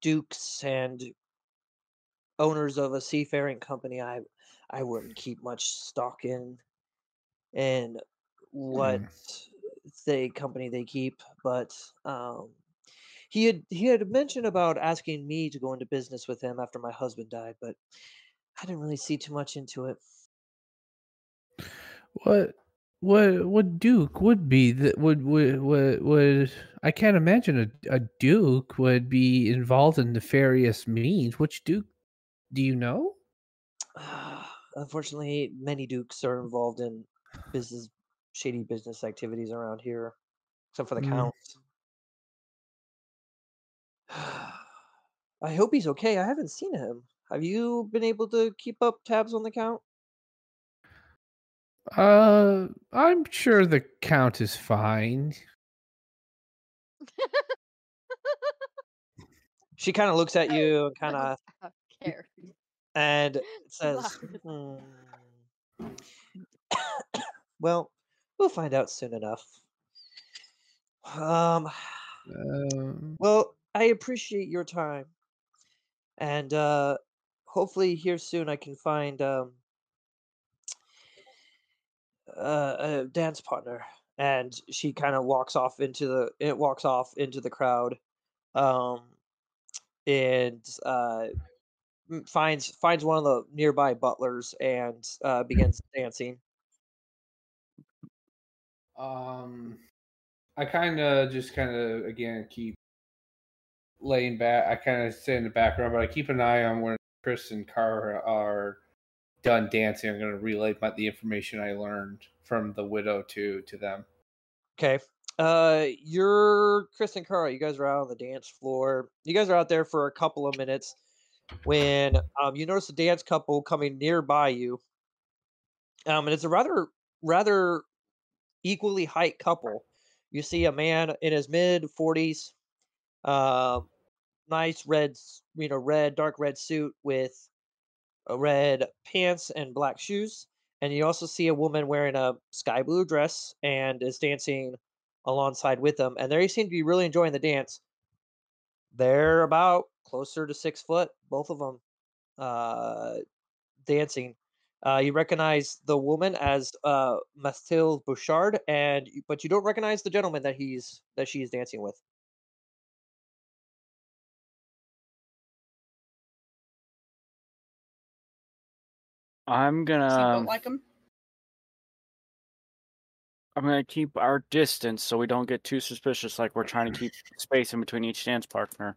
dukes and owners of a seafaring company I I wouldn't keep much stock in and what Hmm. the company they keep, but um he had he had mentioned about asking me to go into business with him after my husband died, but I didn't really see too much into it. What what what duke would be that would would would, would I can't imagine a, a duke would be involved in nefarious means. Which duke do you know? Unfortunately, many dukes are involved in business shady business activities around here, except for the Mm. count. I hope he's okay. I haven't seen him. Have you been able to keep up tabs on the count? Uh I'm sure the count is fine. She kind of looks at you and kind of Carrie. and says, "Hmm, well, we'll find out soon enough. Um, Um, well, I appreciate your time, and uh, hopefully here soon I can find um uh, a dance partner. And she kind of walks off into the it walks off into the crowd, um, and uh, finds finds one of the nearby butlers and uh, begins dancing. Um, I kind of just kind of again keep laying back. I kind of stay in the background, but I keep an eye on when Chris and Kara are done dancing. I'm going to relay my, the information I learned from the widow to to them. Okay. Uh, you're Chris and Carl. You guys are out on the dance floor. You guys are out there for a couple of minutes when um you notice a dance couple coming nearby you. Um, and it's a rather rather equally height couple. You see a man in his mid forties, um, nice red, you know, red dark red suit with a red pants and black shoes. And you also see a woman wearing a sky blue dress and is dancing alongside with them. And they seem to be really enjoying the dance. They're about closer to six foot, both of them, uh, dancing. Uh, you recognize the woman as uh, Mathilde Bouchard, and but you don't recognize the gentleman that he's that she's dancing with. I'm Does he gonna vote like him? I'm gonna keep our distance so we don't get too suspicious, like we're trying to keep space in between each dance partner.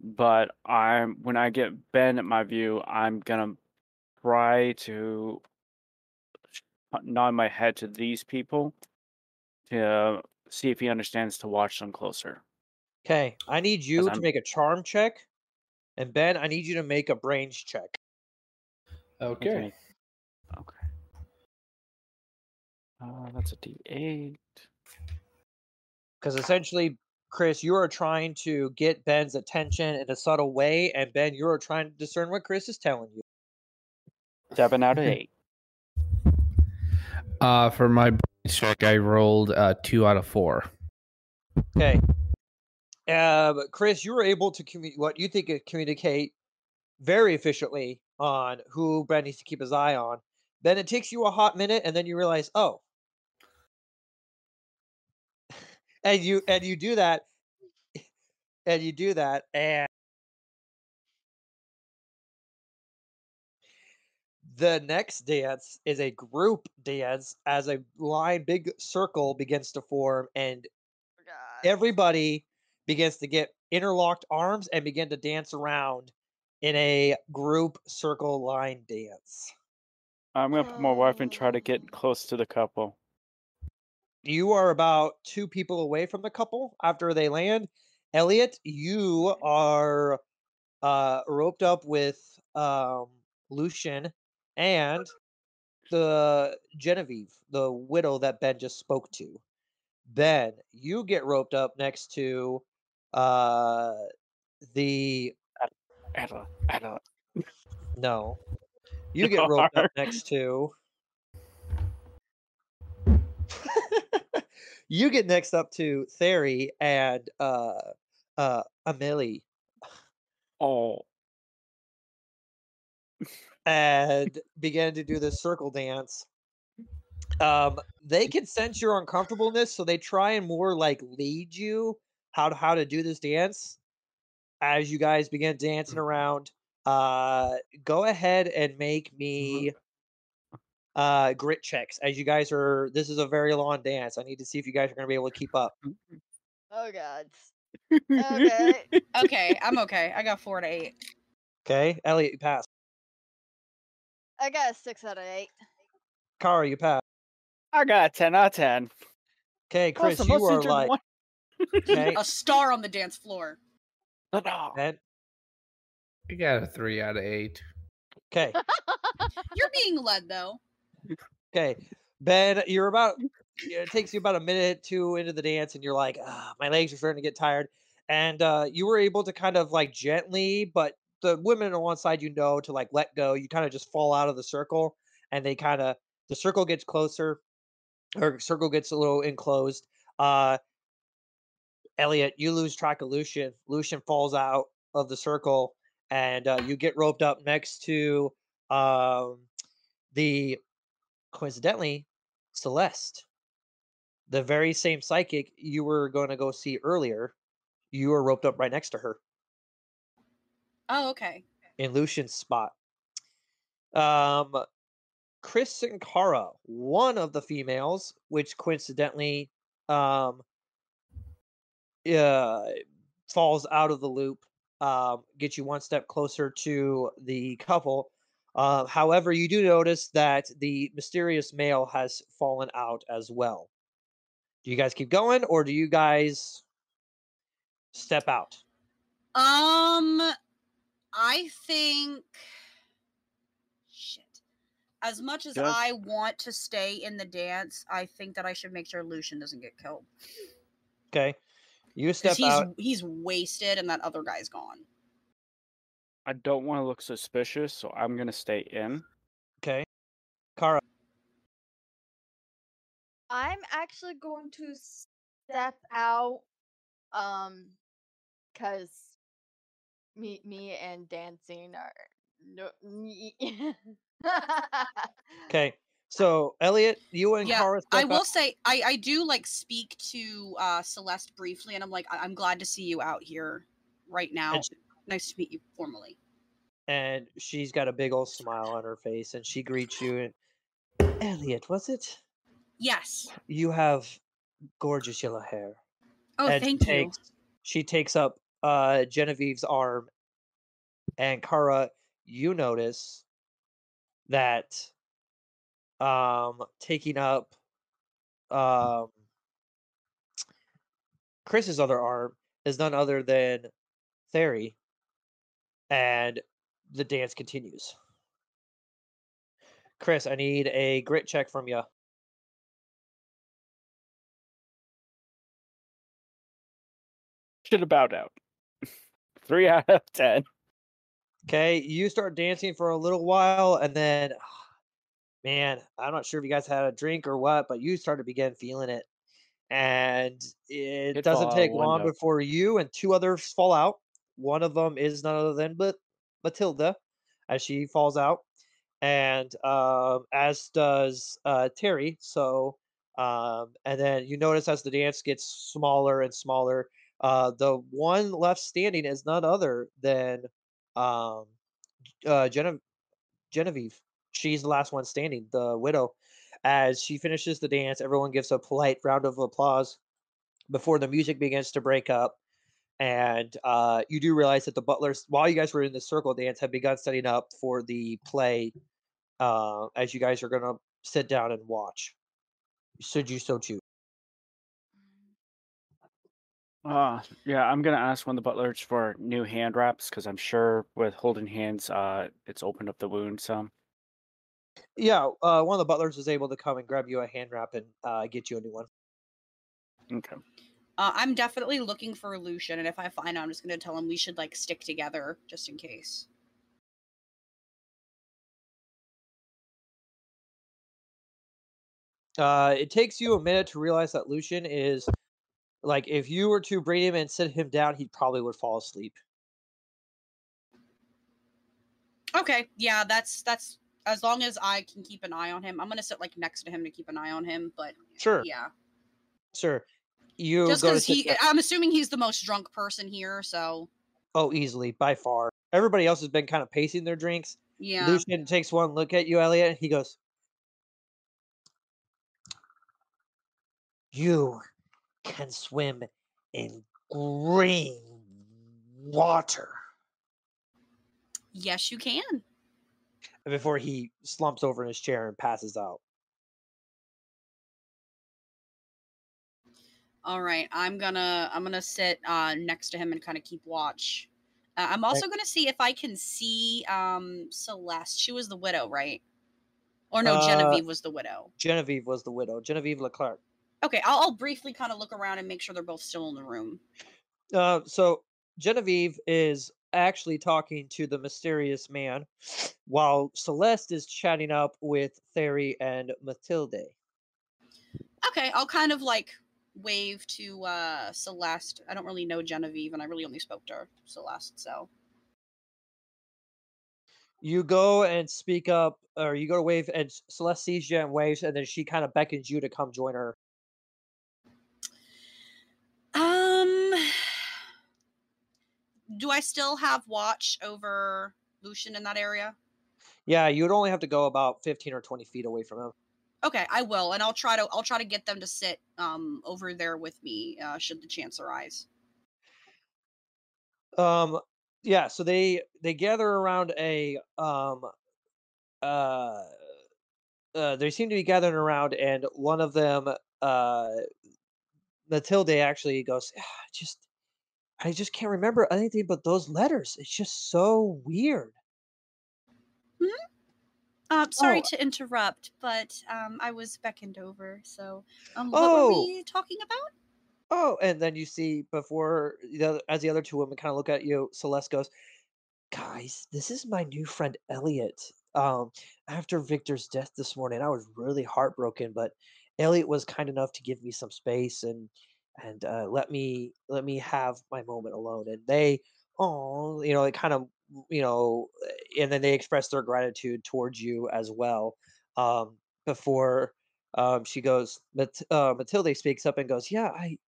But I'm when I get Ben at my view, I'm gonna try to nod my head to these people to see if he understands to watch them closer. Okay, I need you to make a charm check, and Ben, I need you to make a brains check. Okay. Okay. Uh, that's a D8. Because essentially, Chris, you are trying to get Ben's attention in a subtle way, and Ben, you are trying to discern what Chris is telling you. Seven out of eight. Uh, for my brain check, I rolled uh, two out of four. Okay. Uh, Chris, you were able to commu- what you think communicate very efficiently on who Ben needs to keep his eye on. Then it takes you a hot minute, and then you realize, oh, and you and you do that, and you do that, and the next dance is a group dance as a line, big circle begins to form, and God. everybody begins to get interlocked arms and begin to dance around in a group circle line dance. I'm gonna put my wife and try to get close to the couple. You are about two people away from the couple after they land. Elliot, you are uh, roped up with um, Lucian and the Genevieve, the widow that Ben just spoke to. Ben, you get roped up next to uh, the Adela, Adela. No. You get roped up next to. you get next up to Thierry and uh uh Amelie Oh, and begin to do this circle dance. Um they can sense your uncomfortableness, so they try and more like lead you how to how to do this dance as you guys begin dancing around. Uh go ahead and make me uh grit checks as you guys are this is a very long dance. I need to see if you guys are gonna be able to keep up. Oh god. Okay. Okay, I'm okay. I got four to eight. Okay, Elliot, you pass. I got a six out of eight. Kara, you pass. I got a 10 out of 10. Okay, Chris, Awesome, you most are like okay, A star on the dance floor. No. Ben, I got a three out of eight. okay, You're being led though. okay. Ben, you're about it takes you about a minute two into the dance, and you're like, ah, my legs are starting to get tired. And uh you were able to kind of like gently, but the women on one side you know to like let go. You kind of just fall out of the circle and they kind of the circle gets closer, or circle gets a little enclosed. Uh, Elliot, you lose track of Lucian. Lucian falls out of the circle, and uh, you get roped up next to um, the coincidentally Celeste, the very same psychic you were going to go see earlier. You were roped up right next to her Oh, okay. in Lucian's spot. Um, Chris and Kara, one of the females, which coincidentally um, uh, falls out of the loop, um, gets you one step closer to the couple. Uh, however, you do notice that the mysterious male has fallen out as well. Do you guys keep going, or do you guys step out? Um, I think. Shit. As much as Does- I want to stay in the dance, I think that I should make sure Lucian doesn't get killed. Okay, you step Because he's out. he's wasted and that other guy's gone. I don't want to look suspicious, so I'm gonna stay in. Okay, Kara. I'm actually going to step out, um, cause me, me and dancing are no. Okay, so Elliot, you and Yeah, Kara. I will out. say I I do like speak to uh Celeste briefly, and I'm like I- I'm glad to see you out here right now. And, sh- Nice to meet you formally. and she's got a big old smile on her face, and she greets you. And Elliot, was it? Yes. You have gorgeous yellow hair. Oh, and thank she you. She takes up uh, Genevieve's arm, and Kara, you notice that um, taking up um, Chris's other arm is none other than Thierry, and the dance continues. Chris, I need a grit check from you. Should have bowed out. Three out of ten. Okay, you start dancing for a little while, and then, man, I'm not sure if you guys had a drink or what, but you start to begin feeling it, and it doesn't take long window. before you and two others fall out. One of them is none other than but Matilda, as she falls out, and um, as does uh, Terry. So, um, and then you notice as the dance gets smaller and smaller, uh, the one left standing is none other than um, uh, Gene- Genevieve. She's the last one standing, the widow. As she finishes the dance, everyone gives a polite round of applause before the music begins to break up. And uh, you do realize that the butlers, while you guys were in the circle dance, have begun setting up for the play uh, as you guys are going to sit down and watch. Should you so choose? Uh, yeah, I'm gonna ask one of the butlers for new hand wraps because I'm sure with holding hands, uh, it's opened up the wound some. Yeah, uh, one of the butlers is able to come and grab you a hand wrap and uh, get you a new one. Okay. Uh, I'm definitely looking for Lucian, and if I find him, I'm just gonna tell him we should like stick together just in case. Uh, it takes you a minute to realize that Lucian is like if you were to bring him and sit him down, he probably would fall asleep. Okay, yeah, that's that's as long as I can keep an eye on him. I'm gonna sit like next to him to keep an eye on him, but Sure, yeah, sure. You just because he, I'm assuming he's the most drunk person here, so oh easily by far. Everybody else has been kind of pacing their drinks. yeah. Lucian takes one look at you, Elliot, and he goes, "You can swim in green water." Yes, you can. Before he slumps over in his chair and passes out. All right, I'm gonna I'm gonna sit uh, next to him and kind of keep watch. Uh, I'm also gonna see if I can see um Celeste. She was the widow, right? Or no, Uh, Genevieve was the widow. Genevieve was the widow. Genevieve Leclerc. Okay, I'll, I'll briefly kind of look around and make sure they're both still in the room. Uh, so Genevieve is actually talking to the mysterious man, while Celeste is chatting up with Thierry and Matilde. Okay, I'll kind of like wave to uh Celeste. I don't really know Genevieve, and I really only spoke to her, Celeste. So You go and speak up, or you go to wave, and Celeste sees you and waves, and then she kind of beckons you to come join her. Um, do I still have watch over Lucian in that area? Yeah, you would only have to go about 15 or 20 feet away from him. Okay, I will, and I'll try to I'll try to get them to sit um over there with me, uh, should the chance arise. Um, yeah, so they they gather around a um uh uh they seem to be gathering around and one of them uh Matilde actually goes, "Ah, just I just can't remember anything but those letters. It's just so weird. Hmm? Uh, sorry Oh. to interrupt, but um, I was beckoned over. So, um, what Oh. were we talking about? Oh, and then you see before the other, as the other two women kind of look at you, Celeste goes, "Guys, this is my new friend Elliot. Um, after Victor's death this morning, I was really heartbroken, but Elliot was kind enough to give me some space and and uh, let me let me have my moment alone. And they, oh, you know, they kind of, you know, and then they express their gratitude towards you as well. Um, before um, she goes, Mat- uh, Matilde speaks up and goes, "Yeah, I."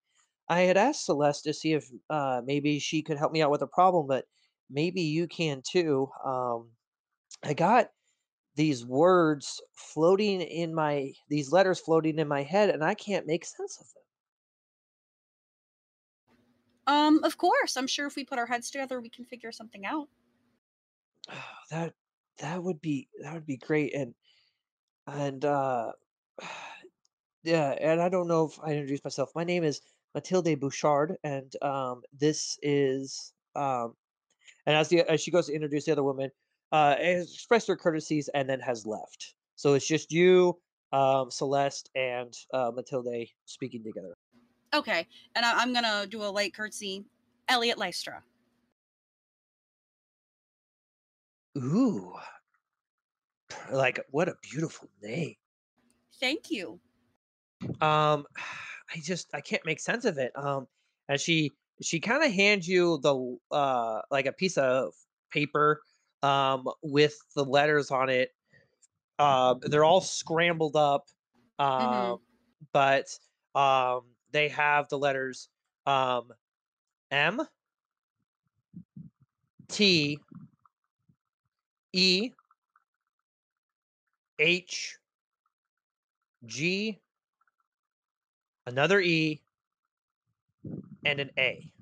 I had asked Celeste to see if uh, maybe she could help me out with a problem, but maybe you can too. Um, I got these words floating in my, these letters floating in my head, and I can't make sense of them. Um, of course. I'm sure if we put our heads together, we can figure something out. that that would be that would be great, and and uh, yeah, and I don't know if I introduced myself. My name is Matilde Bouchard, and um, this is um, And as the as she goes to introduce the other woman, uh, expressed her courtesies and then has left. So it's just you, um, Celeste, and uh, Matilde speaking together. Okay, and I- I'm gonna do a light curtsy. Elliot Lystra. Ooh, like what a beautiful name. Thank you. Um, I just I can't make sense of it. Um, and she she kind of hands you the uh like a piece of paper um with the letters on it. Um, they're all scrambled up. Um, but um they have the letters um M T E H G another E and an A.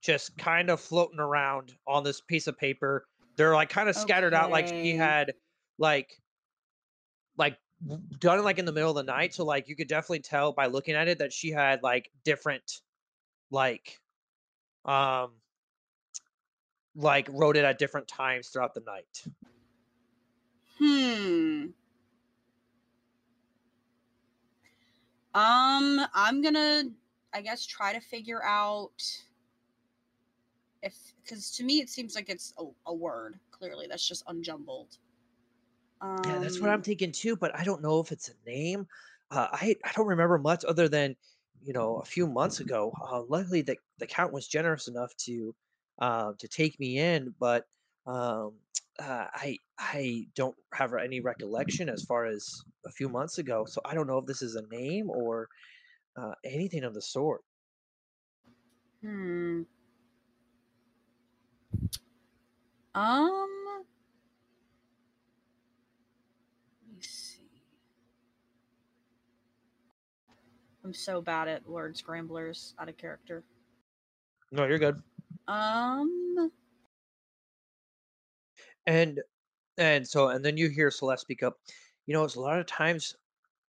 Just kind of floating around on this piece of paper. They're like kind of scattered out like she had like like done like in the middle of the night. So like you could definitely tell by looking at it that she had like different like um like wrote it at different times throughout the night. Hmm. Um, I'm gonna, I guess, try to figure out if, because to me it seems like it's a, a word. Clearly, that's just unjumbled. Um, Yeah, that's what I'm thinking too, but I don't know if it's a name. Uh, I I don't remember much other than you know a few months ago. Uh, luckily, the the count was generous enough to uh, to take me in, but um, uh, I I don't have any recollection as far as a few months ago. So I don't know if this is a name or uh, anything of the sort. Hmm. Um. Let me see. I'm so bad at word scramblers out of character. No, you're good. Um. And and so and then you hear Celeste speak up. You know, it's a lot of times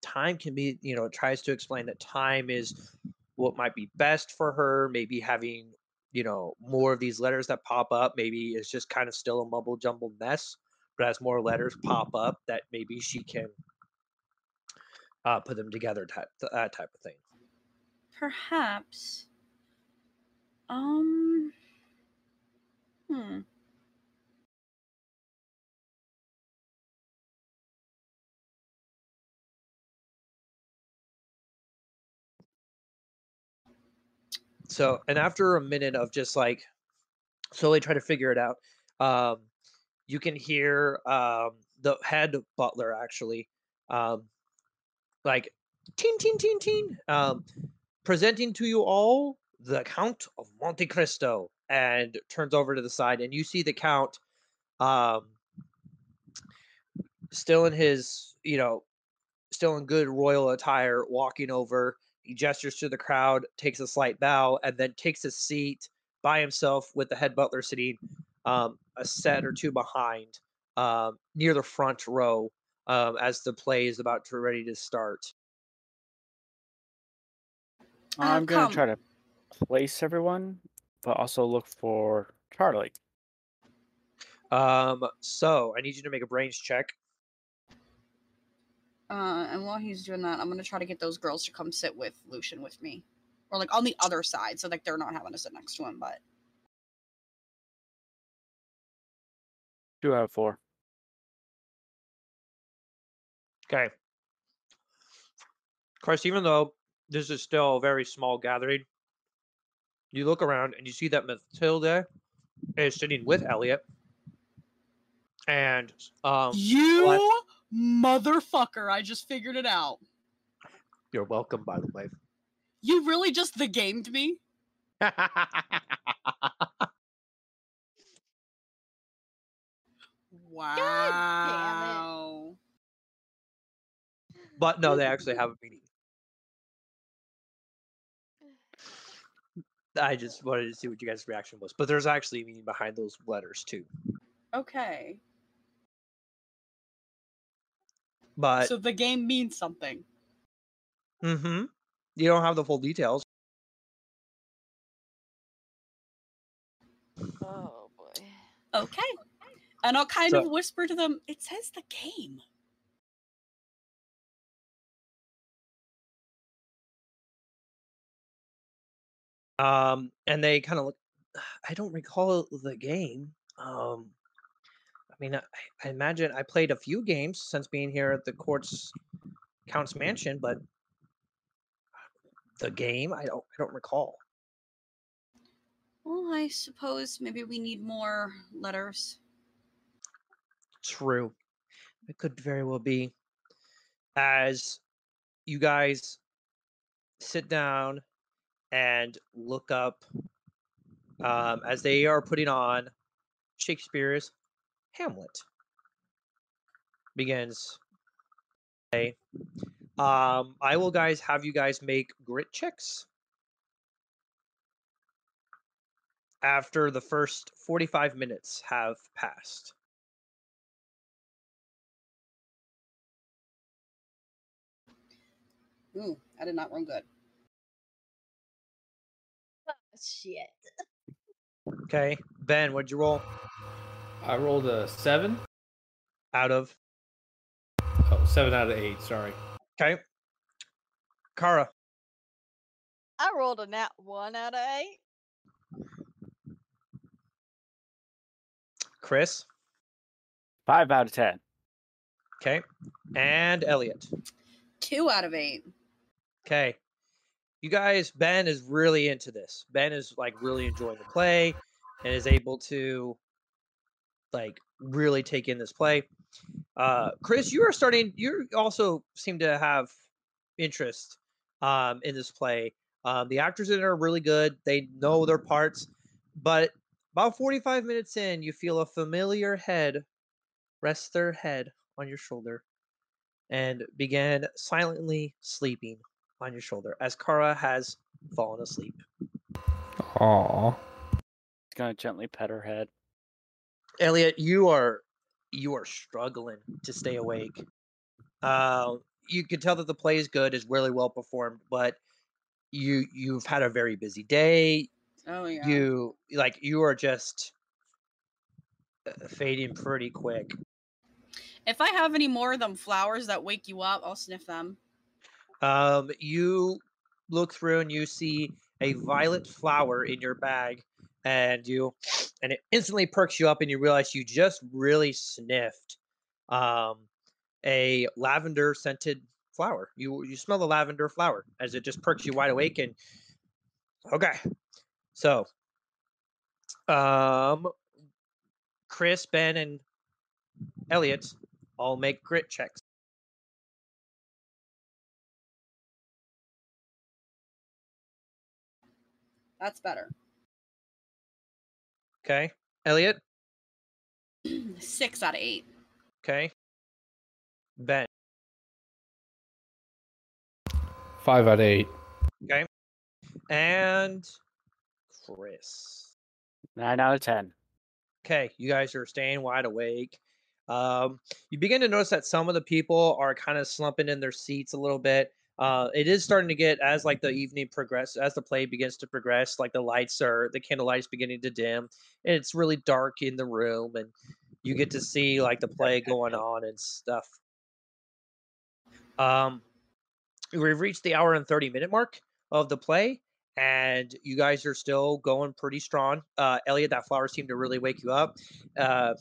time can be, you know, it tries to explain that time is what might be best for her, maybe having, you know, more of these letters that pop up, maybe it's just kind of still a mumble jumble mess, but as more letters pop up that maybe she can uh put them together type that type of thing. Perhaps. Um. Hmm. So, and after a minute of just like slowly try to figure it out, um, you can hear um, the head butler actually, um, like teen, teen, teen, teen, um, presenting to you all the Count of Monte Cristo, and turns over to the side, and you see the Count, um, still in his, you know, still in good royal attire, walking over. He gestures to the crowd, takes a slight bow, and then takes a seat by himself with the head butler sitting um, a set or two behind, um, near the front row, um, as the play is about to ready to start. I'm gonna try to place everyone, but also look for Charlie. Um, so I need you to make a brains check. Uh, and while he's doing that, I'm gonna try to get those girls to come sit with Lucian with me, or like on the other side, so like they're not having to sit next to him. But Two out of four. Okay. Of course, even though this is still a very small gathering, you look around and you see that Matilda is sitting with Elliot. And um you motherfucker! I just figured it out. you're welcome by the way. You really just the gamed me. Wow. but no, they actually have a meeting. I just wanted to see what you guys' reaction was. But there's actually a meaning behind those letters too. Okay. But so the game means something. Mm hmm you don't have the full details. Oh boy. Okay. And I'll kind So- of whisper to them, it says the game. Um, and they kind of look. I don't recall the game. Um, I mean, I, I imagine I played a few games since being here at the court's count's mansion, but the game I don't. I don't recall. Well, I suppose maybe we need more letters. True, it could very well be. As you guys sit down and look up, um, as they are putting on Shakespeare's Hamlet begins. Okay. Um, I will guys have you guys make grit checks after the first 45 minutes have passed. Ooh, I did not run good. Shit. Okay. Ben, what'd you roll I rolled a seven. out of? Oh, seven out of eight. Sorry. Okay. Kara. I rolled a nat one out of eight. Chris. Five out of ten. Okay. And Elliot. Two out of eight. Okay. You guys, Ben is really into this. Ben is like really enjoying the play and is able to like really take in this play. Uh Chris, you are starting you also seem to have interest um in this play. Um the actors in it are really good. They know their parts, but about 45 minutes in, you feel a familiar head rest their head on your shoulder and begin silently sleeping on your shoulder as Kara has fallen asleep. Aww. He's Gonna gently pet her head. Elliot, you are you are struggling to stay awake. Uh, you can tell that the play is good, is really well performed, but you you've had a very busy day. Oh yeah. You like you are just uh, fading pretty quick. If I have any more of them flowers that wake you up, I'll sniff them. Um, you look through and you see a violet flower in your bag and you and it instantly perks you up and you realize you just really sniffed um a lavender scented flower. You you smell the lavender flower as it just perks you wide awake and okay. So um chris ben and elliot all make grit checks. That's better. Okay elliot Six out of eight. okay ben Five out of eight. Okay. and chris Nine out of ten. okay, you guys are staying wide awake. Um, you begin to notice that some of the people are kind of slumping in their seats a little bit. Uh, it is starting to get as like the evening progress, as the play begins to progress, like the lights are, the candle lights beginning to dim, and it's really dark in the room, and you get to see like the play going on and stuff. Um, we've reached the hour and thirty minute mark of the play, and you guys are still going pretty strong. Uh, Elliot, that flower seemed to really wake you up. Uh,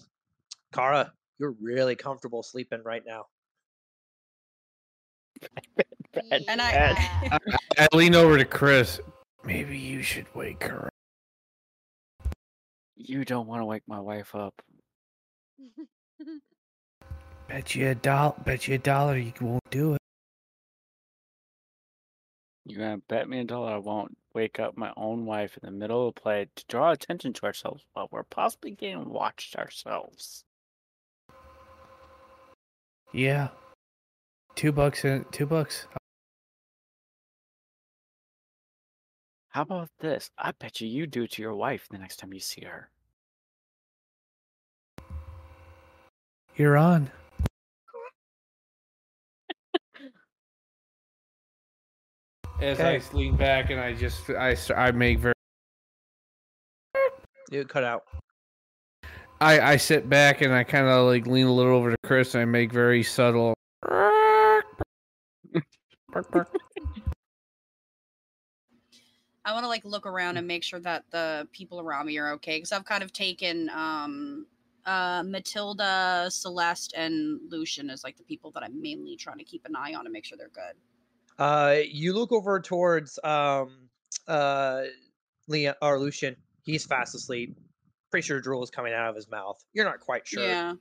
Kara, you're really comfortable sleeping right now. And I- Yeah. I lean over to Chris. Maybe you should wake her up. You don't want to wake my wife up. Bet you a dollar. Bet you a dollar you won't do it. You're gonna bet me a dollar I won't wake up my own wife in the middle of the play to draw attention to ourselves while we're possibly getting watched ourselves. Yeah. Two bucks in. Two bucks. How about this? I bet you you do it to your wife the next time you see her. You're on. As Okay. I lean back and I just I I make very It cut out. I I sit back and I kind of like lean a little over to Chris and I make very subtle. I want to like look around and make sure that the people around me are okay because I've kind of taken um uh Matilda, Celeste, and Lucian as like the people that I'm mainly trying to keep an eye on and make sure they're good. Uh, you look over towards um, uh, Leon or Lucian. He's fast asleep. Pretty sure drool is coming out of his mouth. You're not quite sure. Yeah.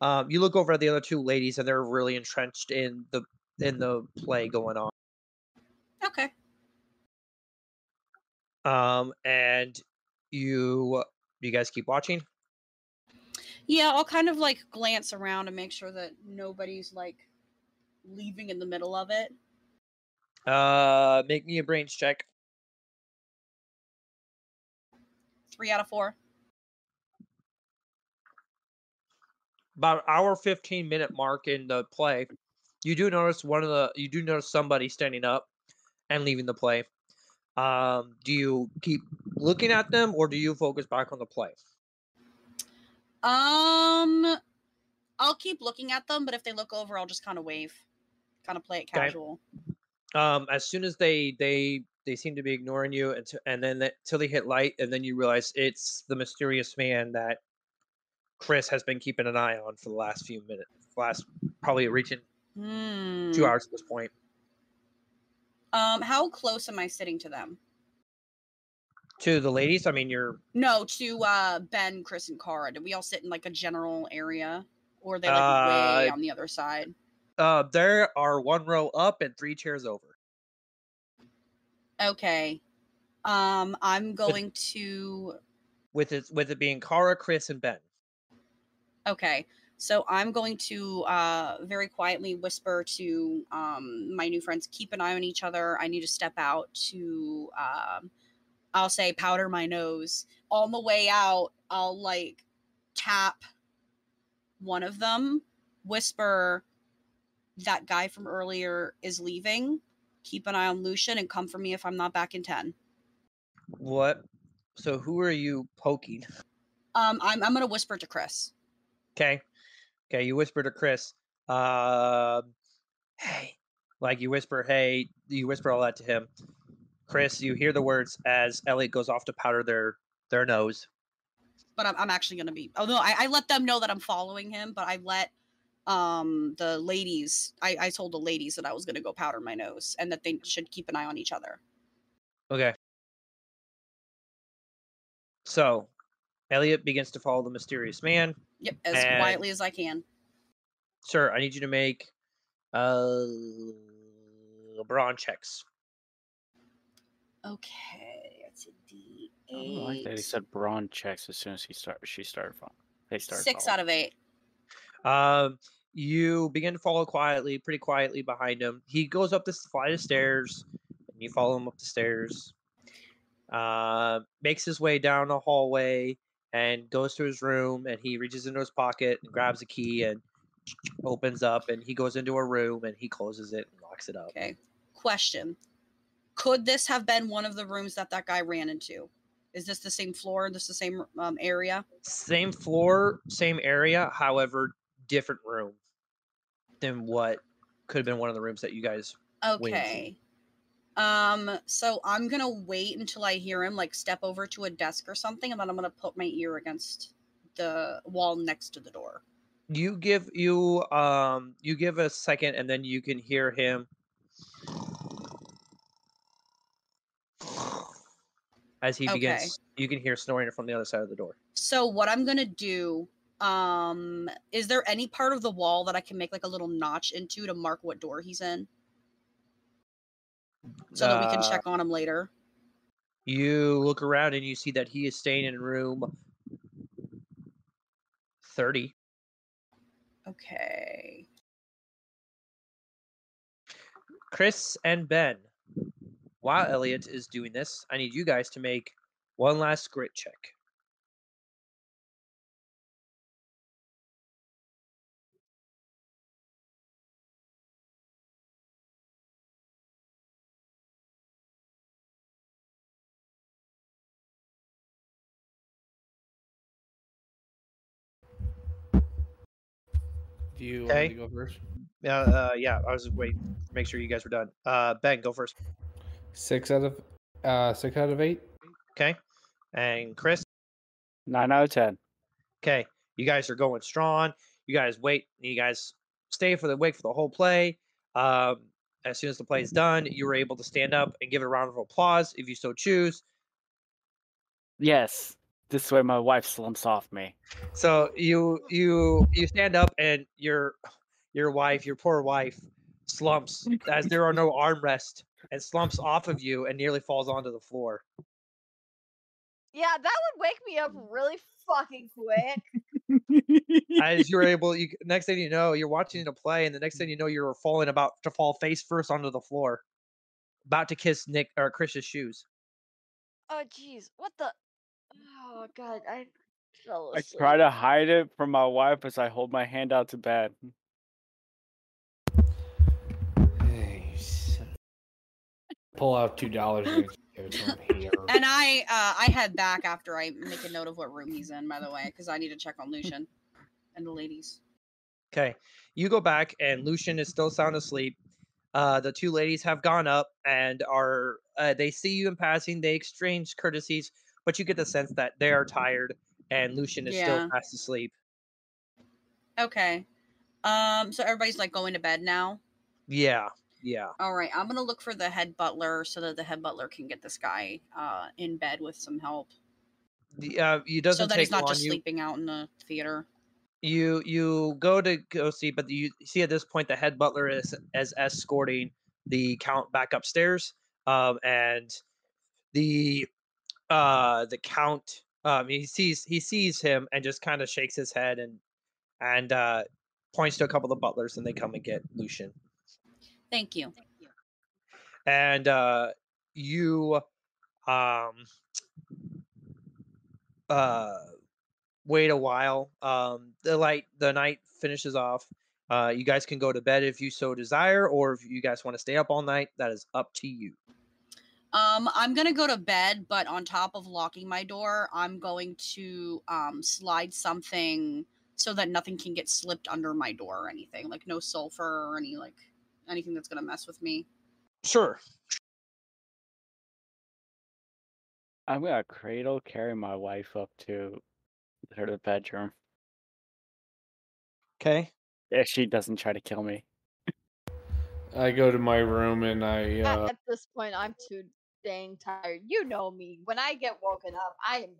Um, you look over at the other two ladies, and they're really entrenched in the in the play going on. Okay. Um, and you you guys keep watching. Yeah, I'll kind of like glance around and make sure that nobody's like leaving in the middle of it. Uh, make me a brains check. Three out of four. About hour fifteen minute mark in the play, you do notice one of the you do notice somebody standing up and leaving the play. Um, do you keep looking at them or do you focus back on the play? Um, I'll keep looking at them, but if they look over, I'll just kind of wave, kind of play it Okay. casual. um as soon as they they they seem to be ignoring you until and then until they hit light and then you realize it's the mysterious man that chris has been keeping an eye on for the last few minutes last probably a reaching Hmm. two hours at this point Um, how close am I sitting to them? to the ladies i mean you're No, to uh Ben, Chris, and Kara. Did we all sit in like a general area, or are they like way Uh, on the other side? uh there are one row up and three chairs over Okay. Um, I'm going to. with it with it being Kara, Chris, and Ben. Okay. So I'm going to uh, very quietly whisper to um, my new friends, keep an eye on each other. I need to step out to, um, I'll say, powder my nose. On the way out, I'll like tap one of them, whisper, that guy from earlier is leaving. Keep an eye on Lucian and come for me if I'm not back in 10. What? So who are you poking? Um, I'm, I'm going to whisper to Chris. Okay. Okay, you whisper to Chris. Um hey. Like you whisper, hey, you whisper all that to him. Chris, you hear the words as Elliot goes off to powder their their nose. but I'm, I'm actually gonna be. Oh no, I, I let them know that I'm following him, but I let um the ladies. I I told the ladies that I was gonna go powder my nose and that they should keep an eye on each other. Okay. So, Elliot begins to follow the mysterious man. Yep, as And- quietly as I can. Sir, I need you to make uh brawn checks. Okay, it's a D I don't like that he said brawn checks as soon as he start. She started. Fo- they started. Six out of eight. Um, you begin to follow quietly, pretty quietly behind him. He goes up this flight of stairs, and you follow him up the stairs. Uh, makes his way down the hallway and goes to his room. And he reaches into his pocket and grabs a key and opens up. And he goes into a room and he closes it and locks it up. Okay. Question: Could this have been one of the rooms that that guy ran into? Is this the same floor? This the same um, area? Same floor, same area, however, different room than what could have been one of the rooms that you guys. Okay. Um, so I'm gonna wait until I hear him like step over to a desk or something, and then I'm gonna put my ear against the wall next to the door. you give you um you give a second and then you can hear him as he Okay. begins you can hear snoring from the other side of the door So what I'm gonna do, um, is there any part of the wall that I can make like a little notch into to mark what door he's in? So that we can Uh, check on him later. you look around and you see that he is staying in room 30 Okay. chris and ben while elliot is doing this i need you guys to make one last grit check Do you Okay. me to go first? yeah uh, yeah i was waiting to make sure you guys were done uh ben go first Six out of uh six out of eight. okay and chris Nine out of ten. Okay, you guys are going strong. You guys wait. You guys stay for the wait for the whole play. Um, as soon as the play is done, you were able to stand up and give it a round of applause if you so choose. Yes. This way, my wife slumps off me. So you you you stand up and your your wife, your poor wife, slumps as there are no armrests and slumps off of you and nearly falls onto the floor. Yeah, that would wake me up really fucking quick. As you're able, you next thing you know, you're watching the play, and the next thing you know, you're falling about to fall face first onto the floor, about to kiss Nick or Chris's shoes. Oh jeez, what the? Oh god, I fell I asleep. try to hide it from my wife as I hold my hand out to bed. Hey, Pull out two dollars. and give it to him here. And I uh I head back after I make a note of what room he's in, by the way, because I need to check on Lucian and the ladies. Okay, you go back, and Lucian is still sound asleep. Uh, the two ladies have gone up and are uh, they see you in passing. They exchange courtesies, but you get the sense that they are tired, and Lucian is Yeah. still fast asleep. Okay. Um, so everybody's like going to bed now. Yeah, yeah. All right, I'm gonna look for the head butler so that the head butler can get this guy uh in bed with some help, The, uh, it doesn't so that he's not just you, sleeping out in the theater. you you go to go see, but you see at this point the head butler is as escorting the count back upstairs, um, and the uh the count um he sees he sees him and just kind of shakes his head and and uh points to a couple of the butlers and they come and get Lucian. Thank you. and uh you um uh wait a while um the light the night finishes off uh you guys can go to bed if you so desire or if you guys want to stay up all night that is up to you Um, I'm gonna go to bed, but on top of locking my door, I'm going to um slide something so that nothing can get slipped under my door or anything, like no sulfur or any like anything that's gonna mess with me. sure I'm gonna cradle carry my wife up to her to the bedroom Okay. if she doesn't try to kill me. I go to my room and I At, uh, at this point, I'm too dang tired. You know me. When I get woken up, I am.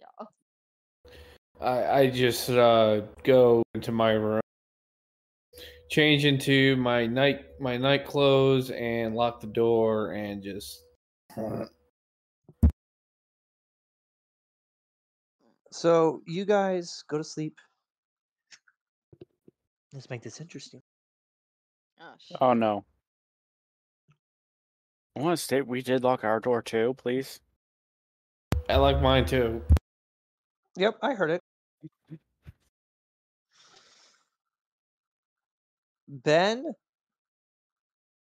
Yeah. I, I just uh, go into my room, change into my night my night clothes, and lock the door, and just So you guys go to sleep. Let's make this interesting. Oh, shit. Oh no. I want to state we did lock our door too, please. I like mine too. Yep, I heard it. Ben,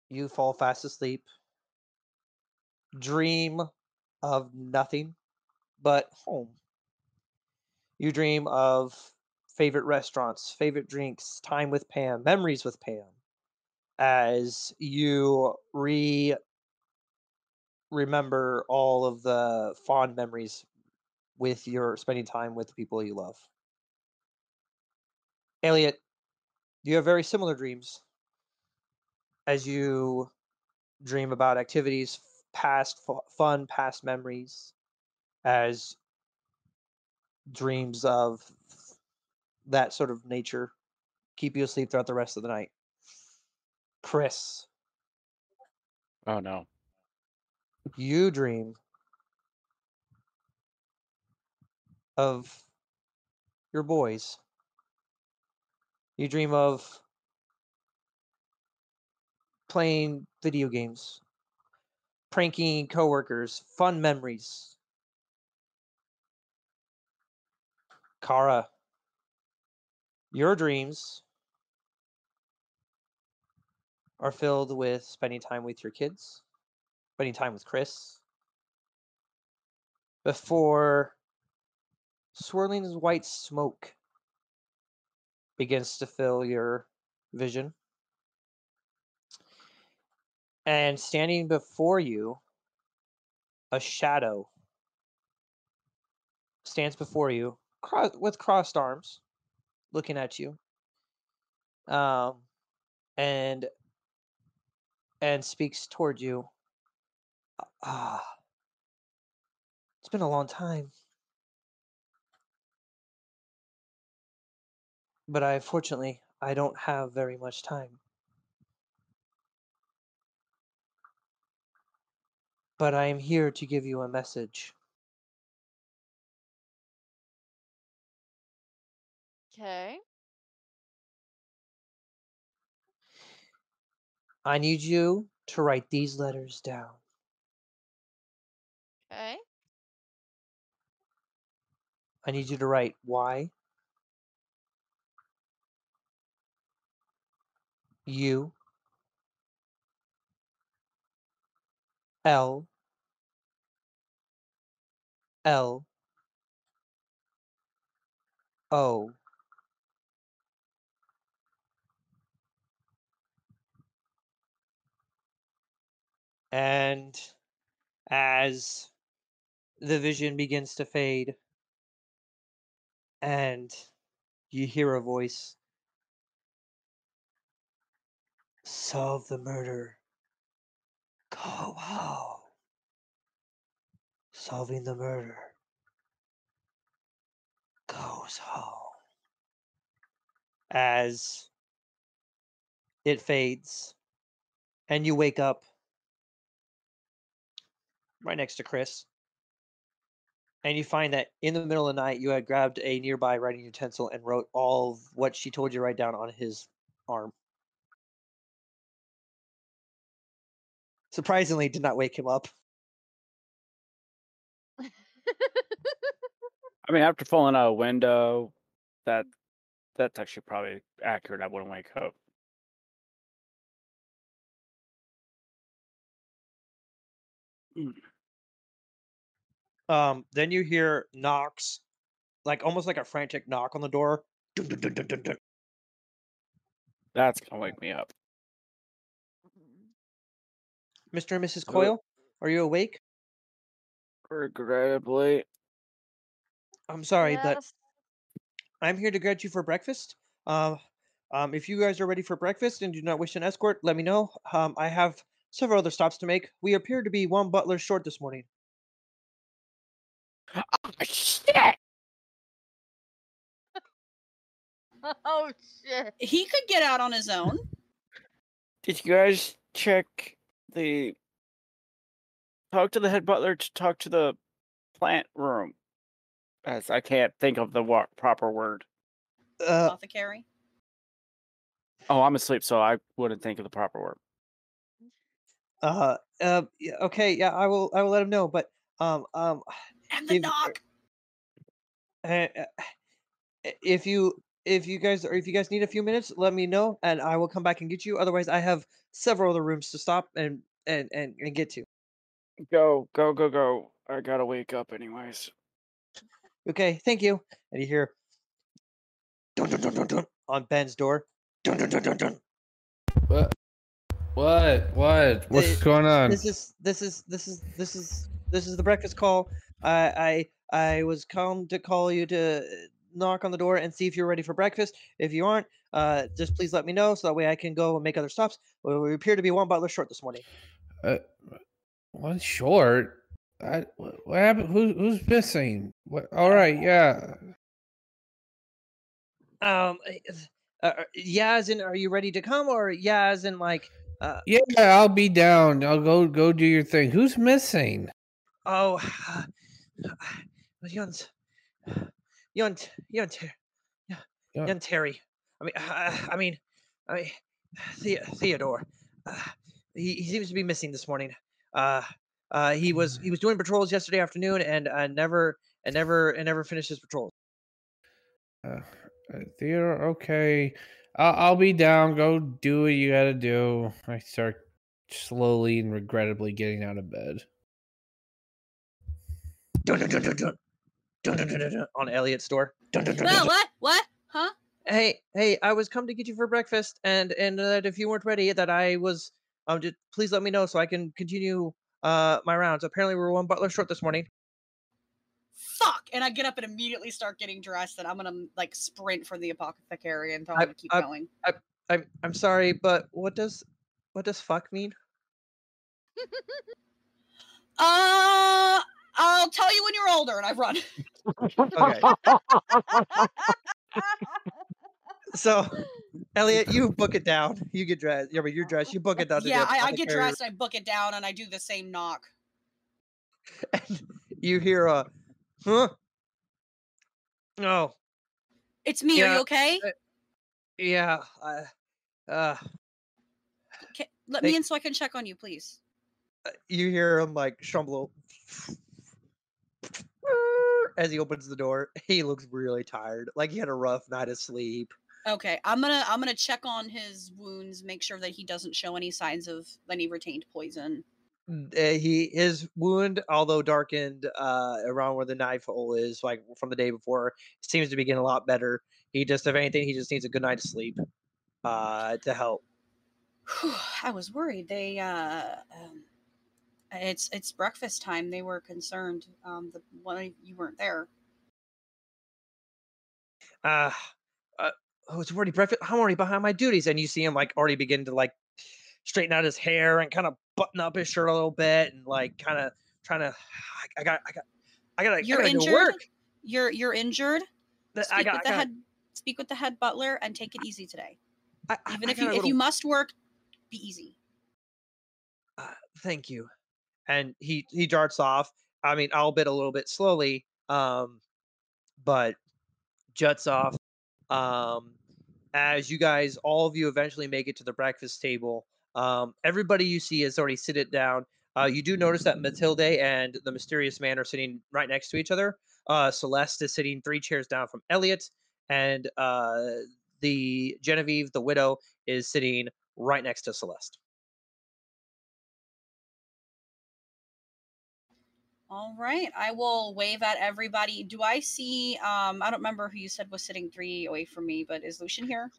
you fall fast asleep. Dream of nothing but home. You dream of favorite restaurants, favorite drinks, time with Pam, memories with Pam. As you re remember all of the fond memories with your spending time with the people you love. Elliot, you have very similar dreams as you dream about activities, past fu- fun, past memories, as dreams of that sort of nature keep you asleep throughout the rest of the night. Chris, Oh no. You dream of your boys. You dream of playing video games, pranking coworkers, fun memories. Kara, your dreams are filled with spending time with your kids, spending time with Chris, before swirling white smoke begins to fill your vision. And standing before you, a shadow stands before you cro- with crossed arms, looking at you. Um, and and speaks toward you. Ah, it's been a long time. but I fortunately I don't have very much time. But I am here to give you a message. Okay. I need you to write these letters down. Okay. I need you to write Y U. L. L. O. And as the vision begins to fade. And you hear a voice. Solve the murder. Go home. Solving the murder goes home. As it fades and you wake up right next to Chris and you find that in the middle of the night you had grabbed a nearby writing utensil and wrote all what she told you to write down on his arm surprisingly did not wake him up I mean, after falling out a window, that that's actually probably accurate. I wouldn't wake up. Hmm. Um then you hear knocks like almost like a frantic knock on the door Dun, dun, dun, dun, dun, dun. That's gonna wake me up. Mr and mrs So- coyle are you awake Regrettably. I'm sorry, but I'm here to grab you for breakfast. Um, um, if you guys are ready for breakfast and do not wish an escort, let me know. Um, I have several other stops to make. We appear to be one butler short this morning. Oh, shit! Oh shit. He could get out on his own. Did you guys check the talk to the head butler to talk to the plant room? As I can't think of the wa- proper word. Uh, Apothecary. Oh, I'm asleep, so I wouldn't think of the proper word. uh, uh, okay, yeah, I will, I will let him know. But um, um, And the If- knock. uh, uh, if you if you guys or if you guys need a few minutes, let me know, and I will come back and get you. Otherwise, I have several other rooms to stop and and and, and get to. Go, go, go, go. I gotta wake up anyways. Okay, thank you. And you hear dun dun dun dun dun on Ben's door. Dun dun dun dun dun. What? What? What? What's Uh, going on? This is this is this is this is this is the breakfast call. I I I was come to call you to knock on the door and see if you're ready for breakfast. If you aren't, uh, just please let me know so that way I can go and make other stops. Well, we appear to be one butler short this morning. Uh, one short. I, what happened? Who, who's missing? What? All right, yeah. Um, uh, uh, yeah, as in, are you ready to come, or yeah, as in, like, uh, Yeah, I'll be down. I'll go go do your thing. Who's missing? oh, young, young, young, Ter- yeah, Yeah. Terry. I mean, uh, I mean, I mean, the- Theodore. Uh, he, he seems to be missing this morning. Uh, uh, he was he was doing patrols yesterday afternoon and uh, never and never and never finished his patrols. Uh, uh, Theodore, okay. I'll, I'll be down. Go do what you gotta do. I start slowly and regrettably getting out of bed. Dun, dun, dun, dun, dun. Dun, dun, dun, on Elliot's door. Dun, dun, dun, dun, dun. what? What? Huh? hey hey i was come to get you for breakfast and and that if you weren't ready that i was um just please let me know so i can continue uh my rounds apparently we were one butler short this morning Fuck! And I get up and immediately start getting dressed, and I'm gonna like sprint for the apothecary and tell him to keep I- going. i'm i'm sorry but what does what does fuck mean Uh, I'll tell you when you're older, and I've run. okay. So elliot you book it down. You get dressed. Yeah but you're dressed. You book it down yeah, I, I get apothecary, dressed, I book it down, and I do the same knock. and you hear a huh? Oh. It's me. Are you okay? yeah uh, uh. Ca- let they- me in so I can check on you, please. you hear him like strumble as he opens the door. He looks really tired, like he had a rough night of sleep. Okay, I'm gonna I'm gonna check on his wounds, make sure that he doesn't show any signs of any retained poison. Uh, he his wound, although darkened uh, around where the knife hole is, like from the day before, seems to be getting a lot better. He just, if anything, he just needs a good night of sleep uh, to help. I was worried. They uh, um, it's it's breakfast time. They were concerned. Um, the one you weren't there. Uh, uh, oh, it's already breakfast. I'm already behind my duties, and you see him like already begin to like straighten out his hair and kind of button up his shirt a little bit, and like kind of trying to. I, I got, I got, I gotta, You're I gotta injured. work. You're you're injured. Th- Speak I got, with the got, head. Speak with the head butler and take it easy today. I, I- Even if you gotta if you must work, be easy. uh, thank you. And he he darts off. I mean, I'll albeit a little bit slowly, um, but juts off. Um, as you guys, all of you, eventually make it to the breakfast table. Um, everybody you see has already sit it down. Uh, you do notice that Matilde and the mysterious man are sitting right next to each other. Uh, Celeste is sitting three chairs down from Elliot, and uh, the Genevieve, the widow, is sitting right next to Celeste. All right, I will wave at everybody. Do I see? Um, I don't remember who you said was sitting three away from me, but is Lucian here?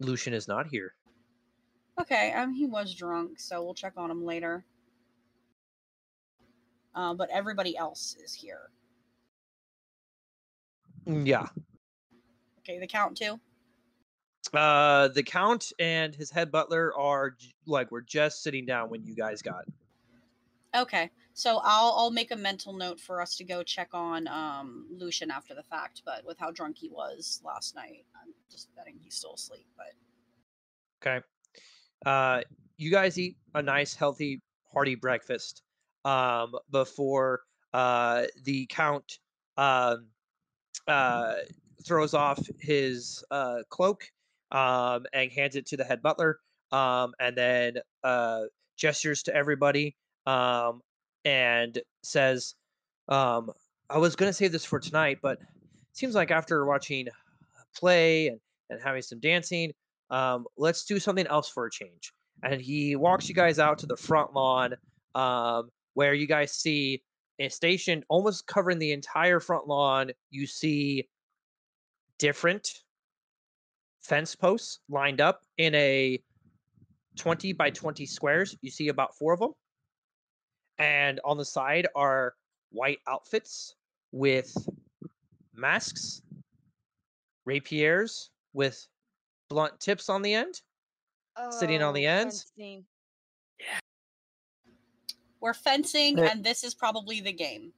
Lucian is not here. Okay, um, he was drunk, so we'll check on him later. uh, but everybody else is here. Mm, Yeah. Okay, the count too. Uh, the count and his head butler are like we're just sitting down when you guys got. Okay, so I'll I'll make a mental note for us to go check on um Lucian after the fact. But with how drunk he was last night, I'm just betting he's still asleep. But Okay. Uh, you guys eat a nice, healthy, hearty breakfast um, before uh, the count um, uh, throws off his uh, cloak um, and hands it to the head butler, um, and then uh, gestures to everybody um, and says, um, "I was going to save this for tonight, but it seems like after watching play and, and having some dancing." um, let's do something else for a change. And he walks you guys out to the front lawn, um, where you guys see a station almost covering the entire front lawn. You see different fence posts lined up in a 20 by 20 squares. You see about four of them. And on the side are white outfits with masks, rapiers with blunt tips on the end. Sitting on the Oh, ends? fencing. we're fencing, and this is probably the game.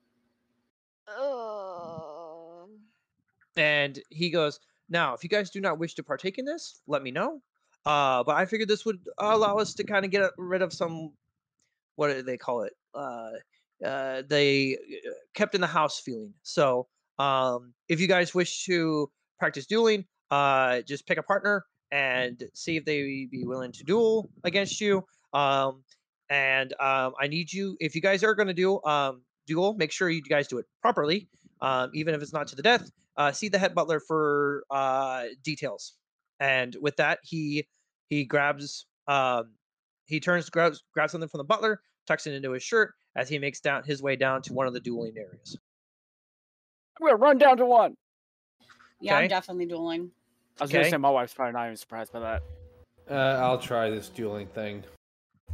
Oh. And he goes, Now, if you guys do not wish to partake in this, let me know. Uh, but I figured this would allow us to kind of get rid of some, what do they call it? Uh, uh, they uh, kept in the house feeling. So um, if you guys wish to practice dueling, uh, just pick a partner and see if they be willing to duel against you. Um, and um, I need you, if you guys are going to do um, duel, make sure you guys do it properly, um, even if it's not to the death. Uh, see the head butler for uh, details. And with that, he he grabs um, he turns grabs grabs something from the butler, tucks it into his shirt as he makes down his way down to one of the dueling areas. I'm gonna run down to one. Yeah, I'm definitely dueling. I was gonna say my wife's probably not even surprised by that. Uh, I'll try this dueling thing.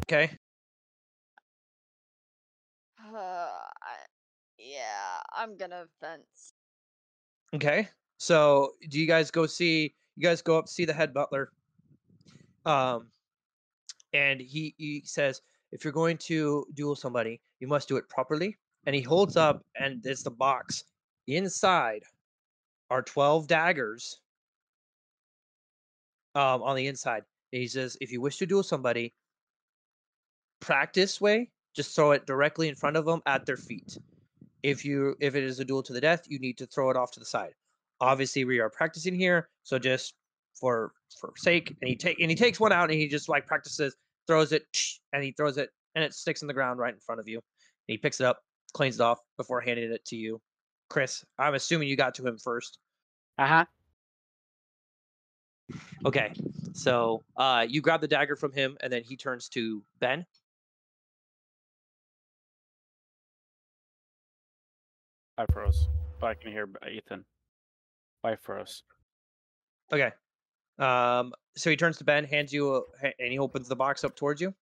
Okay. Uh, I- yeah, I'm gonna fence. Okay. So do you guys go see you guys go up see the head butler? Um and he, he says, if you're going to duel somebody, you must do it properly. And he holds up and it's the box. Inside are 12 daggers um on the inside. And he says, if you wish to duel somebody, practice way, just throw it directly in front of them at their feet if you if it is a duel to the death you need to throw it off to the side obviously we are practicing here so just for for sake and he take and he takes one out and he just like practices throws it and he throws it and it sticks in the ground right in front of you and he picks it up cleans it off before handing it to you chris i'm assuming you got to him first Uh huh. okay so uh you grab the dagger from him and then he turns to ben I froze, but I can hear B- Ethan. I froze. okay um so he turns to ben hands you a, and he opens the box up towards you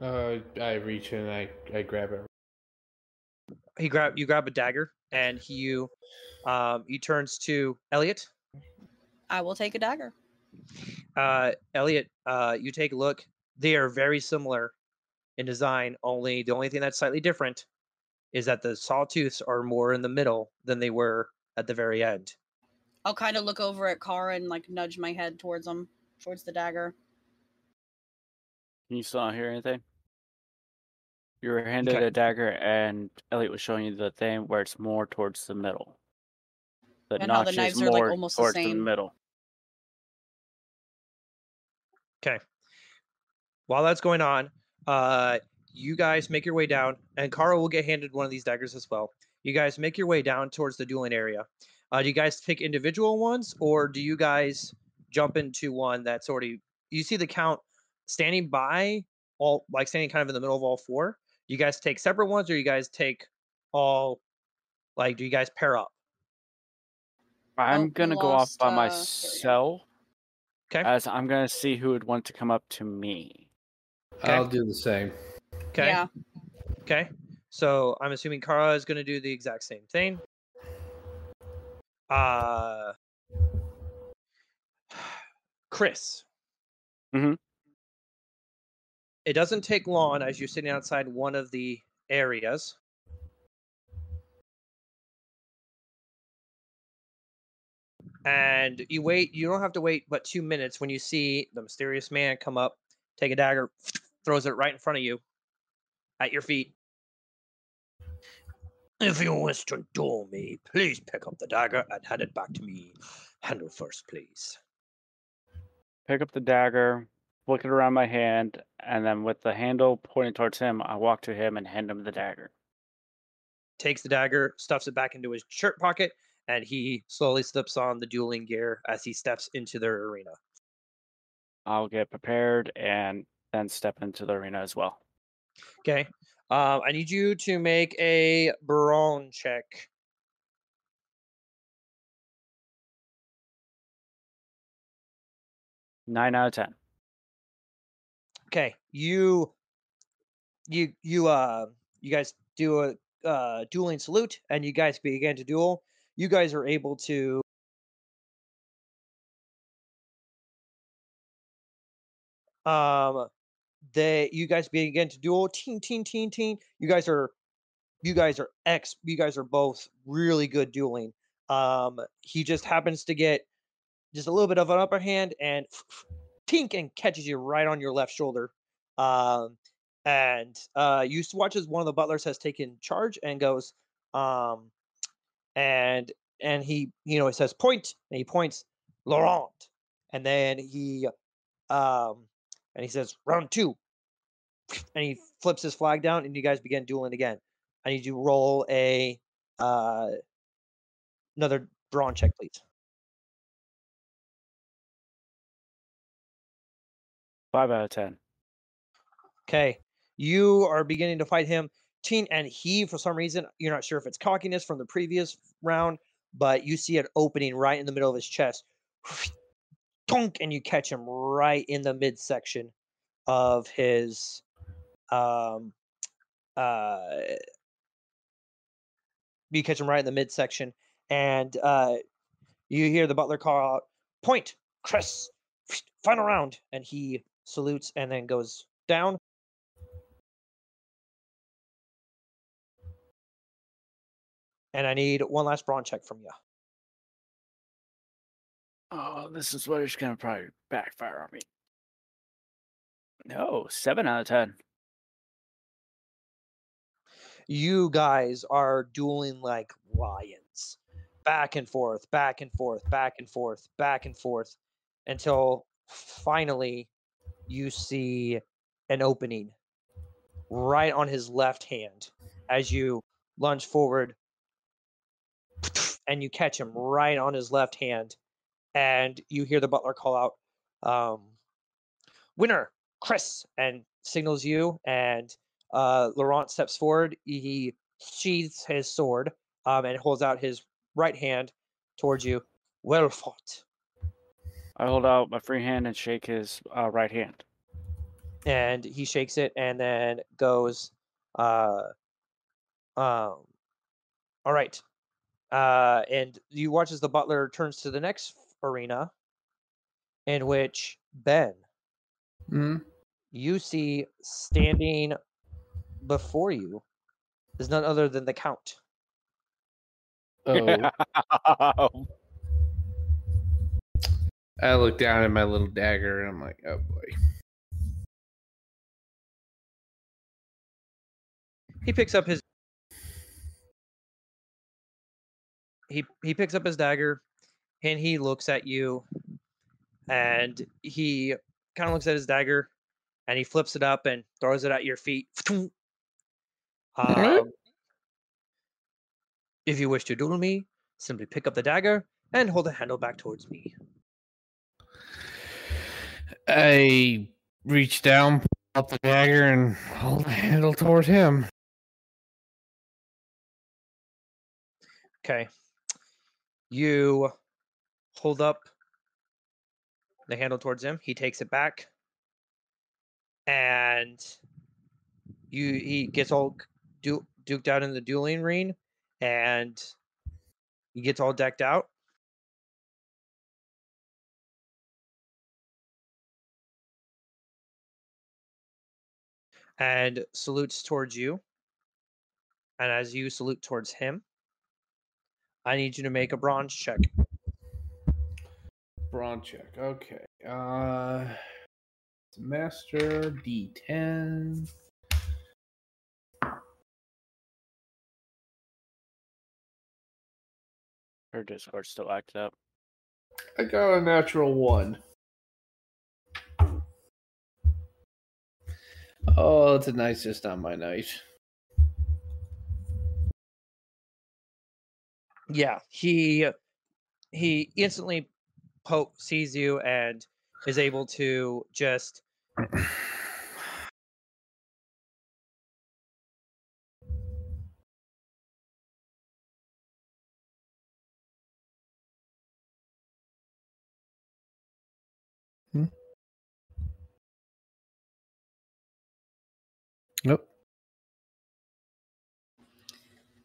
Uh, I reach in and I, I grab it. he grab you grab a dagger and he you um he turns to Elliot. I will take a dagger. Uh Elliot, uh you take a look. They are very similar in design, only the only thing that's slightly different is that the sawtooths are more in the middle than they were at the very end. I'll kind of look over at Kara and like nudge my head towards him, towards the dagger. Can you still not hear anything? You were handed Okay. a dagger, and Elliot was showing you the thing where it's more towards the middle. The And how the notch knives is are, like, more almost the towards the same. middle. Okay. While that's going on, uh you guys make your way down and Kara will get handed one of these daggers as well. You guys make your way down towards the dueling area. Uh, do you guys pick individual ones or do you guys jump into one that's already you see the count standing by all like standing kind of in the middle of all four? You guys take separate ones or you guys take all like do you guys pair up? I'm we gonna go off by uh, there we go. myself, Okay. as I'm gonna see who would want to come up to me. Okay. I'll do the same. Okay. Yeah. Okay. So I'm assuming Kara is going to do the exact same thing. Uh, Chris. Mm-hmm. It doesn't take long as you're sitting outside one of the areas. And you wait, you don't have to wait but two minutes when you see the mysterious man come up, take a dagger, throws it right in front of you, at your feet. If you wish to duel me, please pick up the dagger and hand it back to me. Handle first, please. Pick up the dagger, flick it around my hand, and then with the handle pointing towards him, I walk to him and hand him the dagger. Takes the dagger, stuffs it back into his shirt pocket, and he slowly slips on the dueling gear as he steps into their arena. I'll get prepared and then step into the arena as well. Okay. Um, I need you to make a brawn check. Nine out of ten. Okay. You you you uh you guys do a uh dueling salute and you guys begin to duel. You guys are able to um they you guys begin to duel teen teen teen teen you guys are you guys are ex you guys are both really good dueling. Um he just happens to get just a little bit of an upper hand and tink and catches you right on your left shoulder. Um and uh you watch as one of the butlers has taken charge and goes um and and he you know he says point and he points laurent and then he um and he says round two and he flips his flag down and you guys begin dueling again. I need you to roll a uh another brawn check please. Five out of ten. okay. You are beginning to fight him. Teen and he for some reason you're not sure if it's cockiness from the previous round but you see an opening right in the middle of his chest. And you catch him right in the midsection of his um uh you catch him right in the midsection and uh you hear the butler call out point chris final round and he salutes and then goes down and i need one last brawn check from you Oh, this is what is gonna probably backfire on me. No, seven out of ten. You guys are dueling like lions. Back and forth back and forth back and forth back and forth until finally you see an opening right on his left hand as you lunge forward and you catch him right on his left hand and you hear the butler call out um, winner chris and signals you and uh, Laurent steps forward. He sheathes his sword um, and holds out his right hand towards you. Well fought. I hold out my free hand and shake his uh, right hand. And he shakes it and then goes, uh, um, all right. Uh, and you watch as the butler turns to the next arena in which Ben, Hmm? you see standing before you is none other than the Count. Oh. I look down at my little dagger and I'm like, oh boy. he picks up his he he picks up his dagger and he looks at you and he kind of looks at his dagger and he flips it up and throws it at your feet Alright. um, if you wish to duel me simply pick up the dagger and hold the handle back towards me I reach down, pull out the dagger, and hold the handle toward him. Okay. You hold up the handle towards him. He takes it back. And you he gets all do duked out in the dueling ring, and he gets all decked out. And salutes towards you. And as you salute towards him, I need you to make a brawn check. Brawn check. Okay. Uh, master D10. Her Discord still acted up. I got a natural one. Oh, tonight's just not my night. Yeah, he he instantly po- sees you and is able to just Nope.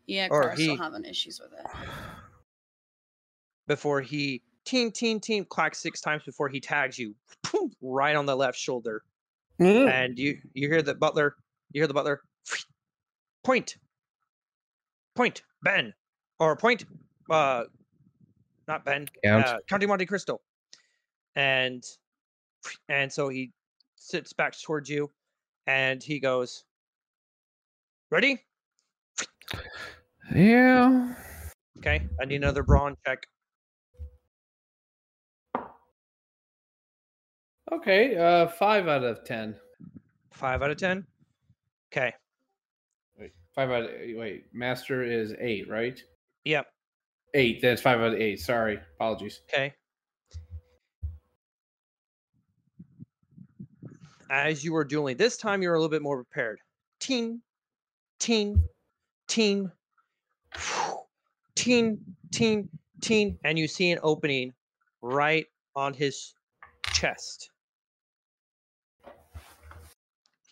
Yeah, Or Kara's still having issues with it. before he teen teen teen clacks six times before he tags you poof, right on the left shoulder and you you hear the butler you hear the butler point point ben or point uh not ben Count. uh, county monte cristo and and so he sits back towards you and he goes ready yeah. okay i need another brawn check Okay. Uh, five out of ten. five out of ten okay Wait, five out. Of, wait, master is eight, right? yep Eight. That's five out of eight. Sorry. Apologies. Okay. As you were dueling, this time you're a little bit more prepared. Teen, teen, teen, teen, teen, teen, and you see an opening right on his chest.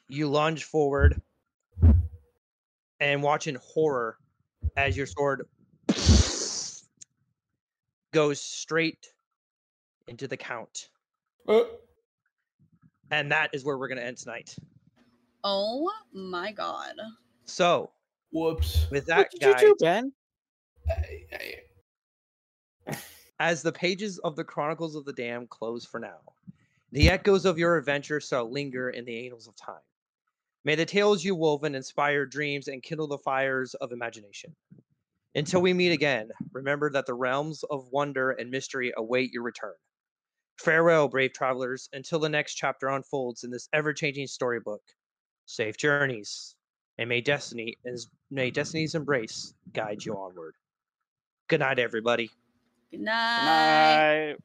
You lunge forward and watch in horror as your sword goes straight into the count. And that is where we're going to end tonight. Oh my god. So, Whoops. with that, what did guys, you do, Ben? I- I- as the pages of the Chronicles of the DaMmed close for now, the echoes of your adventure shall linger in the annals of time. May the tales you woven inspire dreams and kindle the fires of imagination. Until we meet again, remember that the realms of wonder and mystery await your return. Farewell, brave travelers, until the next chapter unfolds in this ever-changing storybook. Safe journeys, and may destiny is may destiny's embrace guide you onward. Good night, everybody. Good Good night. night.